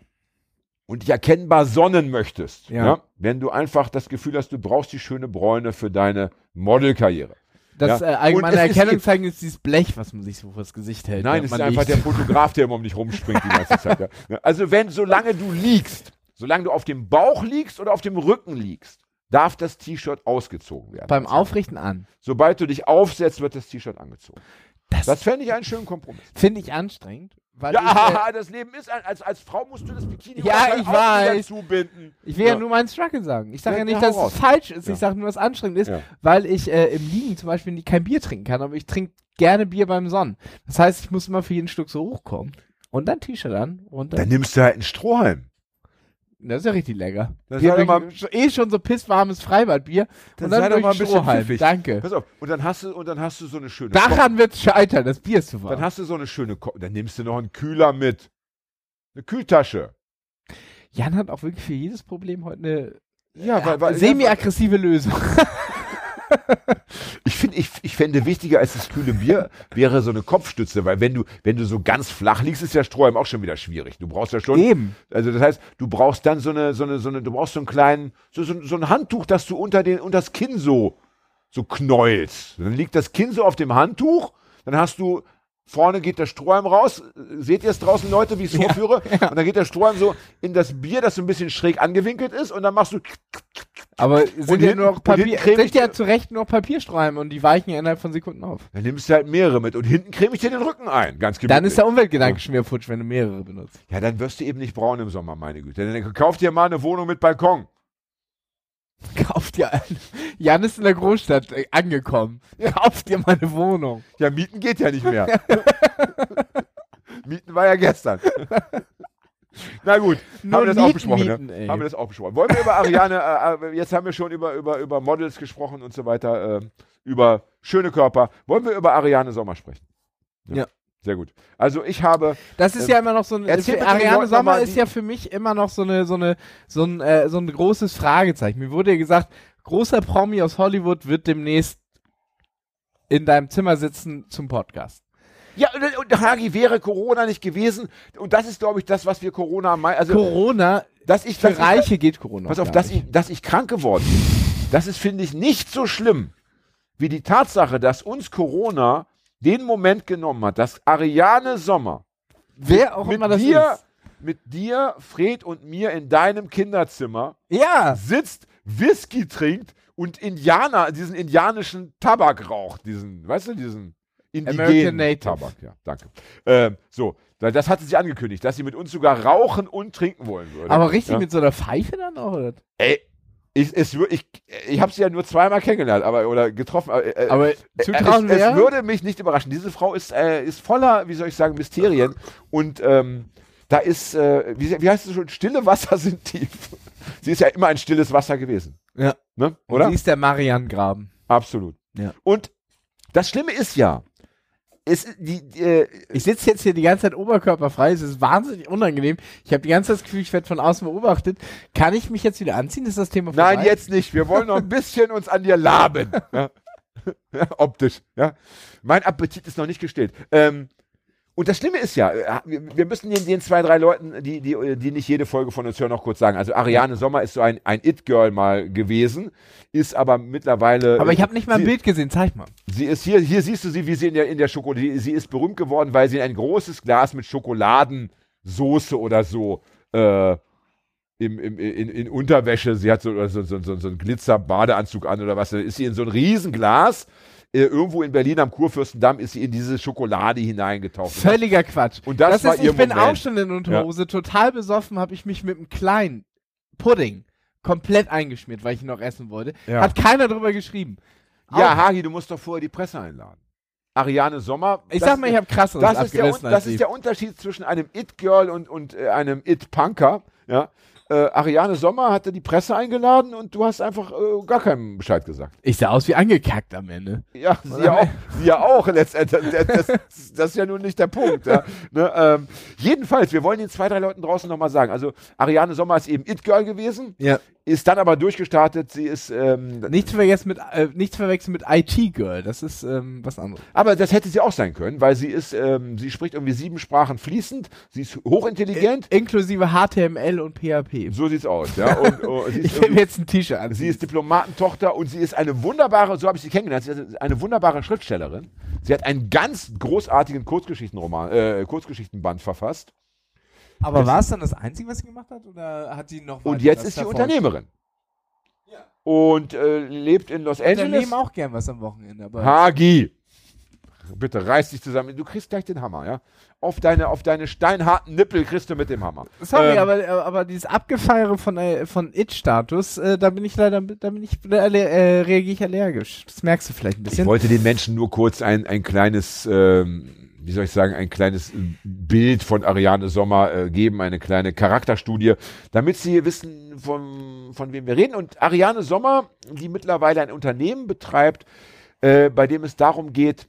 und dich erkennbar sonnen möchtest, Ja. ja. wenn du einfach das Gefühl hast, du brauchst die schöne Bräune für deine Modelkarriere. Das Ja. äh, allgemeine es ist Erkennungszeichen ist dieses Blech, was man sich so vors Gesicht hält. Nein, es ist einfach der liegt. Fotograf, der immer um dich rumspringt die ganze Zeit. Ja. Also wenn, solange du liegst, solange du auf dem Bauch liegst oder auf dem Rücken liegst, darf das T-Shirt ausgezogen werden. Beim Aufrichten an. Sobald du dich aufsetzt, wird das T-Shirt angezogen. Das, Das fände ich einen schönen Kompromiss. finde ich anstrengend. Weil ich, äh, Ja, das Leben ist als, als Frau musst du das Bikini Ja, ich weiß. zubinden. Ich will ja, nur meinen Struggle sagen. Ich sage Ja, ja, nicht, ja, dass es falsch ist. Ja. Ich sage nur, dass es anstrengend ist, Ja. weil ich äh, im Liegen zum Beispiel nie, kein Bier trinken kann. Aber ich trinke gerne Bier beim Sonnen. Das heißt, ich muss immer für jeden Stück so hochkommen. Und dann T-Shirt an. Und Dann dann, nimmst du halt einen Strohhalm. Das ist ja richtig lecker. Das Bier doch wirklich- eh schon so pisswarmes Freibadbier. Dann Und dann sei doch mal ein bisschen pfiffig. Danke. Pass auf. Und dann hast du, und dann hast du so eine schöne Daran wird scheitern. Das Bier ist zu warm. Dann hast du so eine schöne, Ko dann nimmst du noch einen Kühler mit. Eine Kühltasche. Jan hat auch wirklich für jedes Problem heute eine Ja, weil, weil semi-aggressive Lösung. Ich finde, ich, ich fände wichtiger als das kühle Bier wäre so eine Kopfstütze, weil wenn du, wenn du so ganz flach liegst, ist ja Strohhalm auch schon wieder schwierig. Du brauchst ja schon. Eben. Also das heißt, du brauchst dann so eine, so eine, so eine, du brauchst so einen kleinen, so, so, so ein Handtuch, das du unter den, unter das Kinn so, so knäulst. Dann liegt das Kinn so auf dem Handtuch, dann hast du Vorne geht der Strohhalm raus. Seht ihr es draußen, Leute, wie ich es vorführe? Und dann geht der Strohhalm so in das Bier, das so ein bisschen schräg angewinkelt ist. Und dann machst du. Aber sind ja nur noch Papier, ich ja zu Recht nur Papierstreifen und die weichen ja innerhalb von Sekunden auf. Dann nimmst du halt mehrere mit. Und hinten creme ich dir den Rücken ein. Ganz gemütlich. Dann ist der Umweltgedanke schon wieder futsch, wenn du mehrere benutzt. Ja, dann wirst du eben nicht braun im Sommer, meine Güte. Dann kauf dir mal eine Wohnung mit Balkon. Kauft dir einen. Jan ist in der Großstadt äh, angekommen. Kauft dir mal eine Wohnung. Ja, Mieten geht ja nicht mehr. Mieten war ja gestern. Na gut, Nur haben wir das auch Mieten, besprochen. Mieten, ne? Haben wir das auch besprochen. Wollen wir über Ariane, äh, äh, jetzt haben wir schon über, über, über Models gesprochen und so weiter, äh, über schöne Körper. Wollen wir über Ariane Sommer sprechen? Ja. Sehr gut. Also ich habe, Das ist Ähm, ja immer noch so ein. Ariane Sommer ist ja für mich immer noch so eine, so eine, so ein, äh, so ein großes Fragezeichen. Mir wurde ja gesagt, großer Promi aus Hollywood wird demnächst in deinem Zimmer sitzen zum Podcast. ja, und, Hagi wäre Corona nicht gewesen. Und das ist, glaube ich, das, was wir Corona meinen. Also, Corona, dass ich, für dass ich- Reiche geht Corona. Pass auf, dass ich, dass ich krank geworden bin. Das ist, finde ich, nicht so schlimm wie die Tatsache, dass uns Corona den Moment genommen hat, dass Ariane Sommer Wer auch mit immer das dir, ist. mit dir, Fred und mir in deinem Kinderzimmer Ja, sitzt, Whisky trinkt und Indianer, diesen indianischen Tabak raucht, diesen, weißt du, diesen indigenen. Tabak, ja, danke. Ähm, so, da- das hatte sie angekündigt, dass sie mit uns sogar rauchen und trinken wollen würde. aber richtig ja. mit so einer Pfeife dann auch? Oder? Ey, ich, es, ich, ich habe sie ja nur zweimal kennengelernt, aber oder getroffen. Aber, äh, Aber äh, zutrauen es, es würde mich nicht überraschen. Diese Frau ist, äh, ist voller, wie soll ich sagen, Mysterien. Und ähm, da ist, äh, wie, wie heißt es schon, stille Wasser sind tief. Sie ist ja immer ein stilles Wasser gewesen. Ja. Ne? Oder? Sie ist der Marianne-Graben. Absolut. Ja. Und das Schlimme ist ja, es, die, die, äh, Ich sitze jetzt hier die ganze Zeit oberkörperfrei. Es ist wahnsinnig unangenehm. Ich habe die ganze Zeit das Gefühl, ich werde von außen beobachtet. Kann ich mich jetzt wieder anziehen? Ist das Thema vorbei? Nein, jetzt nicht. Wir wollen noch ein bisschen uns an dir laben. Ja. Ja, optisch. Ja. Mein Appetit ist noch nicht gestillt. Ähm, und das Schlimme ist ja, äh, wir müssen den, den zwei, drei Leuten, die, die, die nicht jede Folge von uns hören, noch kurz sagen. Also Ariane Sommer ist so ein, ein It-Girl mal gewesen, ist aber mittlerweile. Aber ich habe nicht mal ein sie, Bild gesehen. Zeig mal. Sie ist hier, hier siehst du sie, wie sie in der, in der Schokolade, sie ist berühmt geworden, weil sie in ein großes Glas mit Schokoladensoße oder so, äh, im, im, in, in Unterwäsche, sie hat so, so, so, so, einen Glitzer-Badeanzug an oder was, ist sie in so ein Riesenglas, äh, irgendwo in Berlin am Kurfürstendamm ist sie in diese Schokolade hineingetaucht. Völliger Quatsch. Und das war ist, ihr ich bin Moment. auch schon in Unterhose, total besoffen, habe ich mich mit einem kleinen Pudding komplett eingeschmiert, weil ich ihn noch essen wollte. Ja. Hat keiner drüber geschrieben. Ja, Auch- Hagi, du musst doch vorher die Presse einladen. Ariane Sommer. ich das- sag mal, ich habe krasseres das ist, der, das ist der Unterschied zwischen einem It-Girl und, und äh, einem It-Punker. Ja? Äh, Ariane Sommer hatte die Presse eingeladen und du hast einfach äh, gar keinen Bescheid gesagt. Ich sah aus wie angekackt am Ende. Ja, sie ja auch, sie ja auch letztendlich. Das, das, das ist ja nun nicht der Punkt. Ja. Ne, ähm, jedenfalls, wir wollen den zwei, drei Leuten draußen nochmal sagen. Also, Ariane Sommer ist eben It-Girl gewesen, Ja. Ist dann aber durchgestartet. Sie ist, ähm, Nicht zu vergessen mit, äh, nicht zu verwechseln mit IT-Girl. Das ist ähm, was anderes. aber das hätte sie auch sein können, weil sie ist, ähm, sie spricht irgendwie sieben Sprachen fließend, sie ist hochintelligent. Inklusive HTML und PHP. So sieht's aus, ja. Und, oh, sie, ist Ich irgendwie- jetzt ein T-Shirt an. sie ist Diplomatentochter und sie ist eine wunderbare, so habe ich sie kennengelernt, sie ist eine wunderbare Schriftstellerin. Sie hat einen ganz großartigen Kurzgeschichtenroman, äh, Kurzgeschichtenband verfasst. Aber war es dann das Einzige, was sie gemacht hat? Oder hat sie noch Und jetzt ist sie Unternehmerin. Und äh, lebt in Los Angeles. Unternehmen auch gern was am Wochenende. Aber Hagi, bitte reiß dich zusammen. Du kriegst gleich den Hammer, ja? Auf deine, auf deine steinharten Nippel kriegst du mit dem Hammer. Sorry, Ähm, aber, aber dieses Abgefeiere von, äh, von It-Status, äh, da bin ich leider, da bin ich, äh, äh, reagiere ich allergisch. Das merkst du vielleicht ein Ich bisschen. wollte den Menschen nur kurz ein, ein kleines, ähm, wie soll ich sagen, ein kleines äh, Bild von Ariane Sommer äh, geben, eine kleine Charakterstudie, damit Sie wissen, von, von wem wir reden. Und Ariane Sommer, die mittlerweile ein Unternehmen betreibt, äh, bei dem es darum geht,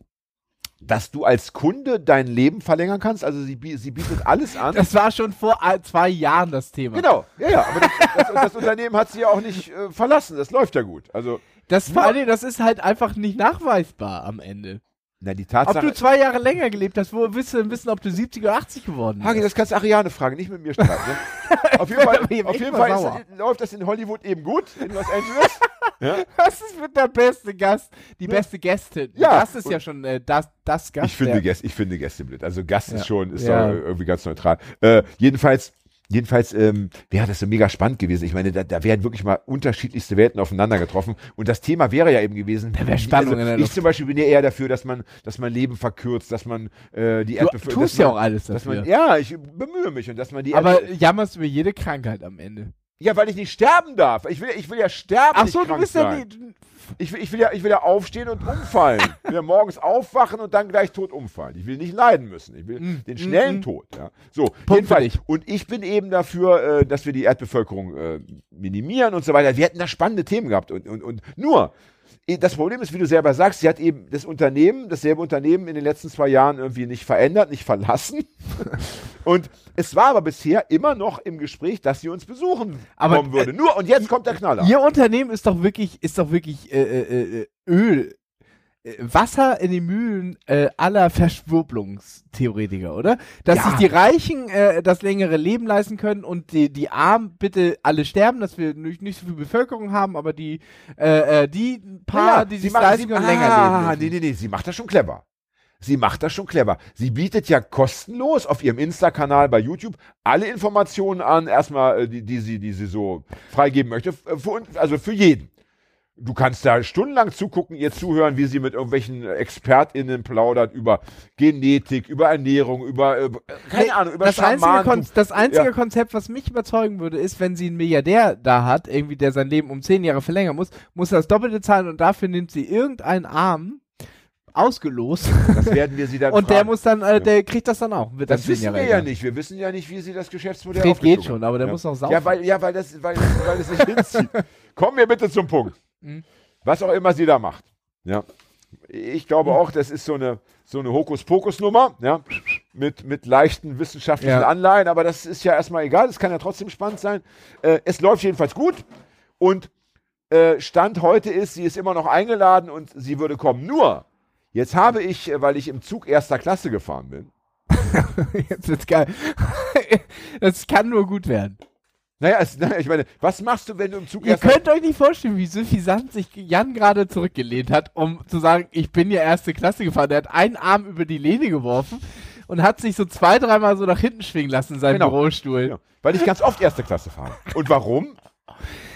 dass du als Kunde dein Leben verlängern kannst. Also sie, sie bietet alles an. Das war schon vor zwei Jahren das Thema. Genau, ja, ja, aber das, das, das Unternehmen hat sie ja auch nicht äh, verlassen. Das läuft ja gut. Also Das, vor Dingen, das ist halt einfach nicht nachweisbar am Ende. Na, die Ob Tatsache. du zwei Jahre länger gelebt hast, wo willst du denn wissen, ob du 70 oder 80 geworden Hagi, bist? das kannst du Ariane fragen, nicht mit mir streiten. Ne? auf jeden Fall, auf jeden Fall ist, läuft das in Hollywood eben gut, in Los Angeles. ja? Was ist mit der beste Gast? Die beste Gästin. Ja. Das ist ja schon äh, das, das Gast. Ich finde, Gäste, ich finde Gäste blöd. Also Gast Ja. ist schon, ist Ja. irgendwie ganz neutral. Äh, jedenfalls, jedenfalls ähm, wäre das so mega spannend gewesen. Ich meine, da, da wären wirklich mal unterschiedlichste Welten aufeinander getroffen. Und das Thema wäre ja eben gewesen. Da wäre Spannung der ich zum Beispiel bin ja eher dafür, dass man, dass man Leben verkürzt, dass man äh, die Du Erdbevölkerung. tust ja auch alles dass dafür. man, Ja, ich bemühe mich und dass man die aber Erde- jammerst über jede Krankheit am Ende. Ja, weil ich nicht sterben darf. Ich will, ich will ja sterben. Ach so, du bist ja sein. nicht. Ich will, ich, will ja, ich will ja aufstehen und umfallen. Ich will ja morgens aufwachen und dann gleich tot umfallen. Ich will nicht leiden müssen. Ich will Mm, den schnellen mm, Tod. Ja. So, jedenfalls. Und ich bin eben dafür, äh, dass wir die Erdbevölkerung äh, minimieren und so weiter. Wir hätten da spannende Themen gehabt. Und, und, und nur, das Problem ist, wie du selber sagst, sie hat eben das Unternehmen, dasselbe Unternehmen in den letzten zwei Jahren irgendwie nicht verändert, nicht verlassen. und es war aber bisher immer noch im Gespräch, dass sie uns besuchen Aber, kommen würde. Nur, und jetzt kommt der Knaller. Ihr Unternehmen ist doch wirklich, ist doch wirklich äh, äh, äh, Öl. Äh, Wasser in den Mühlen äh, aller Verschwurbelungstheoretiker, oder? Dass Ja. sich die Reichen äh, das längere Leben leisten können und die, die Armen bitte alle sterben, dass wir nicht, nicht so viel Bevölkerung haben, aber die, äh, äh, die paar, Ja, die sich leisten können, länger ah, leben. Nee, nee, nee, sie macht das schon clever. Sie macht das schon clever. Sie bietet ja kostenlos auf ihrem Insta-Kanal bei YouTube alle Informationen an, erstmal, äh, die, die, sie, die sie so freigeben möchte, für, also für jeden. Du kannst da stundenlang zugucken, ihr zuhören, wie sie mit irgendwelchen ExpertInnen plaudert über Genetik, über Ernährung, über, äh, keine Nee, Ahnung, über das einzige, Schamanen. Kon das einzige Ja. Konzept, was mich überzeugen würde, ist, wenn sie einen Milliardär da hat, irgendwie, der sein Leben um zehn Jahre verlängern muss, muss er das Doppelte zahlen und dafür nimmt sie irgendeinen Arm ausgelost Das werden wir sie dann und der fragen. muss dann, äh, der kriegt das dann auch. Das wissen Jahre wir ja nicht. Wir wissen ja nicht, wie sie das Geschäftsmodell Fred geht schon, aber der ja. muss noch saufen. Ja, weil, ja, weil das, weil, weil das nicht hinzieht. Kommen wir bitte zum Punkt. Mhm. Was auch immer sie da macht. Ja. Ich glaube auch, das ist so eine, so eine Hokuspokus-Nummer, ja, mit, mit leichten wissenschaftlichen Ja. Anleihen, aber das ist ja erstmal egal, es kann ja trotzdem spannend sein. Äh, es läuft jedenfalls gut und äh, Stand heute ist, sie ist immer noch eingeladen und sie würde kommen. Nur, jetzt habe ich, äh, weil ich im Zug erster Klasse gefahren bin, Jetzt wird's geil. das kann nur gut werden. Naja, es, naja, ich meine, was machst du, wenn du im Zug Ihr könnt euch nicht vorstellen, wie suffisant sich Jan gerade zurückgelehnt hat, um zu sagen, ich bin ja erste Klasse gefahren. Der hat einen Arm über die Lehne geworfen und hat sich so zwei, dreimal so nach hinten schwingen lassen in seinem Genau. Bürostuhl. Ja, weil ich ganz oft erste Klasse fahre. Und warum?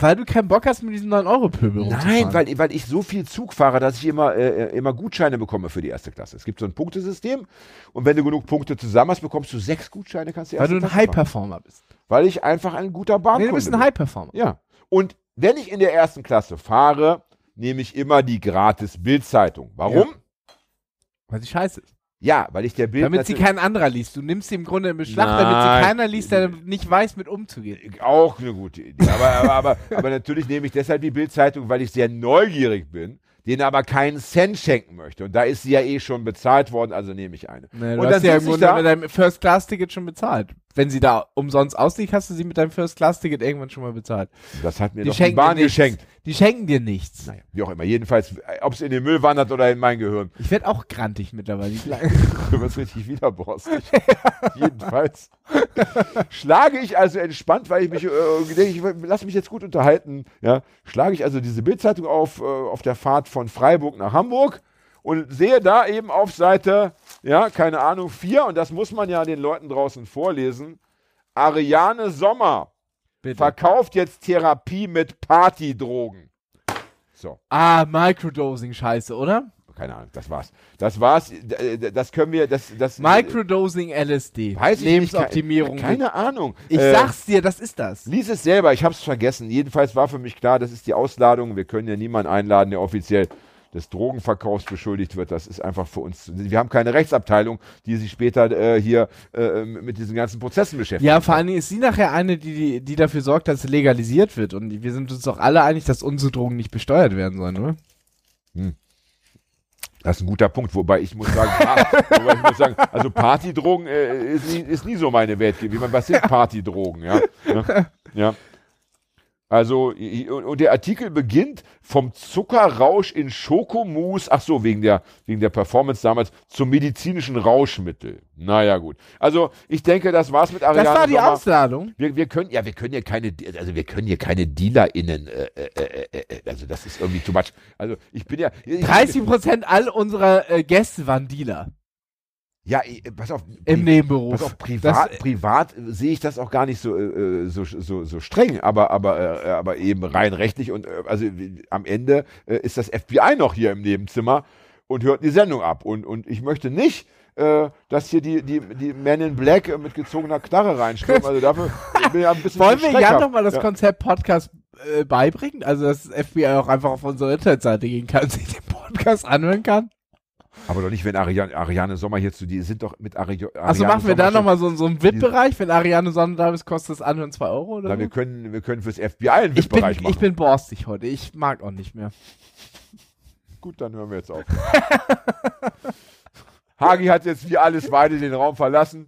Weil du keinen Bock hast, mit diesem 9-Euro-Pöbel Nein, weil, weil ich so viel Zug fahre, dass ich immer, äh, immer Gutscheine bekomme für die erste Klasse. Es gibt so ein Punktesystem und wenn du genug Punkte zusammen hast, bekommst du sechs Gutscheine, kannst du Weil erste du ein. High-Performer bist. Weil ich einfach ein guter Nee, Bahnkunde du bist ein bin. High-Performer. Ja. Und wenn ich in der ersten Klasse fahre, nehme ich immer die gratis Bildzeitung. Warum? Weil sie scheiße ist. Ja, weil ich der Bild Damit sie kein anderer liest. Du nimmst sie im Grunde in Beschlag, damit sie keiner liest, der nicht weiß, mit umzugehen. Auch eine gute Idee. Aber, aber, aber, aber natürlich nehme ich deshalb die Bildzeitung, weil ich sehr neugierig bin, denen aber keinen Cent schenken möchte. Und da ist sie ja eh schon bezahlt worden, also nehme ich eine. Nee, du Und hast dann sie ja im Grunde da- mit deinem First-Class-Ticket schon bezahlt. Wenn sie da umsonst ausliegt, hast du sie mit deinem First-Class-Ticket irgendwann schon mal bezahlt. Das hat mir Die doch die Bahn nichts. geschenkt. Die schenken dir nichts. Naja, wie auch immer. Jedenfalls, ob es in den Müll wandert oder in mein Gehirn. Ich werde auch grantig mittlerweile. Du wirst richtig widerborstig. Jedenfalls schlage ich also entspannt, weil ich mich, äh, denke, ich lass mich jetzt gut unterhalten, ja, schlage ich also diese Bildzeitung auf, äh, auf der Fahrt von Freiburg nach Hamburg und sehe da eben auf Seite, ja, keine Ahnung, 4, und das muss man ja den Leuten draußen vorlesen, Ariane Sommer Bitte. verkauft jetzt Therapie mit Partydrogen. So. Ah, Microdosing, scheiße, oder? Keine Ahnung, das war's. Das war's. D- Das können wir, das, das. Microdosing LSD. Weiß ich Lebensoptimierung. Nicht, keine Ahnung. ich Äh, sag's dir, das ist das. Lies es selber, ich hab's vergessen. Jedenfalls war für mich klar, das ist die Ausladung. Wir können ja niemanden einladen, der offiziell des Drogenverkaufs beschuldigt wird. Das ist einfach für uns. Wir haben keine Rechtsabteilung, die sich später äh, hier äh, mit diesen ganzen Prozessen beschäftigt. Ja, vor allen Dingen ist sie nachher eine, die, die, dafür sorgt, dass es legalisiert wird. Und wir sind uns doch alle einig, dass unsere Drogen nicht besteuert werden sollen, oder? Das ist ein guter Punkt, wobei ich muss sagen, wobei ich muss sagen also Partydrogen äh, ist, nie, ist nie so meine Welt gewesen. Was sind Partydrogen? Ja, ja. ja. Also, und der Artikel beginnt vom Zuckerrausch in Schokomousse, ach so, wegen der, wegen der Performance damals, zum medizinischen Rauschmittel. Naja, gut. Also, ich denke, das war's mit Ariane Das war die Sommer. Ausladung. Wir, wir können, ja, wir können hier keine, also wir können hier keine DealerInnen, äh, äh, äh, äh, also das ist irgendwie too much. Also, ich bin ja. Ich, 30 Prozent all unserer äh, Gäste waren Dealer Ja, ich, pass auf. im Nebenberuf. Pass auf, privat, Das- privat äh, sehe ich das auch gar nicht so, äh, so, so, so streng, aber, aber, äh, aber eben rein rechtlich und äh, also am Ende äh, ist das FBI noch hier im Nebenzimmer und hört die Sendung ab. Und, und ich möchte nicht, äh, dass hier die, die, die Men in Black äh, mit gezogener Knarre reinstürmen. Also dafür bin ich ja ein bisschen Wollen wir. Jan nochmal das Ja. Konzept Podcast äh, beibringen? Also, dass das FBI auch einfach auf unsere Internetseite gehen kann, sich den Podcast anhören kann? Aber doch nicht, wenn Ariane, Ariane Sommer hier zu die sind doch mit Ari Ariane Achso, machen wir Sommer da nochmal so, so einen VIP-Bereich? Wenn Ariane Sonne da ist, kostet das Anhören 2 Euro oder Na, wir können, wir können fürs FBI einen VIP-Bereich machen. ich bin borstig heute. Ich mag auch nicht mehr. Gut, dann hören wir jetzt auf. Hagi hat jetzt wie alles Weide den Raum verlassen.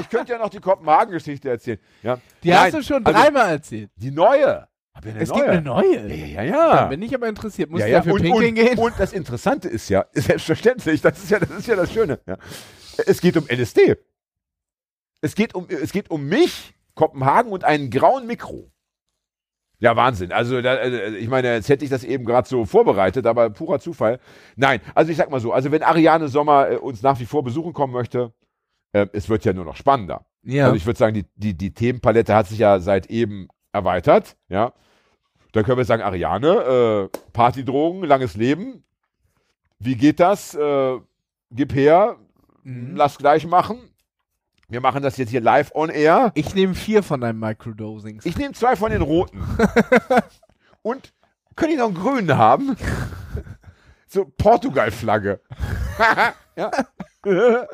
Ich könnte ja noch die Kopenhagen-Geschichte erzählen. Ja. Die Nein, hast du schon also dreimal erzählt. Die neue. Ja Es neue. gibt eine neue. Ja, ja, ja. Dann bin ich aber interessiert. Muss ja, ja. dafür Und, pinkeln und, gehen? und das Interessante ist ja, selbstverständlich, das ist ja, das ist ja das Schöne. Ja. Es geht um LSD. Es geht um, es geht um mich, Kopenhagen und einen grauen Mikro. Ja, Wahnsinn. Also, da, äh, ich meine, jetzt hätte ich das eben gerade so vorbereitet, aber purer Zufall. Nein, also ich sag mal so, also wenn Ariane Sommer äh, uns nach wie vor besuchen kommen möchte, äh, es wird ja nur noch spannender. ja. Also ich würde sagen, die, die, die Themenpalette hat sich ja seit eben erweitert, ja. Da können wir sagen, Ariane, äh, Partydrogen, langes Leben. Wie geht das? Äh, gib her, Mhm. lass gleich machen. Wir machen das jetzt hier live on air. Ich nehme vier von deinen Microdosings. Ich nehme zwei von den roten. Und können die noch einen grünen haben? So Portugal-Flagge. ja. oh, da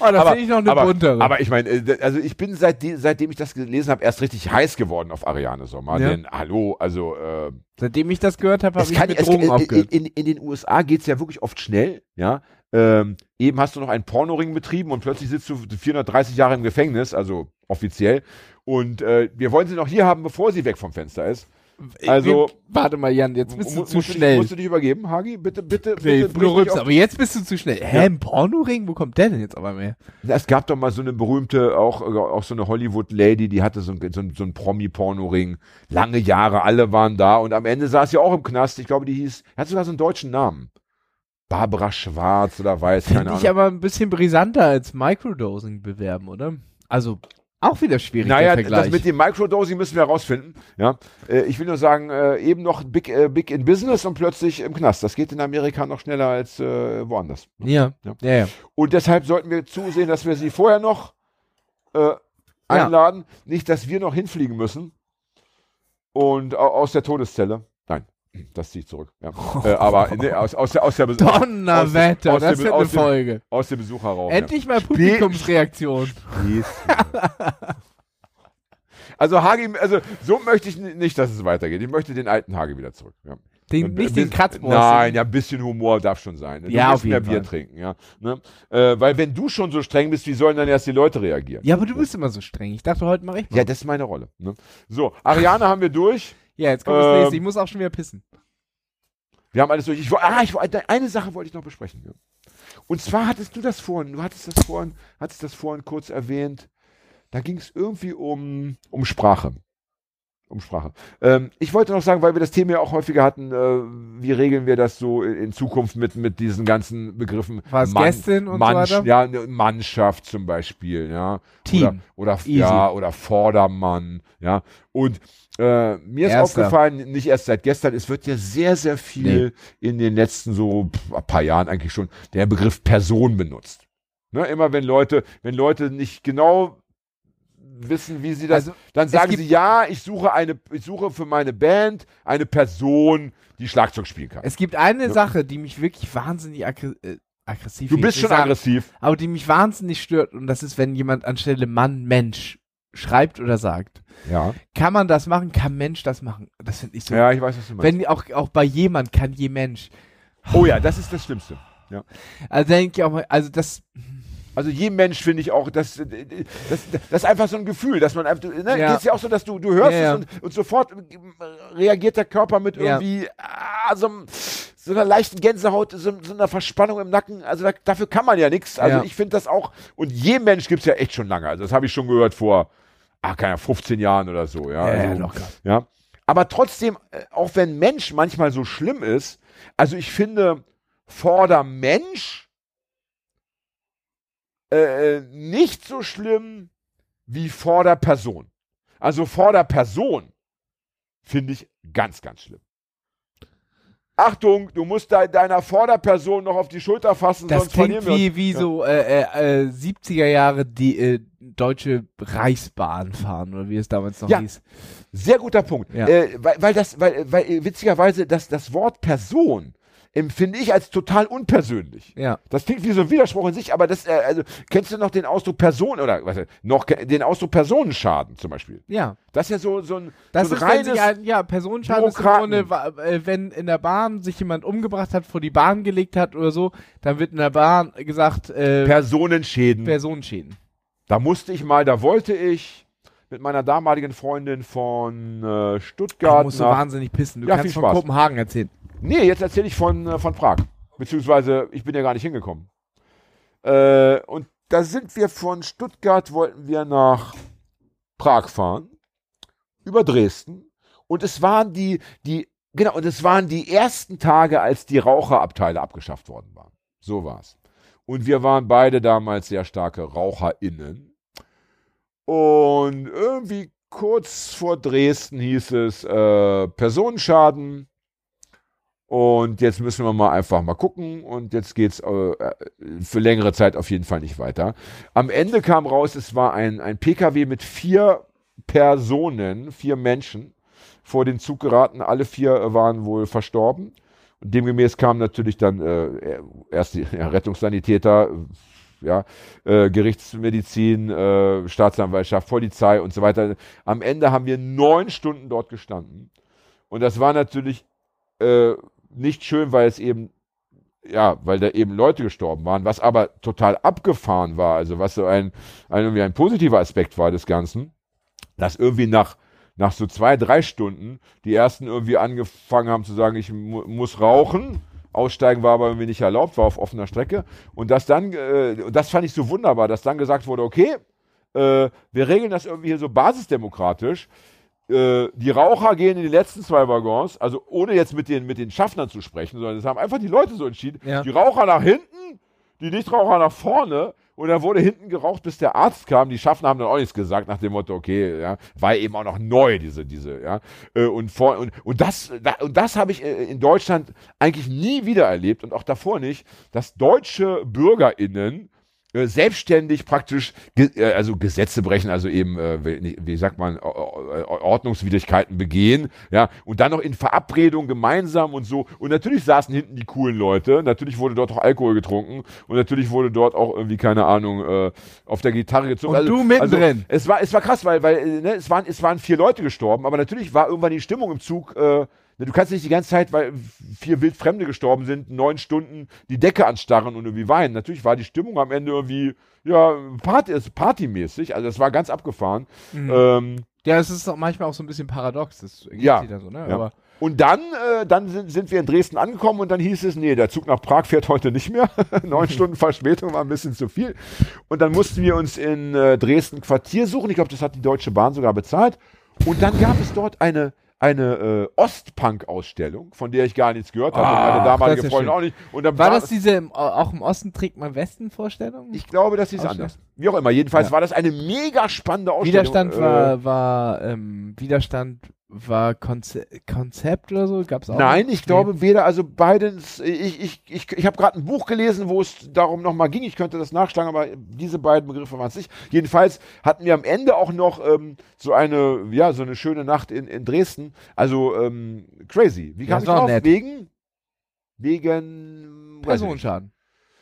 aber- finde ich noch eine aber, buntere. Aber ich meine, äh, also ich bin seitdem, seitdem ich das gelesen habe, erst richtig heiß geworden auf Ariane Sommer. Ja. Denn hallo, also äh, Seitdem ich das gehört habe, habe ich kann, mit es, Drogen in, aufgehört. in, in den USA geht es ja wirklich oft schnell, ja. Ähm, eben hast du noch einen Pornoring betrieben und plötzlich sitzt du 430 Jahre im Gefängnis, also offiziell. Und äh, wir wollen sie noch hier haben, bevor sie weg vom Fenster ist. Also- Wir- warte mal, Jan, jetzt bist du zu schnell. dich, musst du dich übergeben, Hagi? Bitte, bitte, nee, bitte. du rülpst, auf- aber jetzt bist du zu schnell. Hä, Ja. ein Pornoring? Wo kommt der denn jetzt aber mehr? Es gab doch mal so eine berühmte, auch, auch so eine Hollywood-Lady, die hatte so ein, so ein, so ein Promi-Porno-Ring. Lange Jahre, alle waren da und am Ende saß sie auch im Knast. Ich glaube, die hieß, hat sogar so einen deutschen Namen. Barbara Schwarz oder Weiß, keine Finde Ahnung. ich aber ein bisschen brisanter als Microdosing bewerben, oder? Also, auch wieder schwierig, Naja, das mit dem Microdosing müssen wir herausfinden. Ja, äh, ich will nur sagen, äh, eben noch big, äh, big in Business und plötzlich im Knast. Das geht in Amerika noch schneller als woanders. ja, Ja. ja, ja. Und deshalb sollten wir zusehen, dass wir sie vorher noch einladen. Nicht, dass wir noch hinfliegen müssen. Und au- aus der Todeszelle. Das ziehe ich zurück. Ja. Äh, aber nee, aus, aus der, aus der, Donnerwetter, aus dem- das wird aus eine dem- Folge. aus dem Besucherraum. Endlich mal Publikumsreaktion. Ja. Also Hagi, also so möchte ich nicht, dass es weitergeht. Ich möchte den alten Hagi wieder zurück. Ja. Den, nicht den Kratzbohr. Nein, ja, ein bisschen Humor darf schon sein. Du Ja, musst auf jeden mehr Bier Fall. trinken, ja. Ne? Äh, weil wenn du schon so streng bist, wie sollen dann erst die Leute reagieren? Ja, aber du bist immer so streng. Ich dachte, heute mache ich mal. Ja, das ist meine Rolle. Ne? So, Ariane haben wir durch. Ja, jetzt kommt das Ähm, nächste. Ich muss auch schon wieder pissen. Wir haben alles durch. Ich, ah, ich, eine Sache wollte ich noch besprechen. Ja. Und zwar hattest du das vorhin, du hattest das vorhin, hattest das vorhin kurz erwähnt. Da ging es irgendwie um, um Sprache. Um Sprache. Ähm, ich wollte noch sagen, weil wir das Thema ja auch häufiger hatten, äh, wie regeln wir das so in, Zukunft mit, mit diesen ganzen Begriffen? War es Gästin und so Mannschaft, weiter? Ja, ne, Mannschaft zum Beispiel, ja. Team. Oder, oder ja, oder Vordermann, ja. Und äh, mir ist Erster. aufgefallen, nicht erst seit gestern, es wird ja sehr, sehr viel in den letzten so pff, ein paar Jahren eigentlich schon der Begriff Person benutzt. Ne, immer wenn Leute, wenn Leute nicht genau wissen, wie sie das, Also, dann sagen sie, ja, ich suche eine, ich suche für meine Band eine Person, die Schlagzeug spielen kann. Es gibt eine Ja. Sache, die mich wirklich wahnsinnig aggr äh, aggressiv Du bist schon sagen, aggressiv. aber die mich wahnsinnig stört und das ist, wenn jemand anstelle Mann Mensch schreibt oder sagt. Ja. Kann man das machen? Kann Mensch das machen? Das finde ich so. Ja, ich weiß, was du meinst. wenn auch, auch bei jemand kann je Mensch. oh ja, das ist das Schlimmste. Also denke ich auch mal, also das Also je Mensch finde ich auch, das, das, das ist einfach so ein Gefühl, dass man einfach, ne, Ja. geht's ja auch so, dass du, du hörst Ja, ja. es und, und sofort reagiert der Körper mit Ja. irgendwie ah, so, so einer leichten Gänsehaut, so, so einer Verspannung im Nacken. Also da, dafür kann man ja nichts. Also Ja. ich finde das auch, und je Mensch gibt's ja echt schon lange. Also das habe ich schon gehört vor, ah, keine Ahnung, 15 Jahren oder so. Ja, Ja, also, ja. Aber trotzdem, äh, auch wenn Mensch manchmal so schlimm ist, also ich finde, vor der Mensch äh, nicht so schlimm wie vor der Person. Also vor der Person finde ich ganz, ganz schlimm. Achtung, du musst de deiner Vorderperson noch auf die Schulter fassen, Das sonst verlieren klingt wir wie, wie Ja. so äh, äh, äh, 70er Jahre die äh, deutsche Reichsbahn fahren, oder wie es damals noch Ja. hieß. Sehr guter Punkt. Ja. Äh, weil, weil das, weil, weil äh, witzigerweise das, das Wort Person empfinde ich als total unpersönlich. Ja. Das klingt wie so ein Widerspruch in sich, aber das, äh, also, kennst du noch den Ausdruck Person oder was, noch den Ausdruck Personenschaden zum Beispiel? Ja. Das ist ja so, so ein, Das so ein ist, reines, ein, ja, Personenschaden ist wa- äh, wenn in der Bahn sich jemand umgebracht hat, vor die Bahn gelegt hat oder so, dann wird in der Bahn gesagt, äh, Personenschäden. Personenschäden. Da musste ich mal, da wollte ich mit meiner damaligen Freundin von äh, Da Stuttgart musst du nach, wahnsinnig pissen. Du Ja, kannst von Spaß. Kopenhagen erzählen. Nee, jetzt erzähle ich von, äh, von Prag. Beziehungsweise, ich bin ja gar nicht hingekommen. Äh, und da sind wir von Stuttgart, wollten wir nach Prag fahren. Über Dresden. Und es waren die, die, genau, und es waren die ersten Tage, als die Raucherabteile abgeschafft worden waren. So war's. Und wir waren beide damals sehr starke RaucherInnen. Und irgendwie kurz vor Dresden hieß es, äh, Personenschaden, und jetzt müssen wir mal einfach mal gucken und jetzt geht's äh, äh, für längere Zeit auf jeden Fall nicht weiter. Am Ende kam raus, es war ein, ein PKW mit vier Personen, vier Menschen vor den Zug geraten. Alle vier waren wohl verstorben. Demgemäß kamen natürlich dann äh, erst die ja, Rettungssanitäter, ja, äh, Gerichtsmedizin, äh, Staatsanwaltschaft, Polizei und so weiter. Am Ende haben wir neun Stunden dort gestanden. Und das war natürlich äh, nicht schön, weil es eben, ja, weil da eben Leute gestorben waren, was aber total abgefahren war, also was so ein, ein, irgendwie ein positiver Aspekt war des Ganzen, dass irgendwie nach, nach so zwei, drei Stunden die ersten irgendwie angefangen haben zu sagen, ich mu muss rauchen. Aussteigen war aber irgendwie nicht erlaubt, war auf offener Strecke. Und das dann, äh, das fand ich so wunderbar, dass dann gesagt wurde, okay, äh, wir regeln das irgendwie hier so basisdemokratisch. Äh, die Raucher gehen in die letzten zwei Waggons, also ohne jetzt mit den, mit den Schaffnern zu sprechen, sondern das haben einfach die Leute so entschieden. Ja. Die Raucher nach hinten, die Nichtraucher nach vorne. Und dann wurde hinten geraucht, bis der Arzt kam. Die Schaffner haben dann auch nichts gesagt, nach dem Motto, okay, ja, war eben auch noch neu, diese, diese, ja. Äh, Und, vor, und, und das, da, und das habe ich äh, in Deutschland eigentlich nie wieder erlebt und auch davor nicht, dass deutsche BürgerInnen selbstständig praktisch äh, also Gesetze brechen, also eben, äh, wie, sagt man, Ordnungswidrigkeiten begehen, ja, und dann noch in Verabredung gemeinsam und so. Und natürlich saßen hinten die coolen Leute, natürlich wurde dort auch Alkohol getrunken und natürlich wurde dort auch irgendwie, keine Ahnung, äh, auf der Gitarre gezogen. Und du mittendrin. Also, es war, es war krass, weil, weil äh, ne, es, waren, es waren vier Leute gestorben, aber natürlich war irgendwann die Stimmung im Zug, äh, du kannst nicht die ganze Zeit, weil vier Wildfremde gestorben sind, neun Stunden die Decke anstarren und irgendwie weinen. Natürlich war die Stimmung am Ende irgendwie, ja, Party, also partymäßig, also es war ganz abgefahren. Ähm, Ja, es ist auch manchmal auch so ein bisschen paradox. Das ergibt Ja. dann so, ne? Ja. Aber Und dann, äh, dann sind, sind wir in Dresden angekommen und dann hieß es, nee, der Zug nach Prag fährt heute nicht mehr. Neun Stunden Verspätung war ein bisschen zu viel. Und dann mussten wir uns in äh, Dresden Quartier suchen. Ich glaube, das hat die Deutsche Bahn sogar bezahlt. Und dann gab es dort eine, eine äh, Ostpunk-Ausstellung, von der ich gar nichts gehört habe. und Ach, meine damalige ja Freundin auch nicht. Und dann war das diese im, auch im Osten trägt man Westen Vorstellung? Ich glaube, das ist anders. Wie auch immer. Jedenfalls Ja. war das eine mega spannende Ausstellung. Widerstand Äh, war, war ähm, Widerstand war Konze Konzept oder so? Gab's auch? Nein, ich glaube weder, also beides, ich, ich, ich, ich habe gerade ein Buch gelesen, wo es darum nochmal ging, ich könnte das nachschlagen, aber diese beiden Begriffe waren es nicht. Jedenfalls hatten wir am Ende auch noch ähm, so eine, ja, so eine schöne Nacht in, in Dresden. Also ähm, crazy. Wie Ja, kam ist ich drauf? nett. Wegen, wegen. Personenschaden.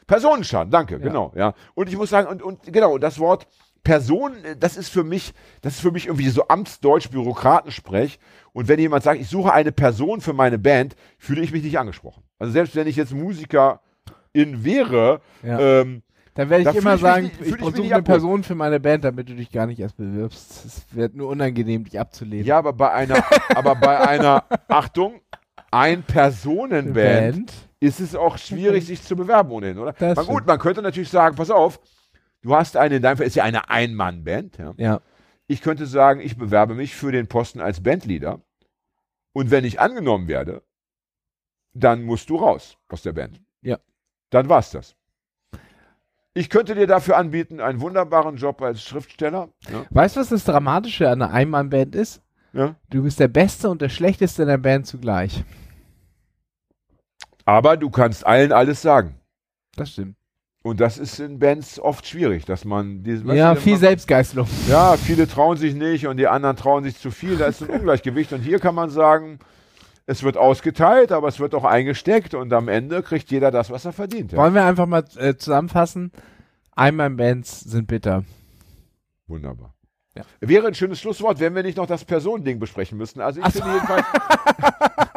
Personenschaden, danke, Ja. genau, ja. Und ich muss sagen, und, und genau, das Wort Person, äh, das ist für mich, das ist für mich irgendwie so amtsdeutsch Bürokratensprech. Und wenn jemand sagt, ich suche eine Person für meine Band, fühle ich mich nicht angesprochen. Also selbst wenn ich jetzt Musikerin wäre, Ja. ähm, Da werde ich Da immer ich sagen, ich ich versuche nicht eine. Person für meine Band, damit du dich gar nicht erst bewirbst. Es wird nur unangenehm, dich abzulehnen. Ja, aber bei einer, aber bei einer, Achtung, Ein-Personen-Band ist es auch schwierig, sich zu bewerben ohnehin, oder? Man, gut, man könnte natürlich sagen, pass auf, du hast eine, in deinem Fall ist ja eine Ein-Mann-Band, ja. Ja. Ich könnte sagen, ich bewerbe mich für den Posten als Bandleader und wenn ich angenommen werde, dann musst du raus aus der Band. Ja. Dann war's das. Ich könnte dir dafür anbieten, einen wunderbaren Job als Schriftsteller. Ja. Weißt du, was das Dramatische an einer Einmann-Band ist? Ja. Du bist der Beste und der Schlechteste in der Band zugleich. Aber du kannst allen alles sagen. Das stimmt. Und das ist in Bands oft schwierig, dass man diese, ja, viel man, Selbstgeißelung. Ja, viele trauen sich nicht und die anderen trauen sich zu viel. Da ist ein Ungleichgewicht. Und hier kann man sagen, es wird ausgeteilt, aber es wird auch eingesteckt und am Ende kriegt jeder das, was er verdient. Ja. Wollen wir einfach mal äh, zusammenfassen? Einmann-Bands sind bitter. Wunderbar. Ja. Wäre ein schönes Schlusswort, wenn wir nicht noch das Personending besprechen müssten. Also ich finde jedenfalls.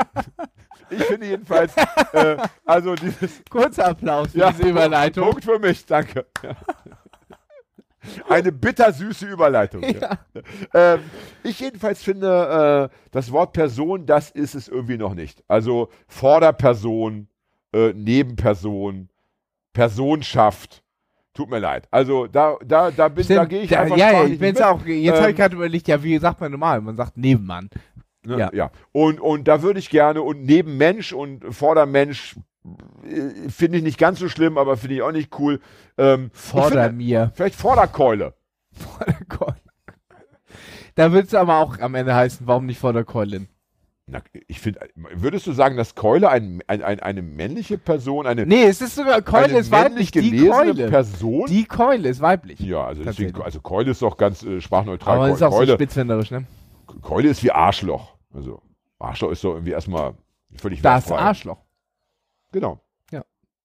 ich finde jedenfalls, äh, also dieses Kurzer Applaus für Ja, diese Überleitung. Punkt für mich, danke. Ja. Eine bittersüße Überleitung. Ja. Ähm, ich jedenfalls finde, äh, das Wort Person, das ist es irgendwie noch nicht. Also Vorderperson, äh, Nebenperson, Personenschaft. Tut mir leid. Also da, da, da, bin, da gehe ich da, einfach ja, ja, ich bin jetzt auch, jetzt habe ich Ähm, gerade überlegt, ja, wie sagt man normal? Man sagt Nebenmann. Ne? Ja. Ja. Und, und da würde ich gerne, und neben Mensch und Vordermensch äh, finde ich nicht ganz so schlimm, aber finde ich auch nicht cool. Ähm, Vorder finde, mir. vielleicht Vorderkeule. Vorderkeule. Da wird es aber auch am Ende heißen, warum nicht Vorderkeulin? Na, ich finde, würdest du sagen, dass Keule ein, ein, ein, eine männliche Person, eine, Nee, es ist sogar, Keule ist weiblich, die Keule. Person? Die Keule ist weiblich. ja, also deswegen, also Keule ist doch ganz äh, sprachneutral. aber Keule, ist auch so spitzwenderisch, ne? Keule ist wie Arschloch. Also Arschloch ist doch irgendwie erstmal völlig Das wertfrei. Arschloch. Genau. Ja.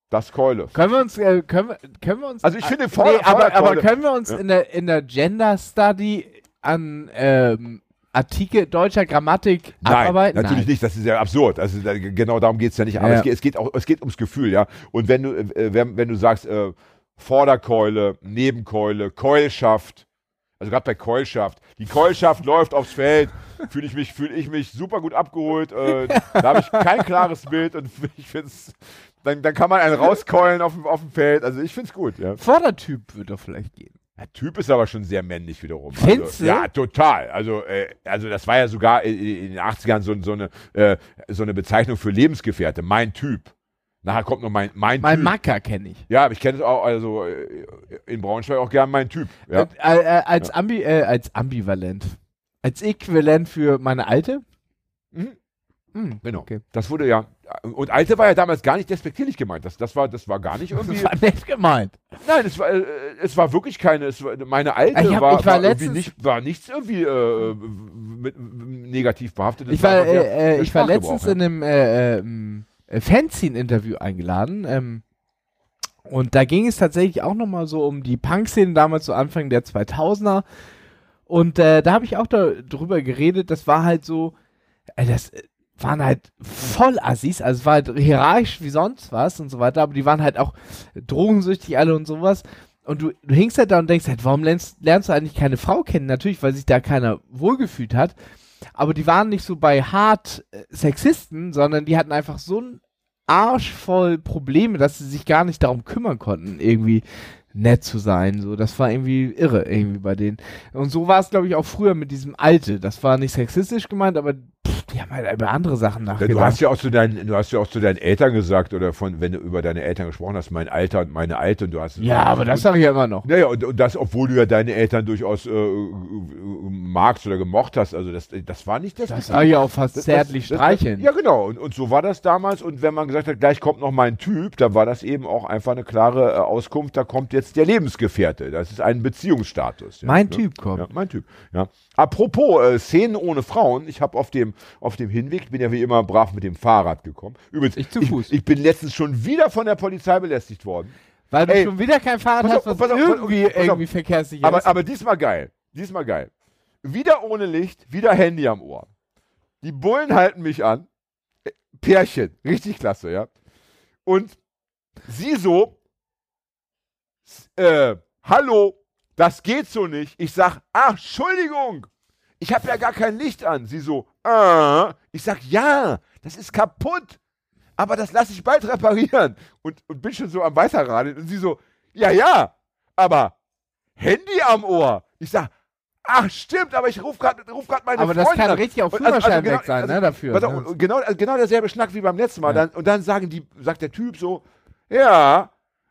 Das Keule. Können wir uns, äh, können wir, können wir uns. Also ich finde äh, Vorder- nee, aber, aber können wir uns Ja. in der, in der Gender Study an, ähm, Artikel deutscher Grammatik Nein, abarbeiten? natürlich nicht, das ist ja absurd. Also da, genau darum geht es ja nicht. Aber Ja. es, geht, es geht auch, es geht ums Gefühl, ja. Und wenn du, äh, wenn, wenn du sagst, äh, Vorderkeule, Nebenkeule, Keulschaft, also gerade bei Keulschaft, die Keulschaft läuft aufs Feld, fühle ich mich, fühle ich mich super gut abgeholt. Äh, da habe ich kein klares Bild und ich finde es, dann, dann kann man einen rauskeulen auf, dem- auf dem Feld. Also ich finde es gut, ja. Vordertyp würde doch vielleicht gehen. Der Typ ist aber schon sehr männlich wiederum. Findest also? Ja, total. Also, äh, also das war ja sogar in, in den 80ern so, so, eine, äh, so eine Bezeichnung für Lebensgefährte. Mein Typ. Nachher kommt noch mein, mein, Mein Typ. Macker kenne ich. Ja, aber ich kenne es auch, also äh, in Braunschweig auch gern mein Typ. Ja. Äh, äh, als, Ambi, äh, als ambivalent. Als Äquivalent für meine alte? Mhm. Hm, Genau. Okay. Das wurde ja. Und Alte war ja damals gar nicht despektierlich gemeint. Das, das, war, das war gar nicht irgendwie. Das war nett gemeint. Nein, es war, äh, es war wirklich keine. Es war, meine Alte Ich hab- war, ich war war, irgendwie nicht, war nichts irgendwie äh, mit, negativ behaftet. Ich war, äh, äh, der ich war letztens ja. in einem äh, äh, Fanzine-Interview eingeladen. Ähm, und da ging es tatsächlich auch nochmal so um die Punk-Szene damals zu Anfang der 2000er. Und äh, da habe ich auch da, drüber geredet. Das war halt so, äh, das äh, waren halt voll Assis. Also es war halt hierarchisch wie sonst was und so weiter. Aber die waren halt auch drogensüchtig alle und sowas. Und du, du hingst halt da und denkst halt, warum lernst, lernst du eigentlich keine Frau kennen? Natürlich, weil sich da keiner wohlgefühlt hat. Aber die waren nicht so bei hart äh, Sexisten, sondern die hatten einfach so einen Arsch voll Probleme, dass sie sich gar nicht darum kümmern konnten, irgendwie nett zu sein. So, das war irgendwie irre irgendwie bei denen. Und so war es, glaube ich, auch früher mit diesem Alte. Das war nicht sexistisch gemeint, aber pff, die haben halt über andere Sachen nachgedacht. du hast ja auch zu deinen, du hast ja auch zu deinen Eltern gesagt oder von, wenn du über deine Eltern gesprochen hast, mein Alter und meine Alte und du hast ja, aber das sage ich ja immer noch. Naja, und, und das, obwohl du ja deine Eltern durchaus äh, äh, magst oder gemocht hast, also das, das war nicht das. Das sage ich auch fast Das- zärtlich das- streicheln. Das, ja, genau. Und, und so war das damals. Und wenn man gesagt hat, gleich kommt noch mein Typ, dann war das eben auch einfach eine klare äh, Auskunft, da kommt jetzt der Lebensgefährte. Das ist ein Beziehungsstatus. Ja, Mein ne? Typ kommt. Ja, mein Typ. Ja. Apropos äh, Szenen ohne Frauen. Ich habe auf dem, auf dem Hinweg, ich bin ja wie immer brav mit dem Fahrrad gekommen. Übrigens, Ich zu Fuß. Ich, ich bin letztens schon wieder von der Polizei belästigt worden. Weil du Ey, schon wieder kein Fahrrad hast, was pass auf, pass auf, irgendwie, pass auf. irgendwie verkehrssicher Aber, ist. aber diesmal geil. Diesmal geil. Wieder ohne Licht, wieder Handy am Ohr. Die Bullen halten mich an. Äh, Pärchen. Richtig klasse, ja. Und sie so, äh, hallo, das geht so nicht. Ich sag, ach, Entschuldigung, ich habe ja gar kein Licht an. Sie so, äh, ich sag, ja, das ist kaputt, aber das lasse ich bald reparieren. Und, und bin schon so am Weiterradeln. Und sie so, ja, ja, aber Handy am Ohr. Ich sag, ach, stimmt, aber ich rufe gerade ruf grad meine Aber das Freundin kann an. richtig auf Und also- also Führerschein genau- weg sein, also- ne, dafür. Auf, ne? genau, also genau derselbe Schnack wie beim letzten Mal. Ja. Dann, und dann sagen die, sagt der Typ so, ja,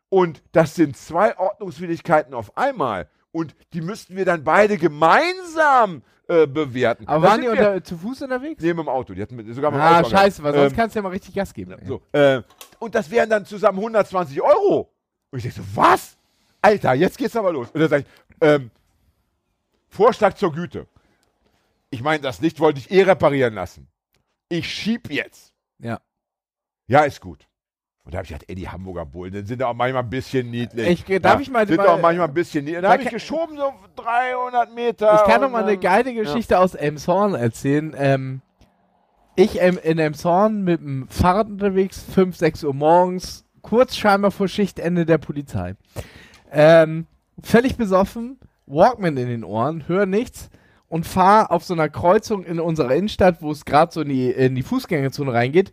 und das sind zwei Ordnungswidrigkeiten auf einmal. Und die müssten wir dann beide gemeinsam äh, bewerten. Aber Da waren die unter, zu Fuß unterwegs? Nee, mit dem Auto. Die hatten mit, sogar mit dem Ah, Auto scheiße, weil sonst Ähm, kannst du ja mal richtig Gas geben. so, äh, und das wären dann zusammen 120 Euro. Und ich denke so, was? Alter, jetzt geht's aber los. Und dann sage ich, ähm, Vorschlag zur Güte. Ich meine, das Licht wollte ich eh reparieren lassen. Ich schieb jetzt. Ja. Ja, ist gut. Und da habe ich gedacht, ey, die Hamburger Bullen, die sind auch manchmal ein bisschen niedlich. Ich- darf ich mal- Sind mal- auch manchmal ein bisschen niedlich. Da Da habe ich geschoben, so 300 Meter. Ich kann noch mal eine dann- geile Geschichte aus Elmshorn erzählen. Ähm, ich ähm, in Elmshorn mit dem Fahrrad unterwegs, 5, 6 Uhr morgens, kurz scheinbar vor Schichtende der Polizei. Ähm, völlig besoffen, Walkman in den Ohren, höre nichts und fahre auf so einer Kreuzung in unserer Innenstadt, wo es gerade so in die, in die Fußgängerzone reingeht,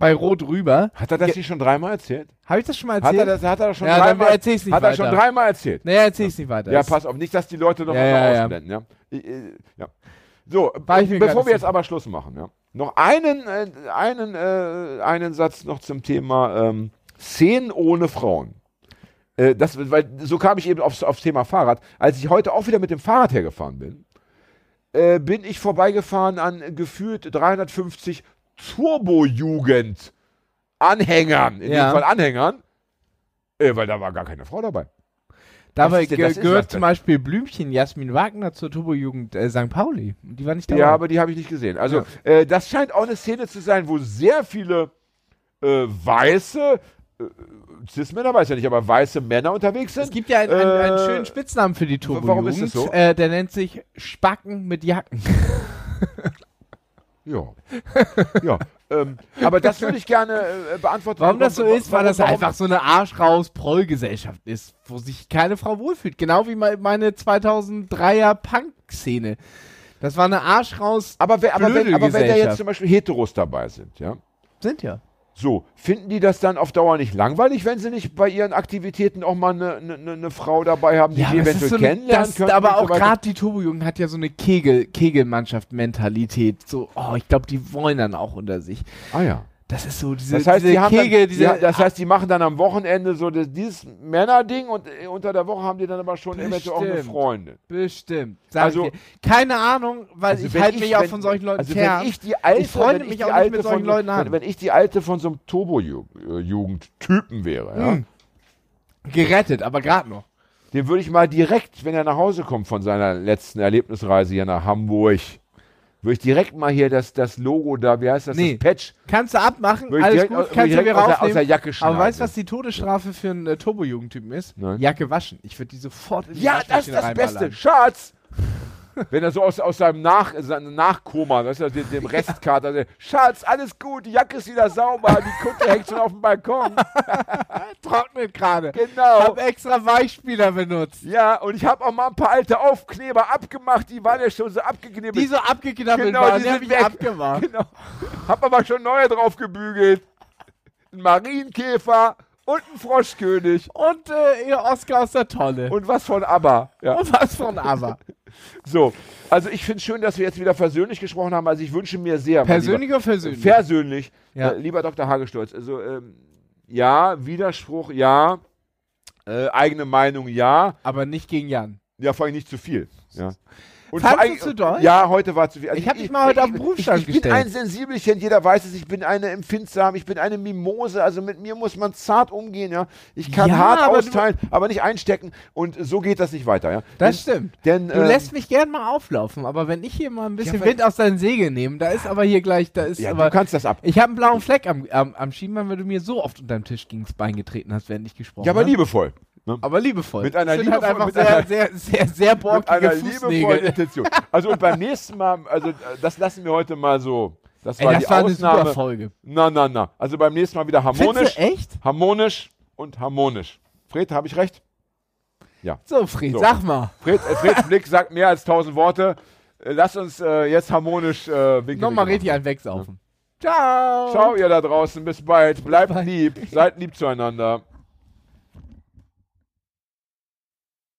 bei Rot rüber. Hat er das nicht schon dreimal erzählt? Habe ich das schon mal Hat erzählt? er das hat er schon Ja, dreimal erzähl's nicht Hat er weiter. schon dreimal erzählt? naja, erzähl ich nicht weiter. Ja, pass auf, nicht, dass die Leute noch Ja, mal ja, ja. ausblenden. Ja. Ich, ja. So, bevor wir jetzt aber Schluss machen, ja. noch einen, äh, einen, äh, einen Satz noch zum Thema ähm, Szenen ohne Frauen. Äh, das, weil, so kam ich eben aufs, aufs Thema Fahrrad. Als ich heute auch wieder mit dem Fahrrad hergefahren bin, äh, bin ich vorbeigefahren an gefühlt 350 Turbo-Jugend Anhängern, in Ja. dem Fall Anhängern, äh, weil da war gar keine Frau dabei. Dabei ge gehört zum? Beispiel Blümchen Jasmin Wagner zur Turbo-Jugend äh, St. Pauli. Die war nicht dabei. Ja, aber die habe ich nicht gesehen. Also, äh, das scheint auch eine Szene zu sein, wo sehr viele äh, weiße, äh, Cis-Männer weiß ja nicht, aber weiße Männer unterwegs sind. es gibt ja einen, einen, einen Äh, schönen Spitznamen für die Turbo-Jugend. warum ist das so? Äh, der nennt sich Spacken mit Jacken. Ja. ja. Ähm, aber das würde ich gerne äh, beantworten. Warum das so ist, weil das warum- einfach so eine Arsch-raus-Proll-Gesellschaft ist, wo sich keine Frau wohlfühlt. Genau wie me- meine 2003er Punk-Szene. Das war eine Arsch-raus... Aber, wer, aber, wenn, aber wenn da jetzt zum Beispiel Heteros dabei sind, ja, Sind ja. So, finden die das dann auf Dauer nicht langweilig, wenn sie nicht bei ihren Aktivitäten auch mal eine ne, ne, ne Frau dabei haben, die Ja, die eventuell so eine, kennenlernen können? aber so auch weiter? gerade die Turbo-Jugend hat ja so eine Kegel, Kegelmannschaft-Mentalität. So, oh, ich glaube, die wollen dann auch unter sich. Ah ja. Das ist so diese, Das heißt, diese die Kegel, dann, diese. ja, das heißt, die machen dann am Wochenende so das, dieses Männerding und äh, unter der Woche haben die dann aber schon eventuell auch eine Bestimmt. Freundin. Bestimmt. Also-. Keine Ahnung, weil Also ich halte mich auch von solchen Leuten also fern. Wenn ich die alte, Ich freunde mich auch nicht mit solchen von, Leuten an. Wenn, wenn ich die alte von so einem Turbo-Jugend-Typen wäre, ja, Hm. Gerettet, aber gerade noch. den würde ich mal direkt, wenn er nach Hause kommt von seiner letzten Erlebnisreise hier nach Hamburg, würde ich direkt mal hier das, das Logo da, wie heißt das, Nee. das Patch, Kannst du abmachen, alles direkt, gut, aus- kannst du wieder aus, der, aus der Jacke schneiden. Aber weißt du, was die Todesstrafe für einen äh, Turbo-Jugendtypen ist? Nein. Jacke waschen. Ich würde die sofort in die Ja, das ist das Beste. Schatz! Wenn er so aus, aus seinem Nach, seinem Nachkoma, weißt du, dem, dem Restkater, der, Schatz, alles gut, die Jacke ist wieder sauber, die Kutte hängt schon auf dem Balkon. Trocknet gerade. Genau. Hab extra Weichspieler benutzt. Ja, und ich habe auch mal ein paar alte Aufkleber abgemacht, die waren ja schon so abgeklebt. Die so abgeknabbelt Genau, waren, die die hab sind ich abgemacht. Genau. Hab aber schon neue drauf gebügelt. Ein Marienkäfer und ein Froschkönig. Und äh, ihr Oscar aus der Tonne. Und was von ABBA. Ja. Und was von aber. So, also ich finde es schön, dass wir jetzt wieder versöhnlich gesprochen haben. Also ich wünsche mir sehr. Persönlich oder lieber, versöhnlich? Versöhnlich. Ja. Äh, lieber Dr. Hagestolz, also ähm, ja, Widerspruch, ja. Äh, eigene Meinung, ja. aber nicht gegen Jan. Ja, vor allem nicht zu viel. Ja. Und Fandst vor du zu doll? Ja, heute war zu viel. Also Ich hab dich mal heute auf den Berufsstand ich, ich gestellt. bin ein Sensibelchen, jeder weiß es, ich bin eine empfindsam, ich bin eine Mimose, also mit mir muss man zart umgehen, ja. Ich kann Ja, hart aber austeilen, aber nicht einstecken und so geht das nicht weiter, ja. Das denn, stimmt. Denn, Du ähm, lässt mich gern mal auflaufen, aber wenn ich hier mal ein bisschen weil- Wind aus deinen Segeln nehme, da ist aber hier gleich, da ist ja, aber. du kannst das ab. Ich habe einen blauen Fleck am, am, am Schienbein, weil du mir so oft unterm Tisch gegens Bein getreten hast, während ich gesprochen Ja, aber habe. liebevoll. Ne? Aber liebevoll. Mit einer sind halt einfach mit sehr, einer- sehr, sehr, sehr Mit borkige einer liebevollen. Intention. Also und beim nächsten Mal, also äh, das lassen wir heute mal so. Das Ey, war das die war eine Ausnahme. super Folge. Na, na, na. Also beim nächsten Mal wieder harmonisch. Echt? Harmonisch und harmonisch. Fred, habe ich recht? So, Fred, So. sag mal. Fred, äh, Freds Blick sagt mehr als tausend Worte. Äh, Lass uns äh, jetzt harmonisch äh, winken. Nochmal richtig einen wegsaufen. Ciao. machen. Ciao, ihr da draußen. Bis bald. Bleibt bald. lieb. Seid lieb zueinander.